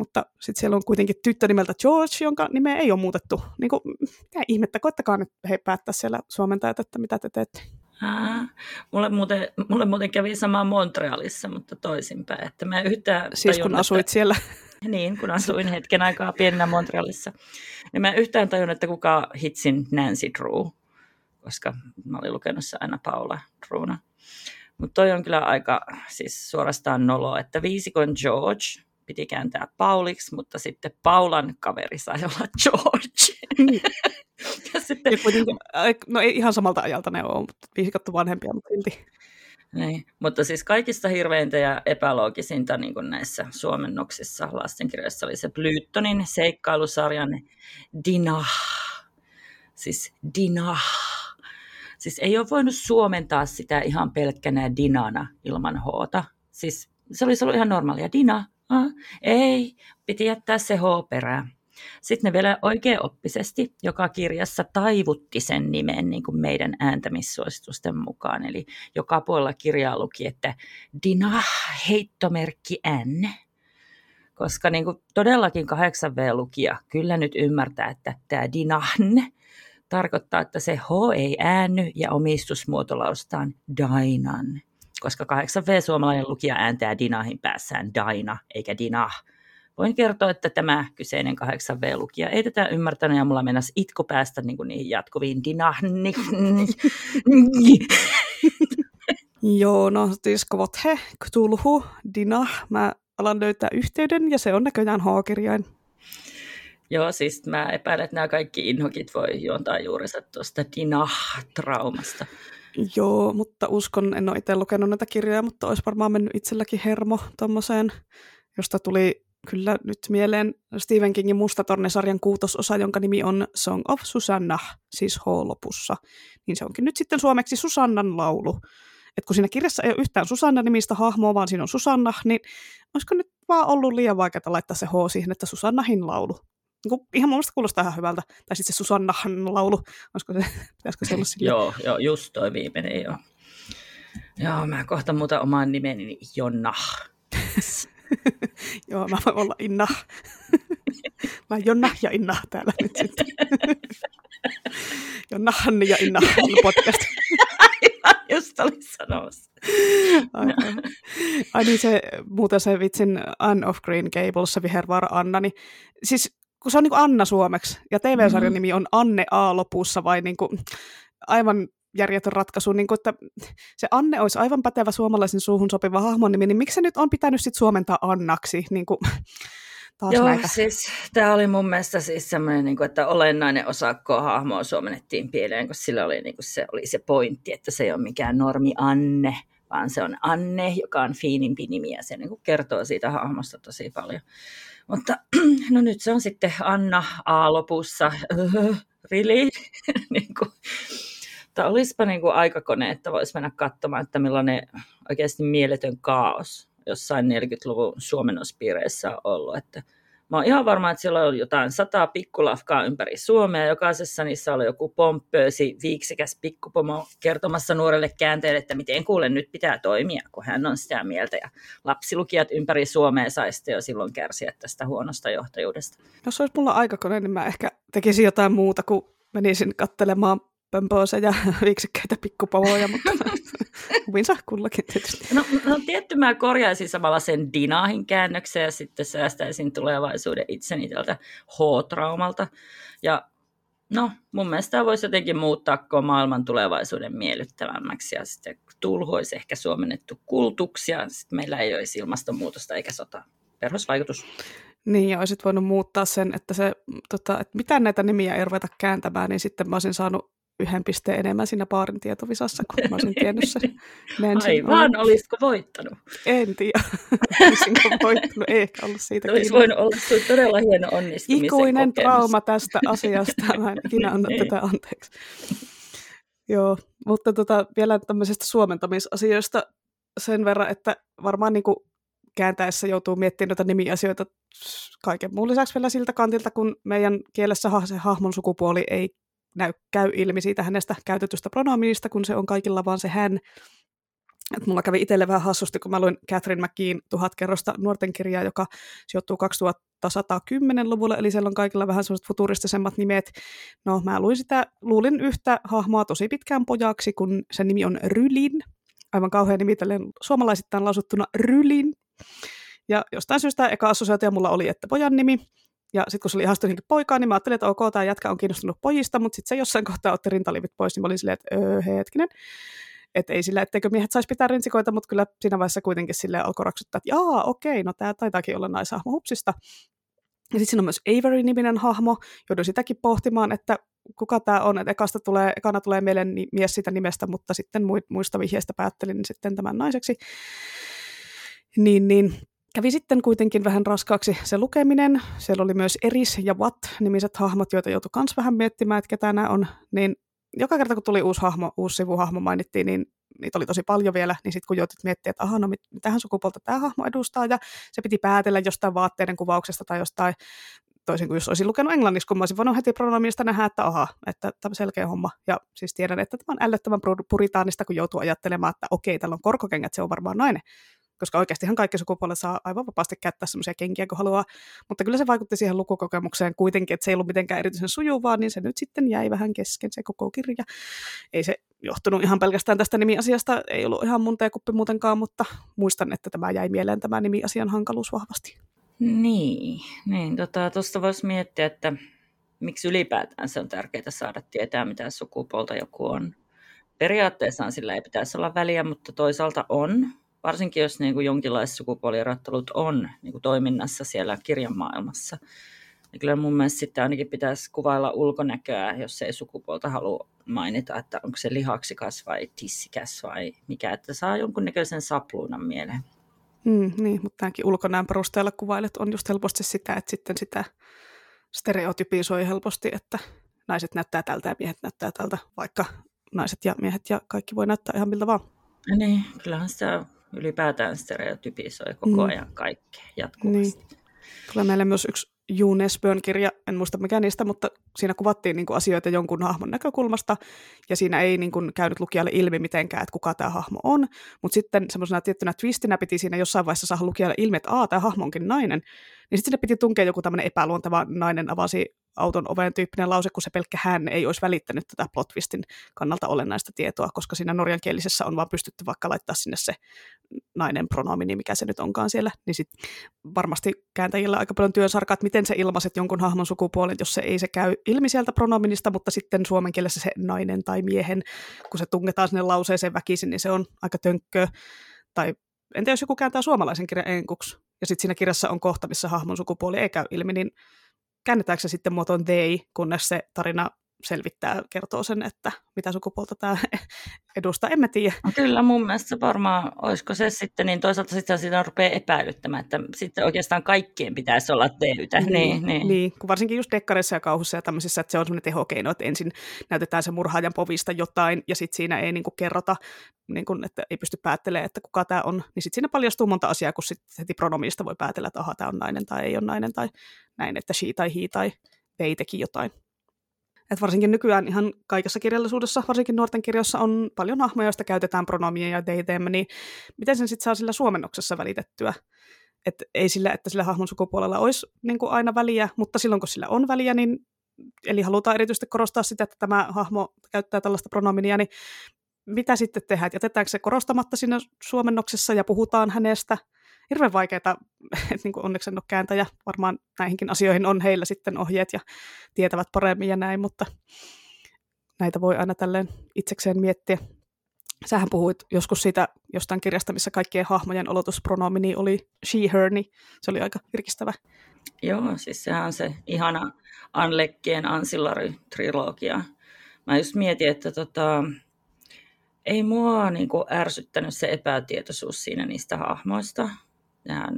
S1: mutta sitten siellä on kuitenkin tyttö nimeltä George, jonka nimeä ei ole muutettu. Niin kuin, mitä ihmettä, koittakaa nyt he päättää siellä suomentajat, että mitä te teette.
S2: Aa, mulle, muuten, mulle muuten kävi sama Montrealissa, mutta toisinpäin. Että mä yhtään
S1: siis tajun, kun asuit että, siellä?
S2: Niin, kun asuin hetken aikaa pienenä Montrealissa. Niin mä yhtään tajun, että kuka hitsin Nancy Drew, koska mä olin lukenut se aina Paula Drewna. Mutta toi on kyllä aika siis suorastaan nolo, että viisikon George piti kääntää Pauliksi, mutta sitten Paulan kaveri sai olla George. Niin.
S1: ja sitten... no ei ihan samalta ajalta ne on, mutta viisikottu vanhempia, mutta silti.
S2: Niin, mutta siis kaikista hirveintä ja epäloogisinta niin kuin näissä suomennoksissa lastenkirjoissa oli se Blytonin seikkailusarjan Dina. Siis Dina. Siis ei ole voinut suomentaa sitä ihan pelkkänä Dinana ilman hoota. Siis se olisi ollut ihan normaalia. Dina, ei, piti jättää se H perään. Sitten ne vielä oikein oppisesti joka kirjassa taivutti sen nimen niin kuin meidän ääntämissuositusten mukaan. Eli joka puolella kirjaa luki, että Dina heittomerkki N. Koska niin kuin todellakin 8V-lukija kyllä nyt ymmärtää, että tämä Dinahn tarkoittaa, että se H ei äänny ja omistusmuotolaustaan Dainan. Koska 8V suomalainen lukija ääntää Dinahin päässään Daina eikä Dinah voin kertoa, että tämä kyseinen 8V-lukija ei tätä ymmärtänyt ja mulla mennäisi itku päästä niin kuin niihin jatkuviin dinahni.
S1: Joo, no tiskovot he, Cthulhu, Dina. Mä alan löytää yhteyden ja se on näköjään H-kirjain.
S2: Joo, siis mä epäilen, että nämä kaikki inhokit voi juontaa juurensa tuosta Dinah-traumasta.
S1: Joo, mutta uskon, en ole itse lukenut näitä kirjoja, mutta olisi varmaan mennyt itselläkin hermo tuommoiseen, josta tuli kyllä nyt mieleen Stephen Kingin Mustatorne-sarjan kuutososa, jonka nimi on Song of Susanna, siis H lopussa. Niin se onkin nyt sitten suomeksi Susannan laulu. Et kun siinä kirjassa ei ole yhtään Susanna-nimistä hahmoa, vaan siinä on Susanna, niin olisiko nyt vaan ollut liian vaikeaa laittaa se H siihen, että Susannahin laulu. Niin kuin, ihan mun mielestä kuulostaa ihan hyvältä. Tai sitten se Susannahan laulu. Olisiko se, pitäisikö se olla sille?
S2: joo, joo, just toi viimeinen, joo. Joo, mä kohta muuta oman nimeni Jonna.
S1: Joo, mä voin olla Inna. mä Jonna ja Inna täällä nyt sitten. Jonna, Hanni ja Inna podcast.
S2: Just olin sanomassa.
S1: Ai, ai niin se, muuten se vitsin Anne of Green Gables, se vihervaara Anna, niin siis kun se on niin kuin Anna suomeksi, ja TV-sarjan mm-hmm. nimi on Anne A lopussa, vai niin kuin, aivan järjetön ratkaisu, niin kuin, että se Anne olisi aivan pätevä suomalaisen suuhun sopiva hahmon nimi, niin miksi se nyt on pitänyt sit suomentaa Annaksi? Niin kuin,
S2: taas Joo, näitä. siis tämä oli mun mielestä siis semmoinen, niin kuin, että olennainen osa hahmoa suomennettiin pieleen, koska sillä oli, niin kuin, se, oli se pointti, että se ei ole mikään normi Anne, vaan se on Anne, joka on fiinimpi nimi ja se niin kuin, kertoo siitä hahmosta tosi paljon. Mutta no nyt se on sitten Anna A lopussa. really? niin kuin, mutta olisipa niin kuin aikakone, että voisi mennä katsomaan, että millainen oikeasti mieletön kaos jossain 40-luvun suomennospiireissä on ollut. Että mä oon ihan varma, että siellä on jotain sataa pikkulafkaa ympäri Suomea. Jokaisessa niissä oli joku pomppöösi, viiksikäs pikkupomo kertomassa nuorelle käänteelle, että miten kuulen nyt pitää toimia, kun hän on sitä mieltä. Ja lapsilukijat ympäri Suomea saisi jo silloin kärsiä tästä huonosta johtajuudesta.
S1: Jos olisi mulla aikakone, niin mä ehkä tekisin jotain muuta kuin menisin katselemaan pömpööse ja viiksikkäitä pikkupavoja, mutta huvinsa kullakin tietysti.
S2: No, no tietty mä korjaisin samalla sen Dinahin käännöksen ja sitten säästäisin tulevaisuuden itseni tältä H-traumalta. Ja no, mun mielestä voisi jotenkin muuttaa koko maailman tulevaisuuden miellyttävämmäksi ja sitten tulhu olisi ehkä suomennettu kultuksi ja sitten meillä ei olisi ilmastonmuutosta eikä sota. Perhosvaikutus.
S1: Niin, ja olisit voinut muuttaa sen, että, se, tota, että mitään näitä nimiä ei ruveta kääntämään, niin sitten mä olisin saanut yhden pisteen enemmän siinä baarin tietovisassa, kun mä olisin tiennyt sen.
S2: Aivan, olisiko voittanut?
S1: En tiedä, olisinko voittanut, ei ehkä ollut siitä
S2: Olisi voinut olla todella hieno onnistumisen
S1: Ikuinen
S2: kokemus.
S1: trauma tästä asiasta, mä en ikinä anna niin. tätä anteeksi. Joo, mutta tota, vielä tämmöisestä suomentamisasioista sen verran, että varmaan niin kuin kääntäessä joutuu miettimään noita nimiasioita kaiken muun lisäksi vielä siltä kantilta, kun meidän kielessä se hahmon sukupuoli ei näy, käy ilmi siitä hänestä käytetystä pronominista, kun se on kaikilla vaan se hän. Et mulla kävi itselle vähän hassusti, kun mä luin Catherine McKean tuhat kerrosta nuorten kirjaa, joka sijoittuu 2110-luvulle, eli siellä on kaikilla vähän semmoiset futuristisemmat nimet. No, mä luin sitä, luulin yhtä hahmoa tosi pitkään pojaksi, kun sen nimi on Rylin. Aivan kauhean nimi, suomalaisittain lausuttuna Rylin. Ja jostain syystä eka assosiaatio mulla oli, että pojan nimi. Ja sitten kun se oli ihastunut poikaa, niin mä ajattelin, että ok, tämä jätkä on kiinnostunut pojista, mutta sitten se jossain kohtaa otti rintalivit pois, niin mä olin silleen, että öö, hetkinen. Että ei sillä, etteikö miehet saisi pitää rinsikoita, mutta kyllä siinä vaiheessa kuitenkin sille alkoi raksuttaa, että jaa, okei, no tämä taitaakin olla naishahmo hupsista. Ja sitten siinä on myös Avery-niminen hahmo, joudun sitäkin pohtimaan, että kuka tämä on, että ekasta tulee, ekana tulee mieleen mies sitä nimestä, mutta sitten muista vihjeistä päättelin sitten tämän naiseksi. Niin, niin kävi sitten kuitenkin vähän raskaaksi se lukeminen. Siellä oli myös Eris ja Watt-nimiset hahmot, joita joutui myös vähän miettimään, että ketä nämä on. Niin joka kerta, kun tuli uusi hahmo, uusi sivuhahmo mainittiin, niin niitä oli tosi paljon vielä, niin sitten kun joutit miettimään, että aha, no mitähän sukupuolta tämä hahmo edustaa, ja se piti päätellä jostain vaatteiden kuvauksesta tai jostain, toisin kuin jos olisin lukenut englanniksi, kun mä olisin voinut heti pronomista nähdä, että aha, että tämä on selkeä homma. Ja siis tiedän, että tämä on ällöttävän puritaanista, kun joutuu ajattelemaan, että okei, täällä on korkokengät, se on varmaan nainen koska oikeastihan kaikki sukupuolet saa aivan vapaasti käyttää semmoisia kenkiä, kun haluaa, mutta kyllä se vaikutti siihen lukukokemukseen kuitenkin, että se ei ollut mitenkään erityisen sujuvaa, niin se nyt sitten jäi vähän kesken se koko kirja. Ei se johtunut ihan pelkästään tästä nimiasiasta, ei ollut ihan mun teekuppi muutenkaan, mutta muistan, että tämä jäi mieleen tämä nimiasian hankaluus vahvasti.
S2: Niin, niin tuosta tota, voisi miettiä, että miksi ylipäätään se on tärkeää saada tietää, mitä sukupuolta joku on. Periaatteessaan sillä ei pitäisi olla väliä, mutta toisaalta on varsinkin jos niin kuin jonkinlaiset sukupuolierottelut on niin kuin toiminnassa siellä kirjan maailmassa. niin kyllä mun mielestä sitten ainakin pitäisi kuvailla ulkonäköä, jos ei sukupuolta halua mainita, että onko se lihaksikas vai tissikäs vai mikä, että saa jonkunnäköisen sapluunan mieleen.
S1: Mm, niin, mutta tämänkin ulkonäön perusteella kuvailet on just helposti sitä, että sitten sitä stereotypisoi helposti, että naiset näyttää tältä ja miehet näyttää tältä, vaikka naiset ja miehet ja kaikki voi näyttää ihan miltä vaan.
S2: Niin, kyllähän sitä ylipäätään stereotypisoi koko mm. ajan kaikkea jatkuvasti. Niin.
S1: Tulee meille myös yksi June Esbjörn kirja, en muista mikä niistä, mutta siinä kuvattiin niin kuin, asioita jonkun hahmon näkökulmasta, ja siinä ei niin kuin, käynyt lukijalle ilmi mitenkään, että kuka tämä hahmo on, mutta sitten semmoisena tiettynä twistinä piti siinä jossain vaiheessa saada lukijalle ilmi, että tämä hahmo onkin nainen, niin sitten sinne piti tunkea joku tämmöinen epäluonteva nainen avasi auton oven tyyppinen lause, kun se pelkkä hän ei olisi välittänyt tätä plotwistin kannalta olennaista tietoa, koska siinä norjankielisessä on vaan pystytty vaikka laittaa sinne se nainen pronomini, mikä se nyt onkaan siellä, niin sitten varmasti kääntäjillä aika paljon työnsarkaa, että miten se ilmaiset jonkun hahmon sukupuolen, jos se ei se käy ilmi sieltä pronominista, mutta sitten suomen kielessä se nainen tai miehen, kun se tungetaan sinne lauseeseen väkisin, niin se on aika tönkkö. Tai entä jos joku kääntää suomalaisen kirjan enkuksi, ja sitten siinä kirjassa on kohta, missä hahmon sukupuoli ei käy ilmi, niin käännetäänkö se sitten muotoon they, kunnes se tarina selvittää, kertoo sen, että mitä sukupuolta tämä edustaa, emme tiedä.
S2: No kyllä mun mielestä varmaan, olisiko se sitten, niin toisaalta sitten sitä rupeaa epäilyttämään, että sitten oikeastaan kaikkien pitäisi olla tehdytä.
S1: Niin, niin, niin. niin kun varsinkin just dekkareissa ja kauhussa ja tämmöisissä, että se on semmoinen tehokeino, että ensin näytetään se murhaajan povista jotain ja sitten siinä ei niin kuin kerrota, niin kuin, että ei pysty päättelemään, että kuka tämä on, niin sitten siinä paljastuu monta asiaa, kun sitten heti pronomista voi päätellä, että aha, tämä on nainen tai ei ole nainen tai näin, että she tai he tai they teki jotain. Et varsinkin nykyään ihan kaikessa kirjallisuudessa, varsinkin nuorten kirjoissa on paljon hahmoja, joista käytetään pronomia ja they, niin miten sen sitten saa sillä suomennoksessa välitettyä? Et ei sillä, että sillä hahmon sukupuolella olisi niin kuin aina väliä, mutta silloin kun sillä on väliä, niin eli halutaan erityisesti korostaa sitä, että tämä hahmo käyttää tällaista pronominia, niin mitä sitten tehdään? Jätetäänkö se korostamatta siinä suomennoksessa ja puhutaan hänestä? Hirveän vaikeaa, että niin onneksi en ole kääntäjä, varmaan näihinkin asioihin on heillä sitten ohjeet ja tietävät paremmin ja näin, mutta näitä voi aina tälleen itsekseen miettiä. Sähän puhuit joskus siitä jostain kirjasta, missä kaikkien hahmojen olotuspronomini oli she, her, niin se oli aika virkistävä.
S2: Joo, siis sehän on se ihana Anlekkien Ancillary-trilogia. mä just mietin, että tota, ei mua niin kuin ärsyttänyt se epätietoisuus siinä niistä hahmoista. Ja,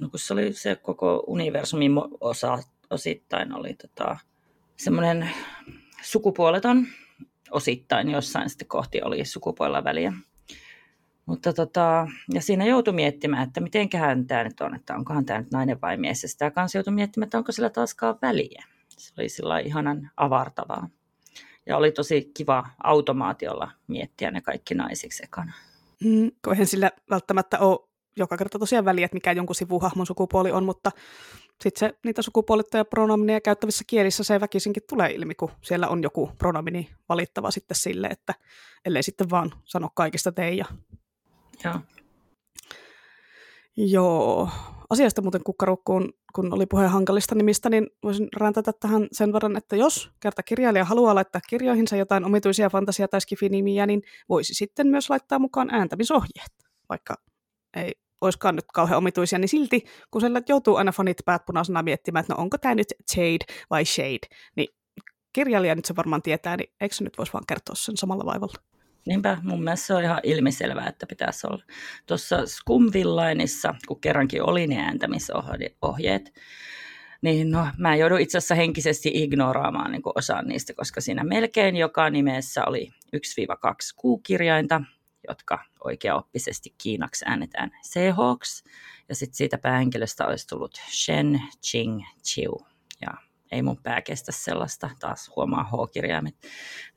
S2: no kun se oli se koko universumin osa, osittain oli tota, semmoinen sukupuoleton, osittain jossain sitten kohti oli sukupuolella väliä. Mutta tota, ja siinä joutui miettimään, että mitenköhän tämä nyt on, että onkohan tämä nyt nainen vai mies. Ja sitä kanssa joutui miettimään, että onko sillä taaskaan väliä. Se oli sillä ihanan avartavaa. Ja oli tosi kiva automaatiolla miettiä ne kaikki naisiksi ekana.
S1: Mm, eihän sillä välttämättä ole joka kerta tosiaan väliä, että mikä jonkun sivuhahmon sukupuoli on, mutta sitten se niitä sukupuolittuja pronomineja käyttävissä kielissä se väkisinkin tulee ilmi, kun siellä on joku pronomini valittava sitten sille, että ellei sitten vaan sano kaikista teija.
S2: Joo.
S1: Joo. Asiasta muuten kukkarukkuun, kun oli puhe hankalista nimistä, niin voisin räntätä tähän sen verran, että jos kerta kirjailija haluaa laittaa kirjoihinsa jotain omituisia fantasia- tai skifinimiä, niin voisi sitten myös laittaa mukaan ääntämisohjeet, vaikka ei olisikaan nyt kauhean omituisia, niin silti, kun siellä joutuu aina fanit päät punaisena miettimään, että no onko tämä nyt Jade vai Shade, niin kirjailija nyt se varmaan tietää, niin eikö se nyt voisi vaan kertoa sen samalla vaivalla?
S2: Niinpä, mun mielestä se on ihan ilmiselvää, että pitäisi olla. Tuossa Scumvillainissa, kun kerrankin oli ne ääntämisohjeet, niin no, mä joudun itse asiassa henkisesti ignoraamaan niin osan niistä, koska siinä melkein joka nimessä oli 1-2 kuukirjainta, jotka oikeaoppisesti kiinaksi äänetään CH, ja sitten siitä päähenkilöstä olisi tullut Shen, Ching, Chiu. Ja ei mun pää kestä sellaista, taas huomaa H-kirjaimet.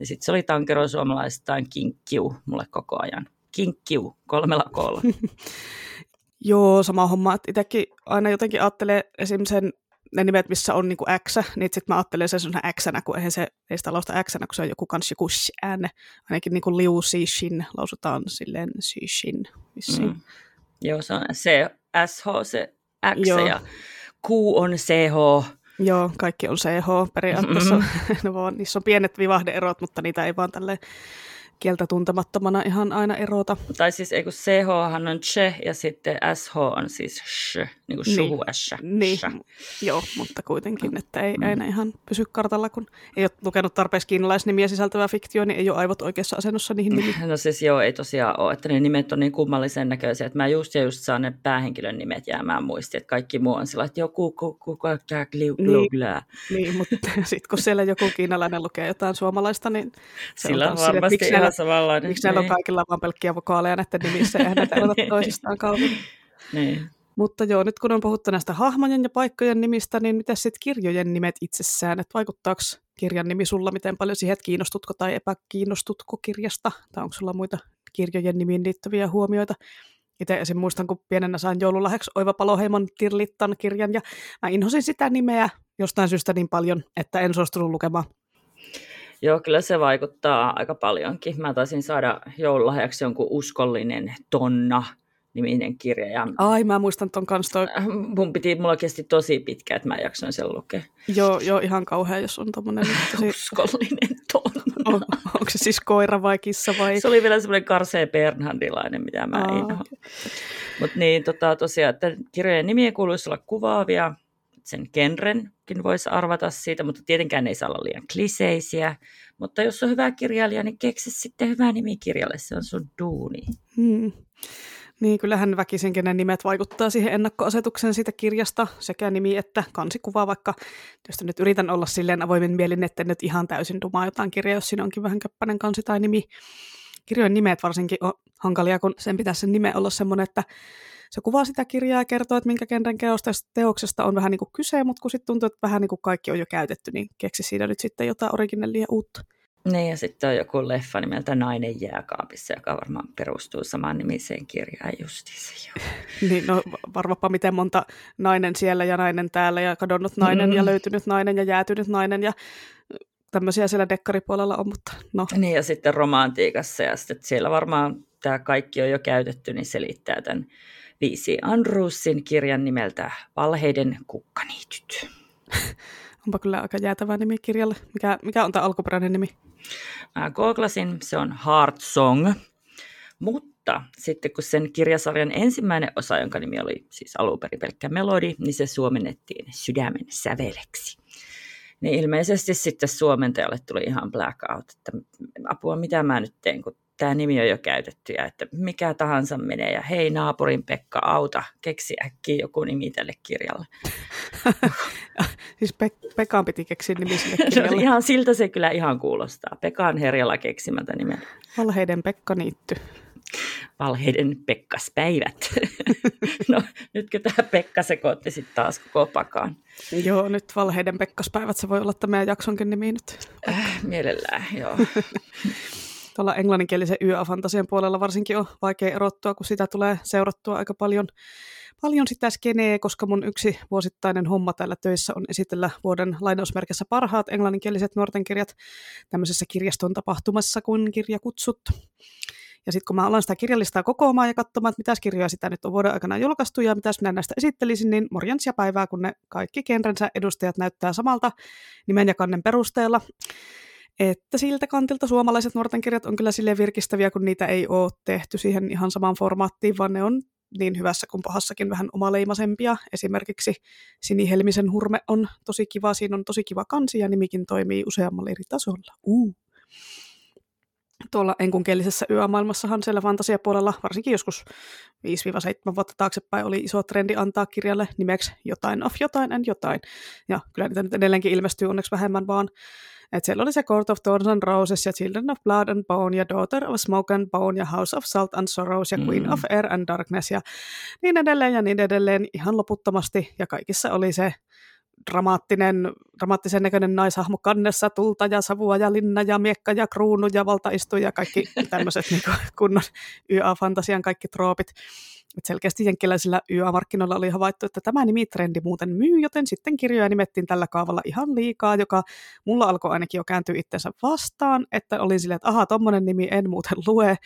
S2: Ja sitten se oli tankero suomalaistaan kinkkiu mulle koko ajan. Kinkkiu, kolmella koolla.
S1: Joo, sama homma. Itsekin aina jotenkin ajattelee esim. sen ne nimet, missä on niinku X, niin sitten mä ajattelen sen sellaisena X, kun eihän se, ei sitä lausta X, kun se on joku kans joku ääne. Ainakin niinku liu si shin lausutaan silleen si shin vissiin. Mm.
S2: Joo, se on se SH, se X Joo. ja Q on CH.
S1: Joo, kaikki on CH periaatteessa. Mm-hmm. no vaan, niissä on pienet vivahdeerot, mutta niitä ei vaan tälleen kieltä tuntemattomana ihan aina erota.
S2: Tai siis ei kun CH on che ja sitten SH on siis sh, niin kuin
S1: niin. niin. Joo, mutta kuitenkin, että ei mm. aina ihan pysy kartalla, kun ei ole lukenut tarpeeksi kiinalaisnimiä sisältävää fiktio, niin ei ole aivot oikeassa asennossa niihin nimiin.
S2: No siis joo, ei tosiaan ole, että ne nimet on niin kummallisen näköisiä, että mä just ja just saan ne päähenkilön nimet jäämään muistiin, että kaikki muu on sillä, että joku, ku, ku, ku,
S1: niin, mutta sitten kun siellä joku kiinalainen lukee jotain suomalaista, niin
S2: se Sillä on varmasti sille,
S1: samanlainen. Miksi niin. näillä on niin. kaikilla vaan pelkkiä vokaaleja näiden nimissä ja näitä erota niin. toisistaan kauan.
S2: Niin.
S1: Mutta joo, nyt kun on puhuttu näistä hahmojen ja paikkojen nimistä, niin mitä sitten kirjojen nimet itsessään? Että vaikuttaako kirjan nimi sulla miten paljon siihen, että kiinnostutko tai epäkiinnostutko kirjasta? Tai onko sulla muita kirjojen nimiin liittyviä huomioita? Itse esim. muistan, kun pienenä sain joululahjaksi Oiva Paloheimon Tirlittan kirjan, ja mä inhosin sitä nimeä jostain syystä niin paljon, että en suostunut lukemaan.
S2: Joo, kyllä se vaikuttaa aika paljonkin. Mä taisin saada joululahjaksi jonkun uskollinen tonna niminen kirja. Ja
S1: Ai, mä muistan ton kanssa. Toi... Äh,
S2: mun piti, mulla kesti tosi pitkä, että mä jaksoin sen lukea.
S1: Joo, joo ihan kauhea, jos on tommonen
S2: tosi... uskollinen tonna. On,
S1: onko se siis koira vai kissa vai?
S2: Se oli vielä semmoinen karsee Bernhardilainen, mitä mä en ole. Mutta niin, tota, tosiaan, että kirjojen nimiä kuuluisi olla kuvaavia, sen genrenkin voisi arvata siitä, mutta tietenkään ei saa olla liian kliseisiä. Mutta jos on hyvä kirjailija, niin keksi sitten hyvä nimi kirjalle, se on sun duuni.
S1: Hmm. Niin, kyllähän väkisinkin ne nimet vaikuttaa siihen ennakkoasetukseen siitä kirjasta, sekä nimi että kansikuva, vaikka jos nyt yritän olla silleen avoimen mielin, että nyt ihan täysin dumaa jotain kirjaa, jos siinä onkin vähän köppäinen kansi tai nimi. Kirjojen nimet varsinkin on hankalia, kun sen pitäisi sen nime olla semmoinen, että se kuvaa sitä kirjaa ja kertoo, että minkä genren teoksesta on vähän niin kuin kyse, mutta kun sitten tuntuu, että vähän niin kuin kaikki on jo käytetty, niin keksi siinä nyt sitten jotain originellia uutta.
S2: Niin, ja sitten on joku leffa nimeltä Nainen jääkaapissa, joka varmaan perustuu samaan nimiseen kirjaan justiinsa.
S1: niin, no varmapa miten monta nainen siellä ja nainen täällä ja kadonnut nainen mm. ja löytynyt nainen ja jäätynyt nainen ja tämmöisiä siellä dekkaripuolella on, mutta no.
S2: Niin, ja sitten romantiikassa ja sitten siellä varmaan tämä kaikki on jo käytetty, niin selittää tämän viisi Andrewsin kirjan nimeltä Valheiden kukkaniityt.
S1: Onpa kyllä aika jäätävä nimi kirjalle. Mikä, mikä on tämä alkuperäinen nimi?
S2: Mä googlasin, se on Heart Song. Mutta sitten kun sen kirjasarjan ensimmäinen osa, jonka nimi oli siis alun perin pelkkä melodi, niin se suomennettiin sydämen säveleksi. Niin ilmeisesti sitten suomentajalle tuli ihan blackout, että apua mitä mä nyt teen, kun tämä nimi on jo käytetty ja että mikä tahansa menee ja hei naapurin Pekka auta, keksi äkkiä joku nimi tälle kirjalle.
S1: siis Pe- Pekan piti keksiä nimi sille no, kirjalle.
S2: no, ihan siltä se kyllä ihan kuulostaa. Pekan herjalla keksimätä nimen.
S1: Valheiden Pekka niitty.
S2: Valheiden Pekkaspäivät. no nytkö tämä Pekka sekoitti sitten taas koko pakaan?
S1: Joo, nyt Valheiden Pekkaspäivät, se voi olla tämä meidän jaksonkin nimi nyt.
S2: Äh, mielellään, joo.
S1: Tuolla englanninkielisen yöfantasian puolella varsinkin on vaikea erottua, kun sitä tulee seurattua aika paljon, paljon sitä skeneä, koska mun yksi vuosittainen homma täällä töissä on esitellä vuoden lainausmerkissä parhaat englanninkieliset nuorten kirjat tämmöisessä kirjaston tapahtumassa kuin kirjakutsut. Ja sitten kun mä alan sitä kirjallistaa kokoamaan ja katsomaan, että mitäs kirjoja sitä nyt on vuoden aikana julkaistu ja mitäs minä näistä esittelisin, niin morjansia päivää, kun ne kaikki genrensä edustajat näyttää samalta nimen ja kannen perusteella. Että siltä kantilta suomalaiset nuorten kirjat on kyllä sille virkistäviä, kun niitä ei ole tehty siihen ihan samaan formaattiin, vaan ne on niin hyvässä kuin pahassakin vähän omaleimaisempia. Esimerkiksi Sini Helmisen hurme on tosi kiva, siinä on tosi kiva kansi ja nimikin toimii useammalla eri tasolla. Uh tuolla enkunkielisessä yömaailmassahan siellä fantasiapuolella, varsinkin joskus 5-7 vuotta taaksepäin, oli iso trendi antaa kirjalle nimeksi jotain of jotain and jotain. Ja kyllä niitä nyt edelleenkin ilmestyy onneksi vähemmän vaan. Et siellä oli se Court of Thorns and Roses ja Children of Blood and Bone ja Daughter of Smoke and Bone ja House of Salt and Sorrows ja Queen mm. of Air and Darkness ja niin edelleen ja niin edelleen ihan loputtomasti. Ja kaikissa oli se dramaattinen, dramaattisen näköinen naishahmo kannessa, tulta ja savua ja linna ja miekka ja kruunu ja valtaistu ja kaikki tämmöiset niin kunnon YA-fantasian kaikki troopit. Et selkeästi jenkkiläisillä YA-markkinoilla oli havaittu, että tämä nimitrendi muuten myy, joten sitten kirjoja nimettiin tällä kaavalla ihan liikaa, joka mulla alkoi ainakin jo kääntyä itsensä vastaan, että olin silleen, että aha, tommonen nimi en muuten lue.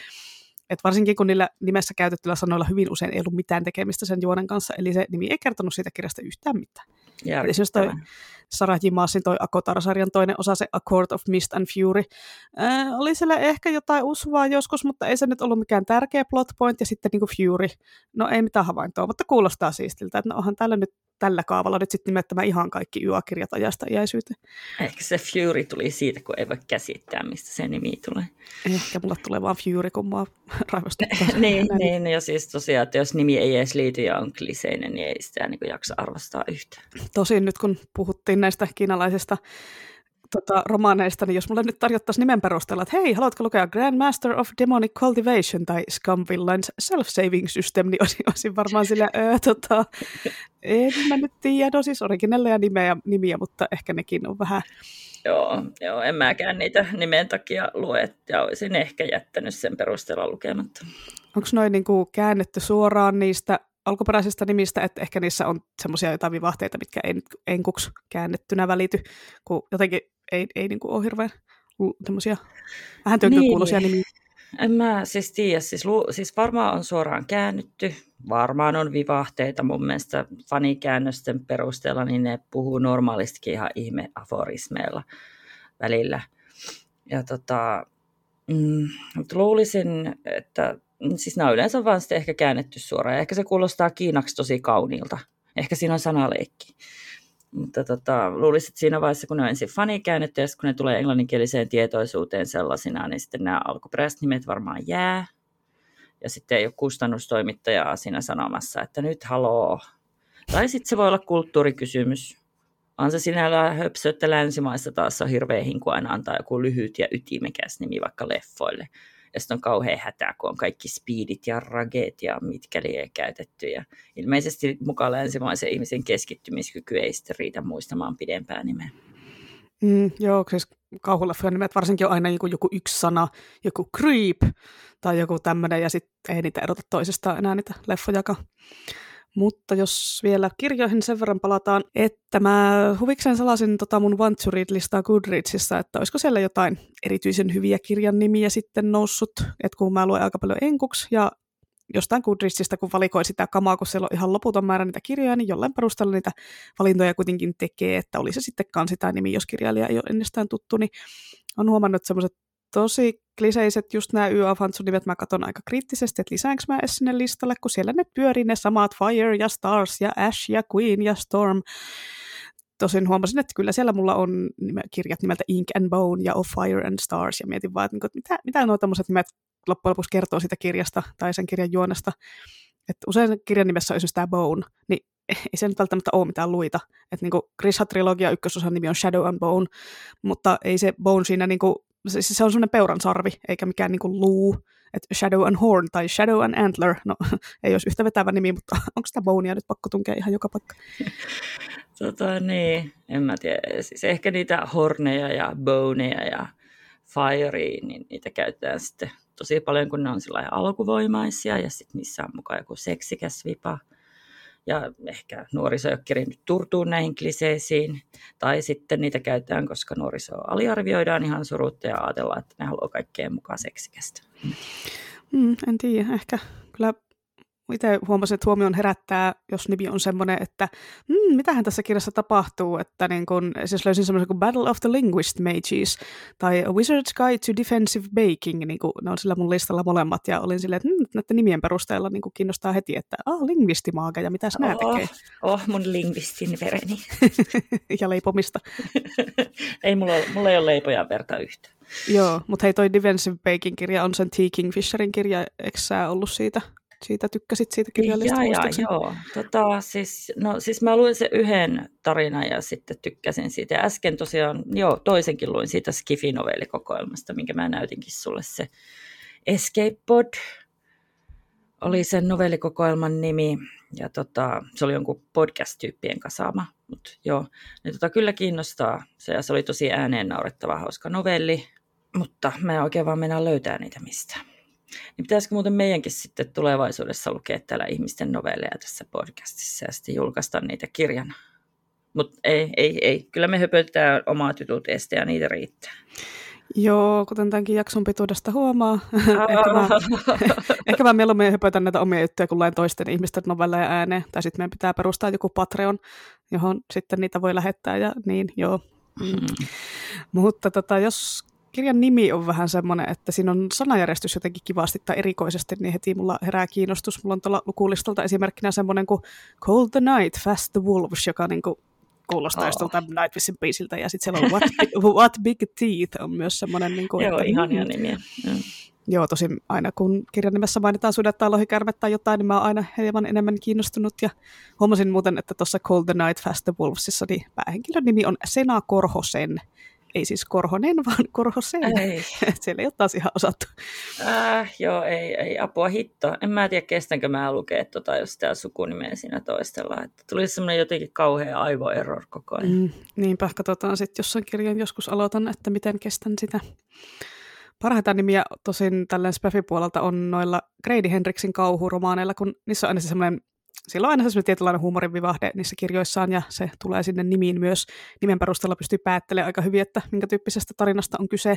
S1: Et varsinkin kun niillä nimessä käytetyillä sanoilla hyvin usein ei ollut mitään tekemistä sen juonen kanssa, eli se nimi ei kertonut siitä kirjasta yhtään mitään. Esimerkiksi toi Sarah J. Maasin toi Akotar-sarjan toinen osa, se A Court of Mist and Fury, äh, oli siellä ehkä jotain usvaa joskus, mutta ei se nyt ollut mikään tärkeä plot point, ja sitten niin kuin Fury, no ei mitään havaintoa, mutta kuulostaa siistiltä, että no onhan tällä nyt tällä kaavalla nyt sitten nimettämä ihan kaikki yökirjat ajasta iäisyyteen.
S2: Ehkä se Fury tuli siitä, kun ei voi käsittää, mistä se nimi tulee.
S1: Ehkä mulla tulee vaan Fury, kun mua raivostuttaa.
S2: niin, niin, ja siis tosiaan, että jos nimi ei edes liity ja on kliseinen, niin ei sitä niin jaksa arvostaa yhtään.
S1: Tosin nyt kun puhuttiin näistä kiinalaisista tota, romaaneista, niin jos mulle nyt tarjottaisiin nimen perusteella, että hei, haluatko lukea Grandmaster of Demonic Cultivation tai Scum Villains Self-Saving System, niin olisin, olisin varmaan sillä, öö, tota, en mä nyt tiedä, no siis originelleja nimeä, nimiä, mutta ehkä nekin on vähän...
S2: Joo, joo, en mäkään niitä nimen takia lue, ja olisin ehkä jättänyt sen perusteella lukematta.
S1: Onko noin niin käännetty suoraan niistä alkuperäisistä nimistä, että ehkä niissä on semmoisia jotain vivahteita, mitkä ei nyt enkuksi käännettynä välity, kun jotenkin ei, ei niin kuin ole hirveän tämmöisiä vähän tönkökuuloisia niin. nimiä.
S2: En mä siis tiedä, siis, lu, siis varmaan on suoraan käännytty, varmaan on vivahteita mun mielestä fanikäännösten perusteella, niin ne puhuu normaalistikin ihan ihme aforismeilla välillä. Ja tota, mm, mutta luulisin, että siis nämä on yleensä vaan sitten ehkä käännetty suoraan. Ja ehkä se kuulostaa kiinaksi tosi kauniilta. Ehkä siinä on sanaleikki. Mutta tota, luulisin, että siinä vaiheessa, kun ne on ensin fanikäännetty ja kun ne tulee englanninkieliseen tietoisuuteen sellaisina, niin sitten nämä alkuperäiset nimet varmaan jää. Ja sitten ei ole kustannustoimittajaa siinä sanomassa, että nyt haloo. Tai sitten se voi olla kulttuurikysymys. On se sinällään höpsö, että länsimaissa taas on hirveä hinku aina antaa joku lyhyt ja ytimekäs nimi vaikka leffoille. Ja sitten on kauhean hätää, kun on kaikki speedit ja rageet ja mitkä liian käytetty. Ja ilmeisesti mukaan länsimaisen ihmisen keskittymiskyky ei sitten riitä muistamaan pidempää nimeä.
S1: Mm, joo, siis kauhuleffojen nimet varsinkin on aina joku, joku yksi sana, joku creep tai joku tämmöinen, ja sitten ei niitä erota toisistaan enää niitä leffojakaan. Mutta jos vielä kirjoihin sen verran palataan, että mä huvikseen salasin tota mun Want to Read-listaa Goodreadsissa, että olisiko siellä jotain erityisen hyviä kirjan nimiä sitten noussut, että kun mä luen aika paljon enkuksi ja jostain Goodreadsista, kun valikoi sitä kamaa, kun siellä on ihan loputon määrä niitä kirjoja, niin jollain perusteella niitä valintoja kuitenkin tekee, että oli se sitten kansi tai nimi, jos kirjailija ei ole ennestään tuttu, niin on huomannut, semmoiset tosi kliseiset just nämä YA-fantsunimet mä katson aika kriittisesti, että lisäänkö mä edes sinne listalle, kun siellä ne pyörii ne samat Fire ja Stars ja Ash ja Queen ja Storm. tosin huomasin, että kyllä siellä mulla on kirjat nimeltä Ink and Bone ja Of Fire and Stars, ja mietin vaan, että, niin mitä, mitä nuo tämmöiset nimet loppujen lopuksi kertoo siitä kirjasta tai sen kirjan juonesta. Että usein kirjan nimessä on tämä Bone, niin ei se nyt välttämättä ole mitään luita. Että niin Grisha-trilogia ykkösosan nimi on Shadow and Bone, mutta ei se Bone siinä, niin kuin, siis se on semmoinen peuran sarvi, eikä mikään niin kuin luu. Että Shadow and Horn tai Shadow and Antler, no ei olisi yhtä vetävä nimi, mutta onko sitä Bonea nyt pakko tunkea ihan joka paikka?
S2: Tota niin, en mä tiedä. Siis ehkä niitä horneja ja boneja ja firea, niin niitä käytetään sitten tosi paljon, kun ne on alkuvoimaisia ja sitten niissä on mukaan joku seksikäs vipa. Ja ehkä nuoriso ei ole kerinyt turtuu näihin kliseisiin. Tai sitten niitä käytetään, koska nuoriso aliarvioidaan ihan surutta ja ajatellaan, että ne haluaa kaikkeen mukaan seksikästä.
S1: Mm, en tiedä, ehkä kyllä itse huomasin, että huomioon herättää, jos nimi on semmoinen, että mm, mitähän tässä kirjassa tapahtuu, että niin kun, siis löysin semmoisen kuin Battle of the Linguist Mages tai A Wizard's Guide to Defensive Baking, niin kuin, ne on sillä mun listalla molemmat, ja olin silleen, että mm, näiden nimien perusteella niin kiinnostaa heti, että ah, lingvistimaaga, ja mitä nämä oh, tekee?
S2: Oh, mun lingvistin vereni.
S1: ja leipomista.
S2: ei, mulla, mulla ei ole leipoja verta yhtä.
S1: Joo, mutta hei, toi Defensive Baking-kirja on sen T. Kingfisherin kirja, eikö sä ollut siitä siitä tykkäsit siitä kirjallista
S2: ja, ja, joo. Tota, siis, no, siis mä luin se yhden tarinan ja sitten tykkäsin siitä. Ja äsken tosiaan, joo, toisenkin luin siitä Skifi-novellikokoelmasta, minkä mä näytinkin sulle se Escape Pod. Oli sen novellikokoelman nimi ja tota, se oli jonkun podcast-tyyppien kasaama. Mutta joo, niin tota, kyllä kiinnostaa. Se, ja se oli tosi ääneen naurettava hauska novelli, mutta mä en oikein vaan mennä löytää niitä mistään. Niin pitäisikö muuten meidänkin sitten tulevaisuudessa lukea täällä ihmisten novelleja tässä podcastissa ja sitten julkaista niitä kirjana? Mutta ei, ei, ei. Kyllä me höpötetään omaa jutut ja niitä riittää.
S1: Joo, kuten tämänkin jakson pituudesta huomaa. ehkä, mä, ehkä mä mieluummin höpötän näitä omia juttuja, kun luen toisten ihmisten novelleja ääneen. Tai sitten meidän pitää perustaa joku Patreon, johon sitten niitä voi lähettää ja niin, joo. Mm. Mutta tota, jos kirjan nimi on vähän semmoinen, että siinä on sanajärjestys jotenkin kivasti tai erikoisesti, niin heti mulla herää kiinnostus. Mulla on tuolla lukulistalta esimerkkinä semmoinen kuin Cold the Night, Fast the Wolves, joka niin kuin kuulostaa oh. jostain Nightwishin biisiltä. Ja sitten siellä on What, What Big Teeth on myös semmoinen. Niin kuin,
S2: Joo,
S1: että,
S2: ihania mm. nimiä. Mm.
S1: Joo, tosin aina kun kirjan nimessä mainitaan sudet tai lohikärme tai jotain, niin mä oon aina hieman enemmän kiinnostunut. Ja huomasin muuten, että tuossa Cold the Night Fast the Wolvesissa niin päähenkilön nimi on Sena Korhosen ei siis Korhonen, vaan Korhosen. Ei. Siellä ei ole taas ihan osattu.
S2: Äh, joo, ei, ei apua hitto. En mä tiedä, kestänkö mä lukea tota, jos tämä sukunimeä siinä toistellaan. Että tuli semmoinen jotenkin kauhea aivoerror koko ajan. Mm,
S1: niinpä, katsotaan sitten jossain kirjan joskus aloitan, että miten kestän sitä. Parhaita nimiä tosin tälleen Speffi-puolelta on noilla Grady Hendrixin kauhuromaaneilla, kun niissä on aina se semmoinen sillä on aina se tietynlainen huumorin vivahde niissä kirjoissaan ja se tulee sinne nimiin myös. Nimen perusteella pystyy päättelemään aika hyvin, että minkä tyyppisestä tarinasta on kyse.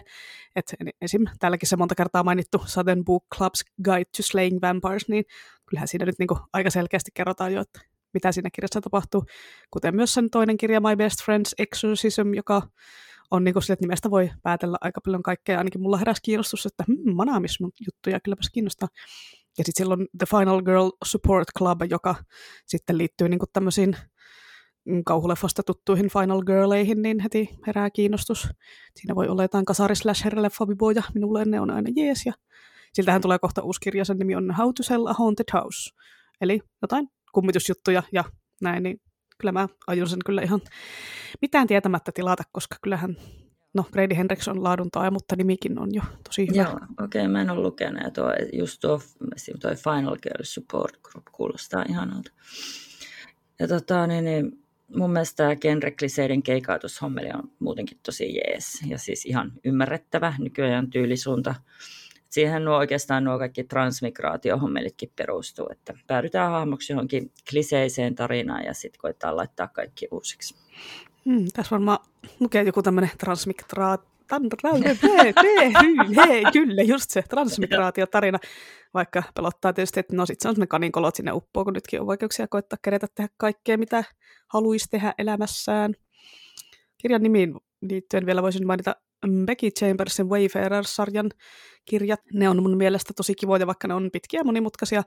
S1: Et esim. täälläkin se monta kertaa mainittu Southern Book Club's Guide to Slaying Vampires, niin kyllähän siinä nyt niinku aika selkeästi kerrotaan jo, että mitä siinä kirjassa tapahtuu. Kuten myös sen toinen kirja My Best Friend's Exorcism, joka on niin sille, että nimestä voi päätellä aika paljon kaikkea. Ainakin mulla heräsi kiinnostus, että hmm, manaamis juttuja kylläpäs kiinnostaa. Ja sitten silloin The Final Girl Support Club, joka sitten liittyy niin tämmöisiin kauhuleffasta tuttuihin Final Girleihin, niin heti herää kiinnostus. Siinä voi olla jotain kasari slasher leffabiboja, minulle ne on aina jees. Ja siltähän tulee kohta uusi kirja, sen nimi on How to Sell a Haunted House. Eli jotain kummitusjuttuja ja näin, niin kyllä mä aion sen kyllä ihan mitään tietämättä tilata, koska kyllähän no Grady Hendrix on laadun tai, mutta nimikin on jo tosi hyvä.
S2: Joo, okei, okay, mä en ole lukenut. Ja tuo, just tuo, tuo Final Girl Support Group kuulostaa ihanalta. Ja tota, niin, niin, mun mielestä tämä genrekliseiden keikautushommeli on muutenkin tosi jees. Ja siis ihan ymmärrettävä nykyajan tyylisuunta. Siihen nuo oikeastaan nuo kaikki transmigraatiohommelitkin perustuu, että päädytään hahmoksi johonkin kliseiseen tarinaan ja sitten koittaa laittaa kaikki uusiksi.
S1: Hmm, tässä varmaan lukee joku tämmöinen transmigraat, kyllä, just se transmigraatiotarina. Vaikka pelottaa tietysti, että no sit se on semmoinen kaninkolot sinne uppoo, kun nytkin on vaikeuksia koittaa kerätä tehdä kaikkea, mitä haluaisi tehdä elämässään. Kirjan nimiin liittyen vielä voisin mainita Becky Chambersin Wayfarer-sarjan kirjat. Ne on mun mielestä tosi kivoja, vaikka ne on pitkiä ja monimutkaisia,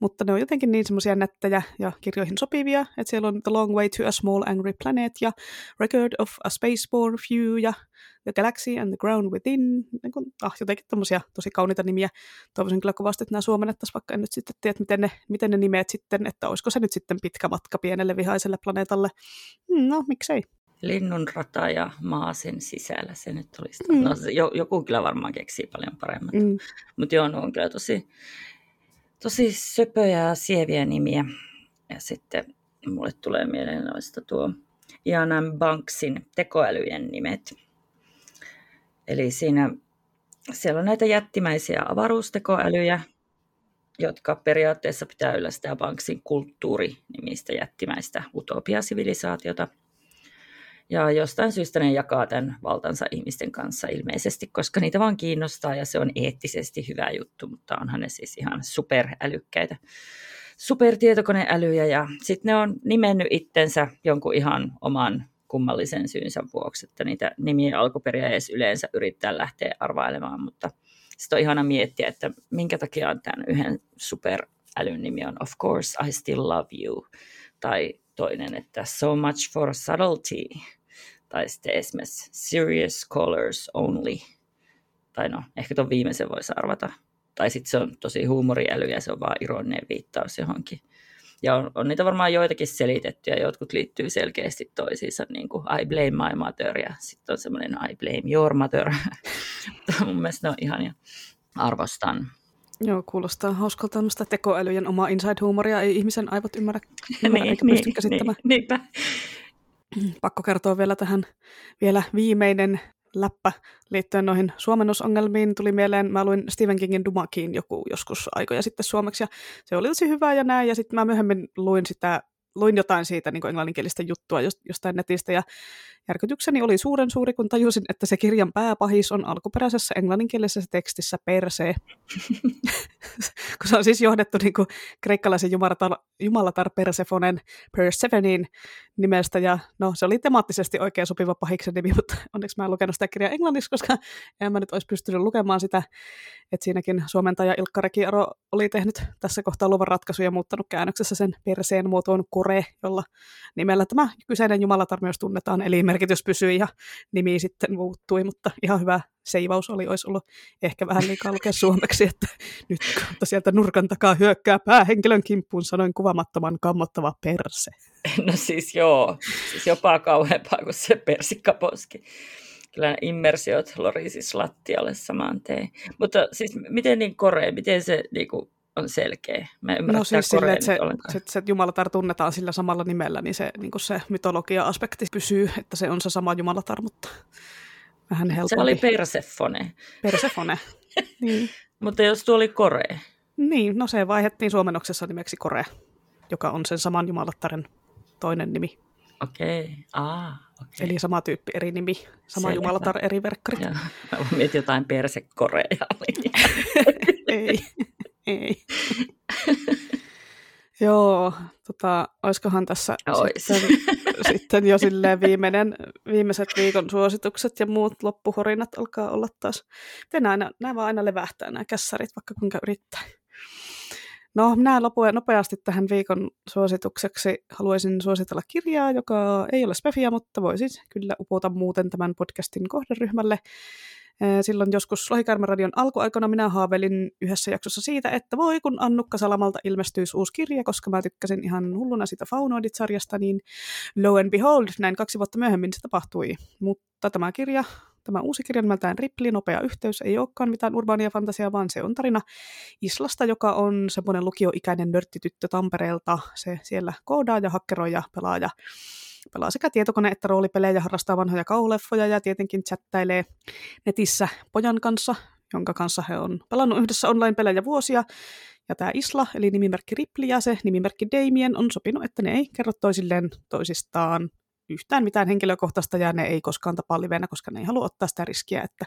S1: mutta ne on jotenkin niin semmoisia nättejä ja kirjoihin sopivia, että siellä on The Long Way to a Small Angry Planet ja Record of a Spaceborne Few ja The Galaxy and the Ground Within. Niin kun, ah, jotenkin tommosia tosi kauniita nimiä. Toivoisin kyllä kovasti, että nämä suomennettaisiin, vaikka en nyt sitten tiedä, miten ne, miten ne nimeet sitten, että olisiko se nyt sitten pitkä matka pienelle vihaiselle planeetalle. Hmm, no, miksei.
S2: Linnunrata ja maa sen sisällä, se nyt olisi. Mm. No, joku kyllä varmaan keksii paljon paremmat. Mm. Mutta joo, ne on kyllä tosi, tosi söpöjä ja sieviä nimiä. Ja sitten mulle tulee mieleen noista tuo Janan Banksin tekoälyjen nimet. Eli siinä, siellä on näitä jättimäisiä avaruustekoälyjä, jotka periaatteessa pitää yllä sitä Banksin kulttuuri-nimistä jättimäistä utopiasivilisaatiota – ja jostain syystä ne jakaa tämän valtansa ihmisten kanssa ilmeisesti, koska niitä vaan kiinnostaa ja se on eettisesti hyvä juttu, mutta onhan ne siis ihan superälykkäitä. Supertietokoneälyjä ja sitten ne on nimennyt itsensä jonkun ihan oman kummallisen syynsä vuoksi, että niitä nimiä alkuperiä edes yleensä yrittää lähteä arvailemaan, mutta sitten on ihana miettiä, että minkä takia on tämän yhden superälyn nimi on Of course I still love you, tai toinen, että So much for subtlety, tai sitten esimerkiksi Serious Colors Only. Tai no, ehkä tuon viimeisen voisi arvata. Tai sitten se on tosi huumoriäly ja se on vaan ironinen viittaus johonkin. Ja on, on niitä varmaan joitakin selitetty ja jotkut liittyy selkeästi toisiinsa, niin kuin I blame my mother ja sitten on semmoinen I blame your mother. Mun mielestä ne on ihan ja arvostan.
S1: Joo, kuulostaa hauskalta tämmöistä tekoälyjen omaa inside-huumoria. Ei ihmisen aivot ymmärrä, ymmärrä niin, eikä niin, pysty käsittämään.
S2: Niin, niinpä.
S1: Pakko kertoa vielä tähän vielä viimeinen läppä liittyen noihin suomennusongelmiin. Tuli mieleen, mä luin Stephen Kingin Dumakiin joku joskus aikoja sitten suomeksi, ja se oli tosi hyvä ja näin, ja sitten mä myöhemmin luin sitä luin jotain siitä niin englanninkielistä juttua jostain netistä ja järkytykseni oli suuren suuri, kun tajusin, että se kirjan pääpahis on alkuperäisessä englanninkielisessä tekstissä perse. kun se on siis johdettu niin kuin kreikkalaisen jumalatar, jumalatar Persefonen Persephonein nimestä ja no se oli temaattisesti oikein sopiva pahiksen nimi, mutta onneksi mä en lukenut sitä kirjaa englanniksi, koska en mä nyt olisi pystynyt lukemaan sitä, että siinäkin suomentaja Ilkka Rekiaro oli tehnyt tässä kohtaa luvan ratkaisu ja muuttanut käännöksessä sen perseen muotoon kore, jolla nimellä tämä kyseinen jumalatar myös tunnetaan, eli merkitys pysyi ja nimi sitten muuttui, mutta ihan hyvä seivaus oli, olisi ollut ehkä vähän liikaa lukea suomeksi, että nyt sieltä nurkan takaa hyökkää päähenkilön kimppuun, sanoin kuvamattoman kammottava perse.
S2: No siis joo, siis jopa kauheampaa kuin se persikkaposki. Kyllä immersiot lori siis lattialle saman tein. Mutta siis miten niin Korea, miten se niin kuin, on selkeä. Mä
S1: no siis sille, että se, se, se, Jumalatar tunnetaan sillä samalla nimellä, niin se, niin se mytologia-aspekti pysyy, että se on se sama Jumalatar, mutta vähän helpompi.
S2: Se oli Persefone.
S1: Persefone, niin.
S2: mutta jos tuo oli Kore.
S1: Niin, no se vaihettiin suomennoksessa nimeksi Kore, joka on sen saman Jumalattaren toinen nimi.
S2: Okei, okay. ah, okay.
S1: Eli sama tyyppi, eri nimi, sama Selvä. Jumalatar, eri verkkarit. Joo.
S2: Mä mietin jotain persekoreja.
S1: ei ei. Joo, tota, olisikohan tässä Ois. sitten, sitten jo silleen viimeinen, viimeiset viikon suositukset ja muut loppuhorinat alkaa olla taas. Nämä, nämä vaan aina levähtää nämä kässarit, vaikka kuinka yrittää. No, minä lopuin nopeasti tähän viikon suositukseksi haluaisin suositella kirjaa, joka ei ole spefia, mutta voisi kyllä upota muuten tämän podcastin kohderyhmälle. Silloin joskus Lohikarmaradion alkuaikana minä haavelin yhdessä jaksossa siitä, että voi kun Annukka Salamalta ilmestyisi uusi kirja, koska mä tykkäsin ihan hulluna sitä Faunoidit-sarjasta, niin lo and behold, näin kaksi vuotta myöhemmin se tapahtui. Mutta tämä kirja, tämä uusi kirja nimeltään Rippli, nopea yhteys, ei olekaan mitään urbaania fantasiaa, vaan se on tarina Islasta, joka on semmoinen lukioikäinen nörttityttö Tampereelta. Se siellä koodaa ja hakkeroi ja pelaa ja pelaa sekä tietokone- että roolipelejä, harrastaa vanhoja kauhuleffoja ja tietenkin chattailee netissä pojan kanssa, jonka kanssa he on pelannut yhdessä online-pelejä vuosia. Ja tämä Isla, eli nimimerkki Ripley ja se nimimerkki Damien on sopinut, että ne ei kerro toisilleen toisistaan yhtään mitään henkilökohtaista ja ne ei koskaan tapaa livenä, koska ne ei halua ottaa sitä riskiä, että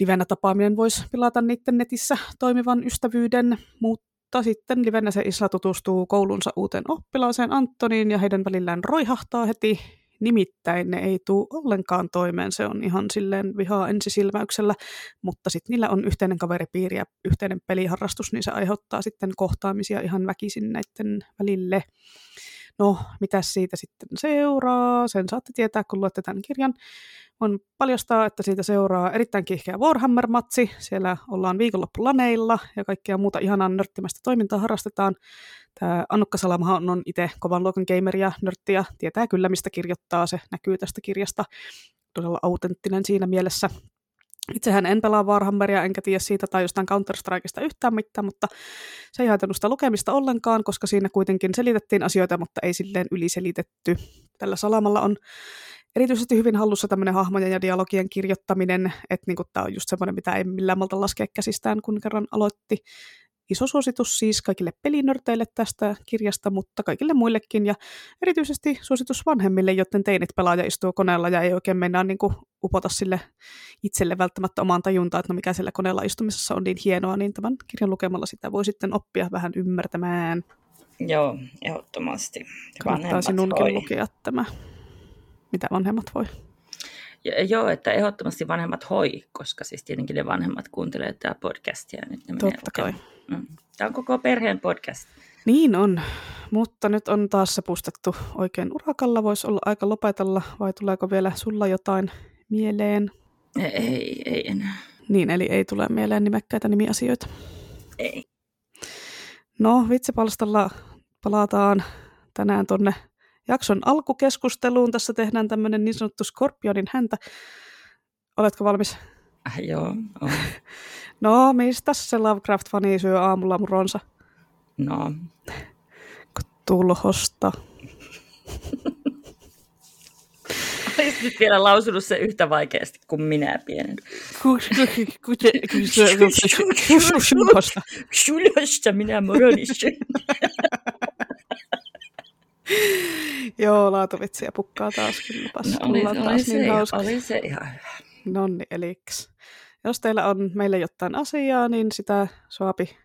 S1: livenä tapaaminen voisi pilata niiden netissä toimivan ystävyyden, mutta mutta sitten livenä se Isla tutustuu koulunsa uuteen oppilaaseen Antoniin ja heidän välillään roihahtaa heti. nimittäin ne ei tule ollenkaan toimeen. Se on ihan silleen vihaa ensisilmäyksellä, mutta sitten niillä on yhteinen kaveripiiri ja yhteinen peliharrastus, niin se aiheuttaa sitten kohtaamisia ihan väkisin näiden välille. No, mitä siitä sitten seuraa? Sen saatte tietää, kun luette tämän kirjan. On paljastaa, että siitä seuraa erittäin kiihkeä Warhammer-matsi. Siellä ollaan viikonloppulaneilla ja kaikkea muuta ihanaa nörttimästä toimintaa harrastetaan. Tämä Annukka Salamahan on itse kovan luokan gamer ja nörtti tietää kyllä, mistä kirjoittaa. Se näkyy tästä kirjasta. Todella autenttinen siinä mielessä. Itsehän en pelaa Warhammeria, enkä tiedä siitä tai jostain Counter-Strikeista yhtään mitään, mutta se ei haitannut sitä lukemista ollenkaan, koska siinä kuitenkin selitettiin asioita, mutta ei silleen yliselitetty. Tällä salamalla on erityisesti hyvin hallussa tämmöinen hahmojen ja dialogien kirjoittaminen, että niin tämä on just semmoinen, mitä ei millään malta laskea käsistään, kun kerran aloitti. Iso suositus siis kaikille pelinörteille tästä kirjasta, mutta kaikille muillekin ja erityisesti suositus vanhemmille, joten teinit pelaaja istuu koneella ja ei oikein mennä niin kuin upota sille itselle välttämättä omaan tajuntaan, että no mikä sillä koneella istumisessa on niin hienoa, niin tämän kirjan lukemalla sitä voi sitten oppia vähän ymmärtämään.
S2: Joo, ehdottomasti.
S1: Kannattaa sinunkin voi. lukea tämä. Mitä vanhemmat voi?
S2: Ja, joo, että ehdottomasti vanhemmat hoi, koska siis tietenkin ne vanhemmat kuuntelee tätä podcastia. Nyt ne
S1: Totta kai.
S2: Mm. Tämä on koko perheen podcast.
S1: Niin on, mutta nyt on taas pustettu oikein urakalla. Voisi olla aika lopetella, vai tuleeko vielä sulla jotain mieleen?
S2: Ei, ei, ei enää.
S1: Niin, eli ei tule mieleen nimekkäitä nimiasioita.
S2: Ei.
S1: No, vitsipalstalla palataan tänään tonne jakson alkukeskusteluun. Tässä tehdään tämmöinen niin sanottu Skorpionin häntä. Oletko valmis?
S2: Äh, joo, on.
S1: no, mistä se Lovecraft-fani syö aamulla muronsa?
S2: No.
S1: Tulhosta.
S2: Olisit nyt vielä lausunut se yhtä vaikeasti kuin minä pienen. Sulhosta minä moronissa.
S1: Joo, laatuvitsiä pukkaa taas kyllä.
S2: No, oli, oli, taas se, niin hauska. oli se ihan hyvä.
S1: No niin, eli jos teillä on meille jotain asiaa, niin sitä soapi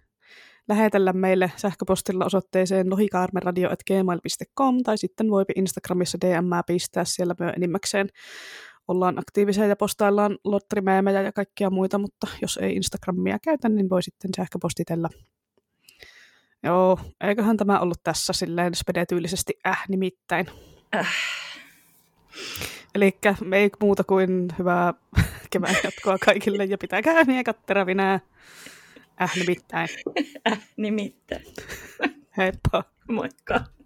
S1: lähetellä meille sähköpostilla osoitteeseen lohikaarmeradio.gmail.com tai sitten voi Instagramissa DM pistää siellä myös enimmäkseen. Ollaan aktiivisia ja postaillaan lotrimeemejä ja kaikkia muita, mutta jos ei Instagramia käytä, niin voi sitten sähköpostitella Joo, eiköhän tämä ollut tässä silleen spedetyylisesti äh nimittäin.
S2: Äh.
S1: Eli ei muuta kuin hyvää kevään jatkoa kaikille ja pitäkää miekat terävinää. Äh nimittäin.
S2: Äh nimittäin.
S1: Heippa.
S2: Moikka.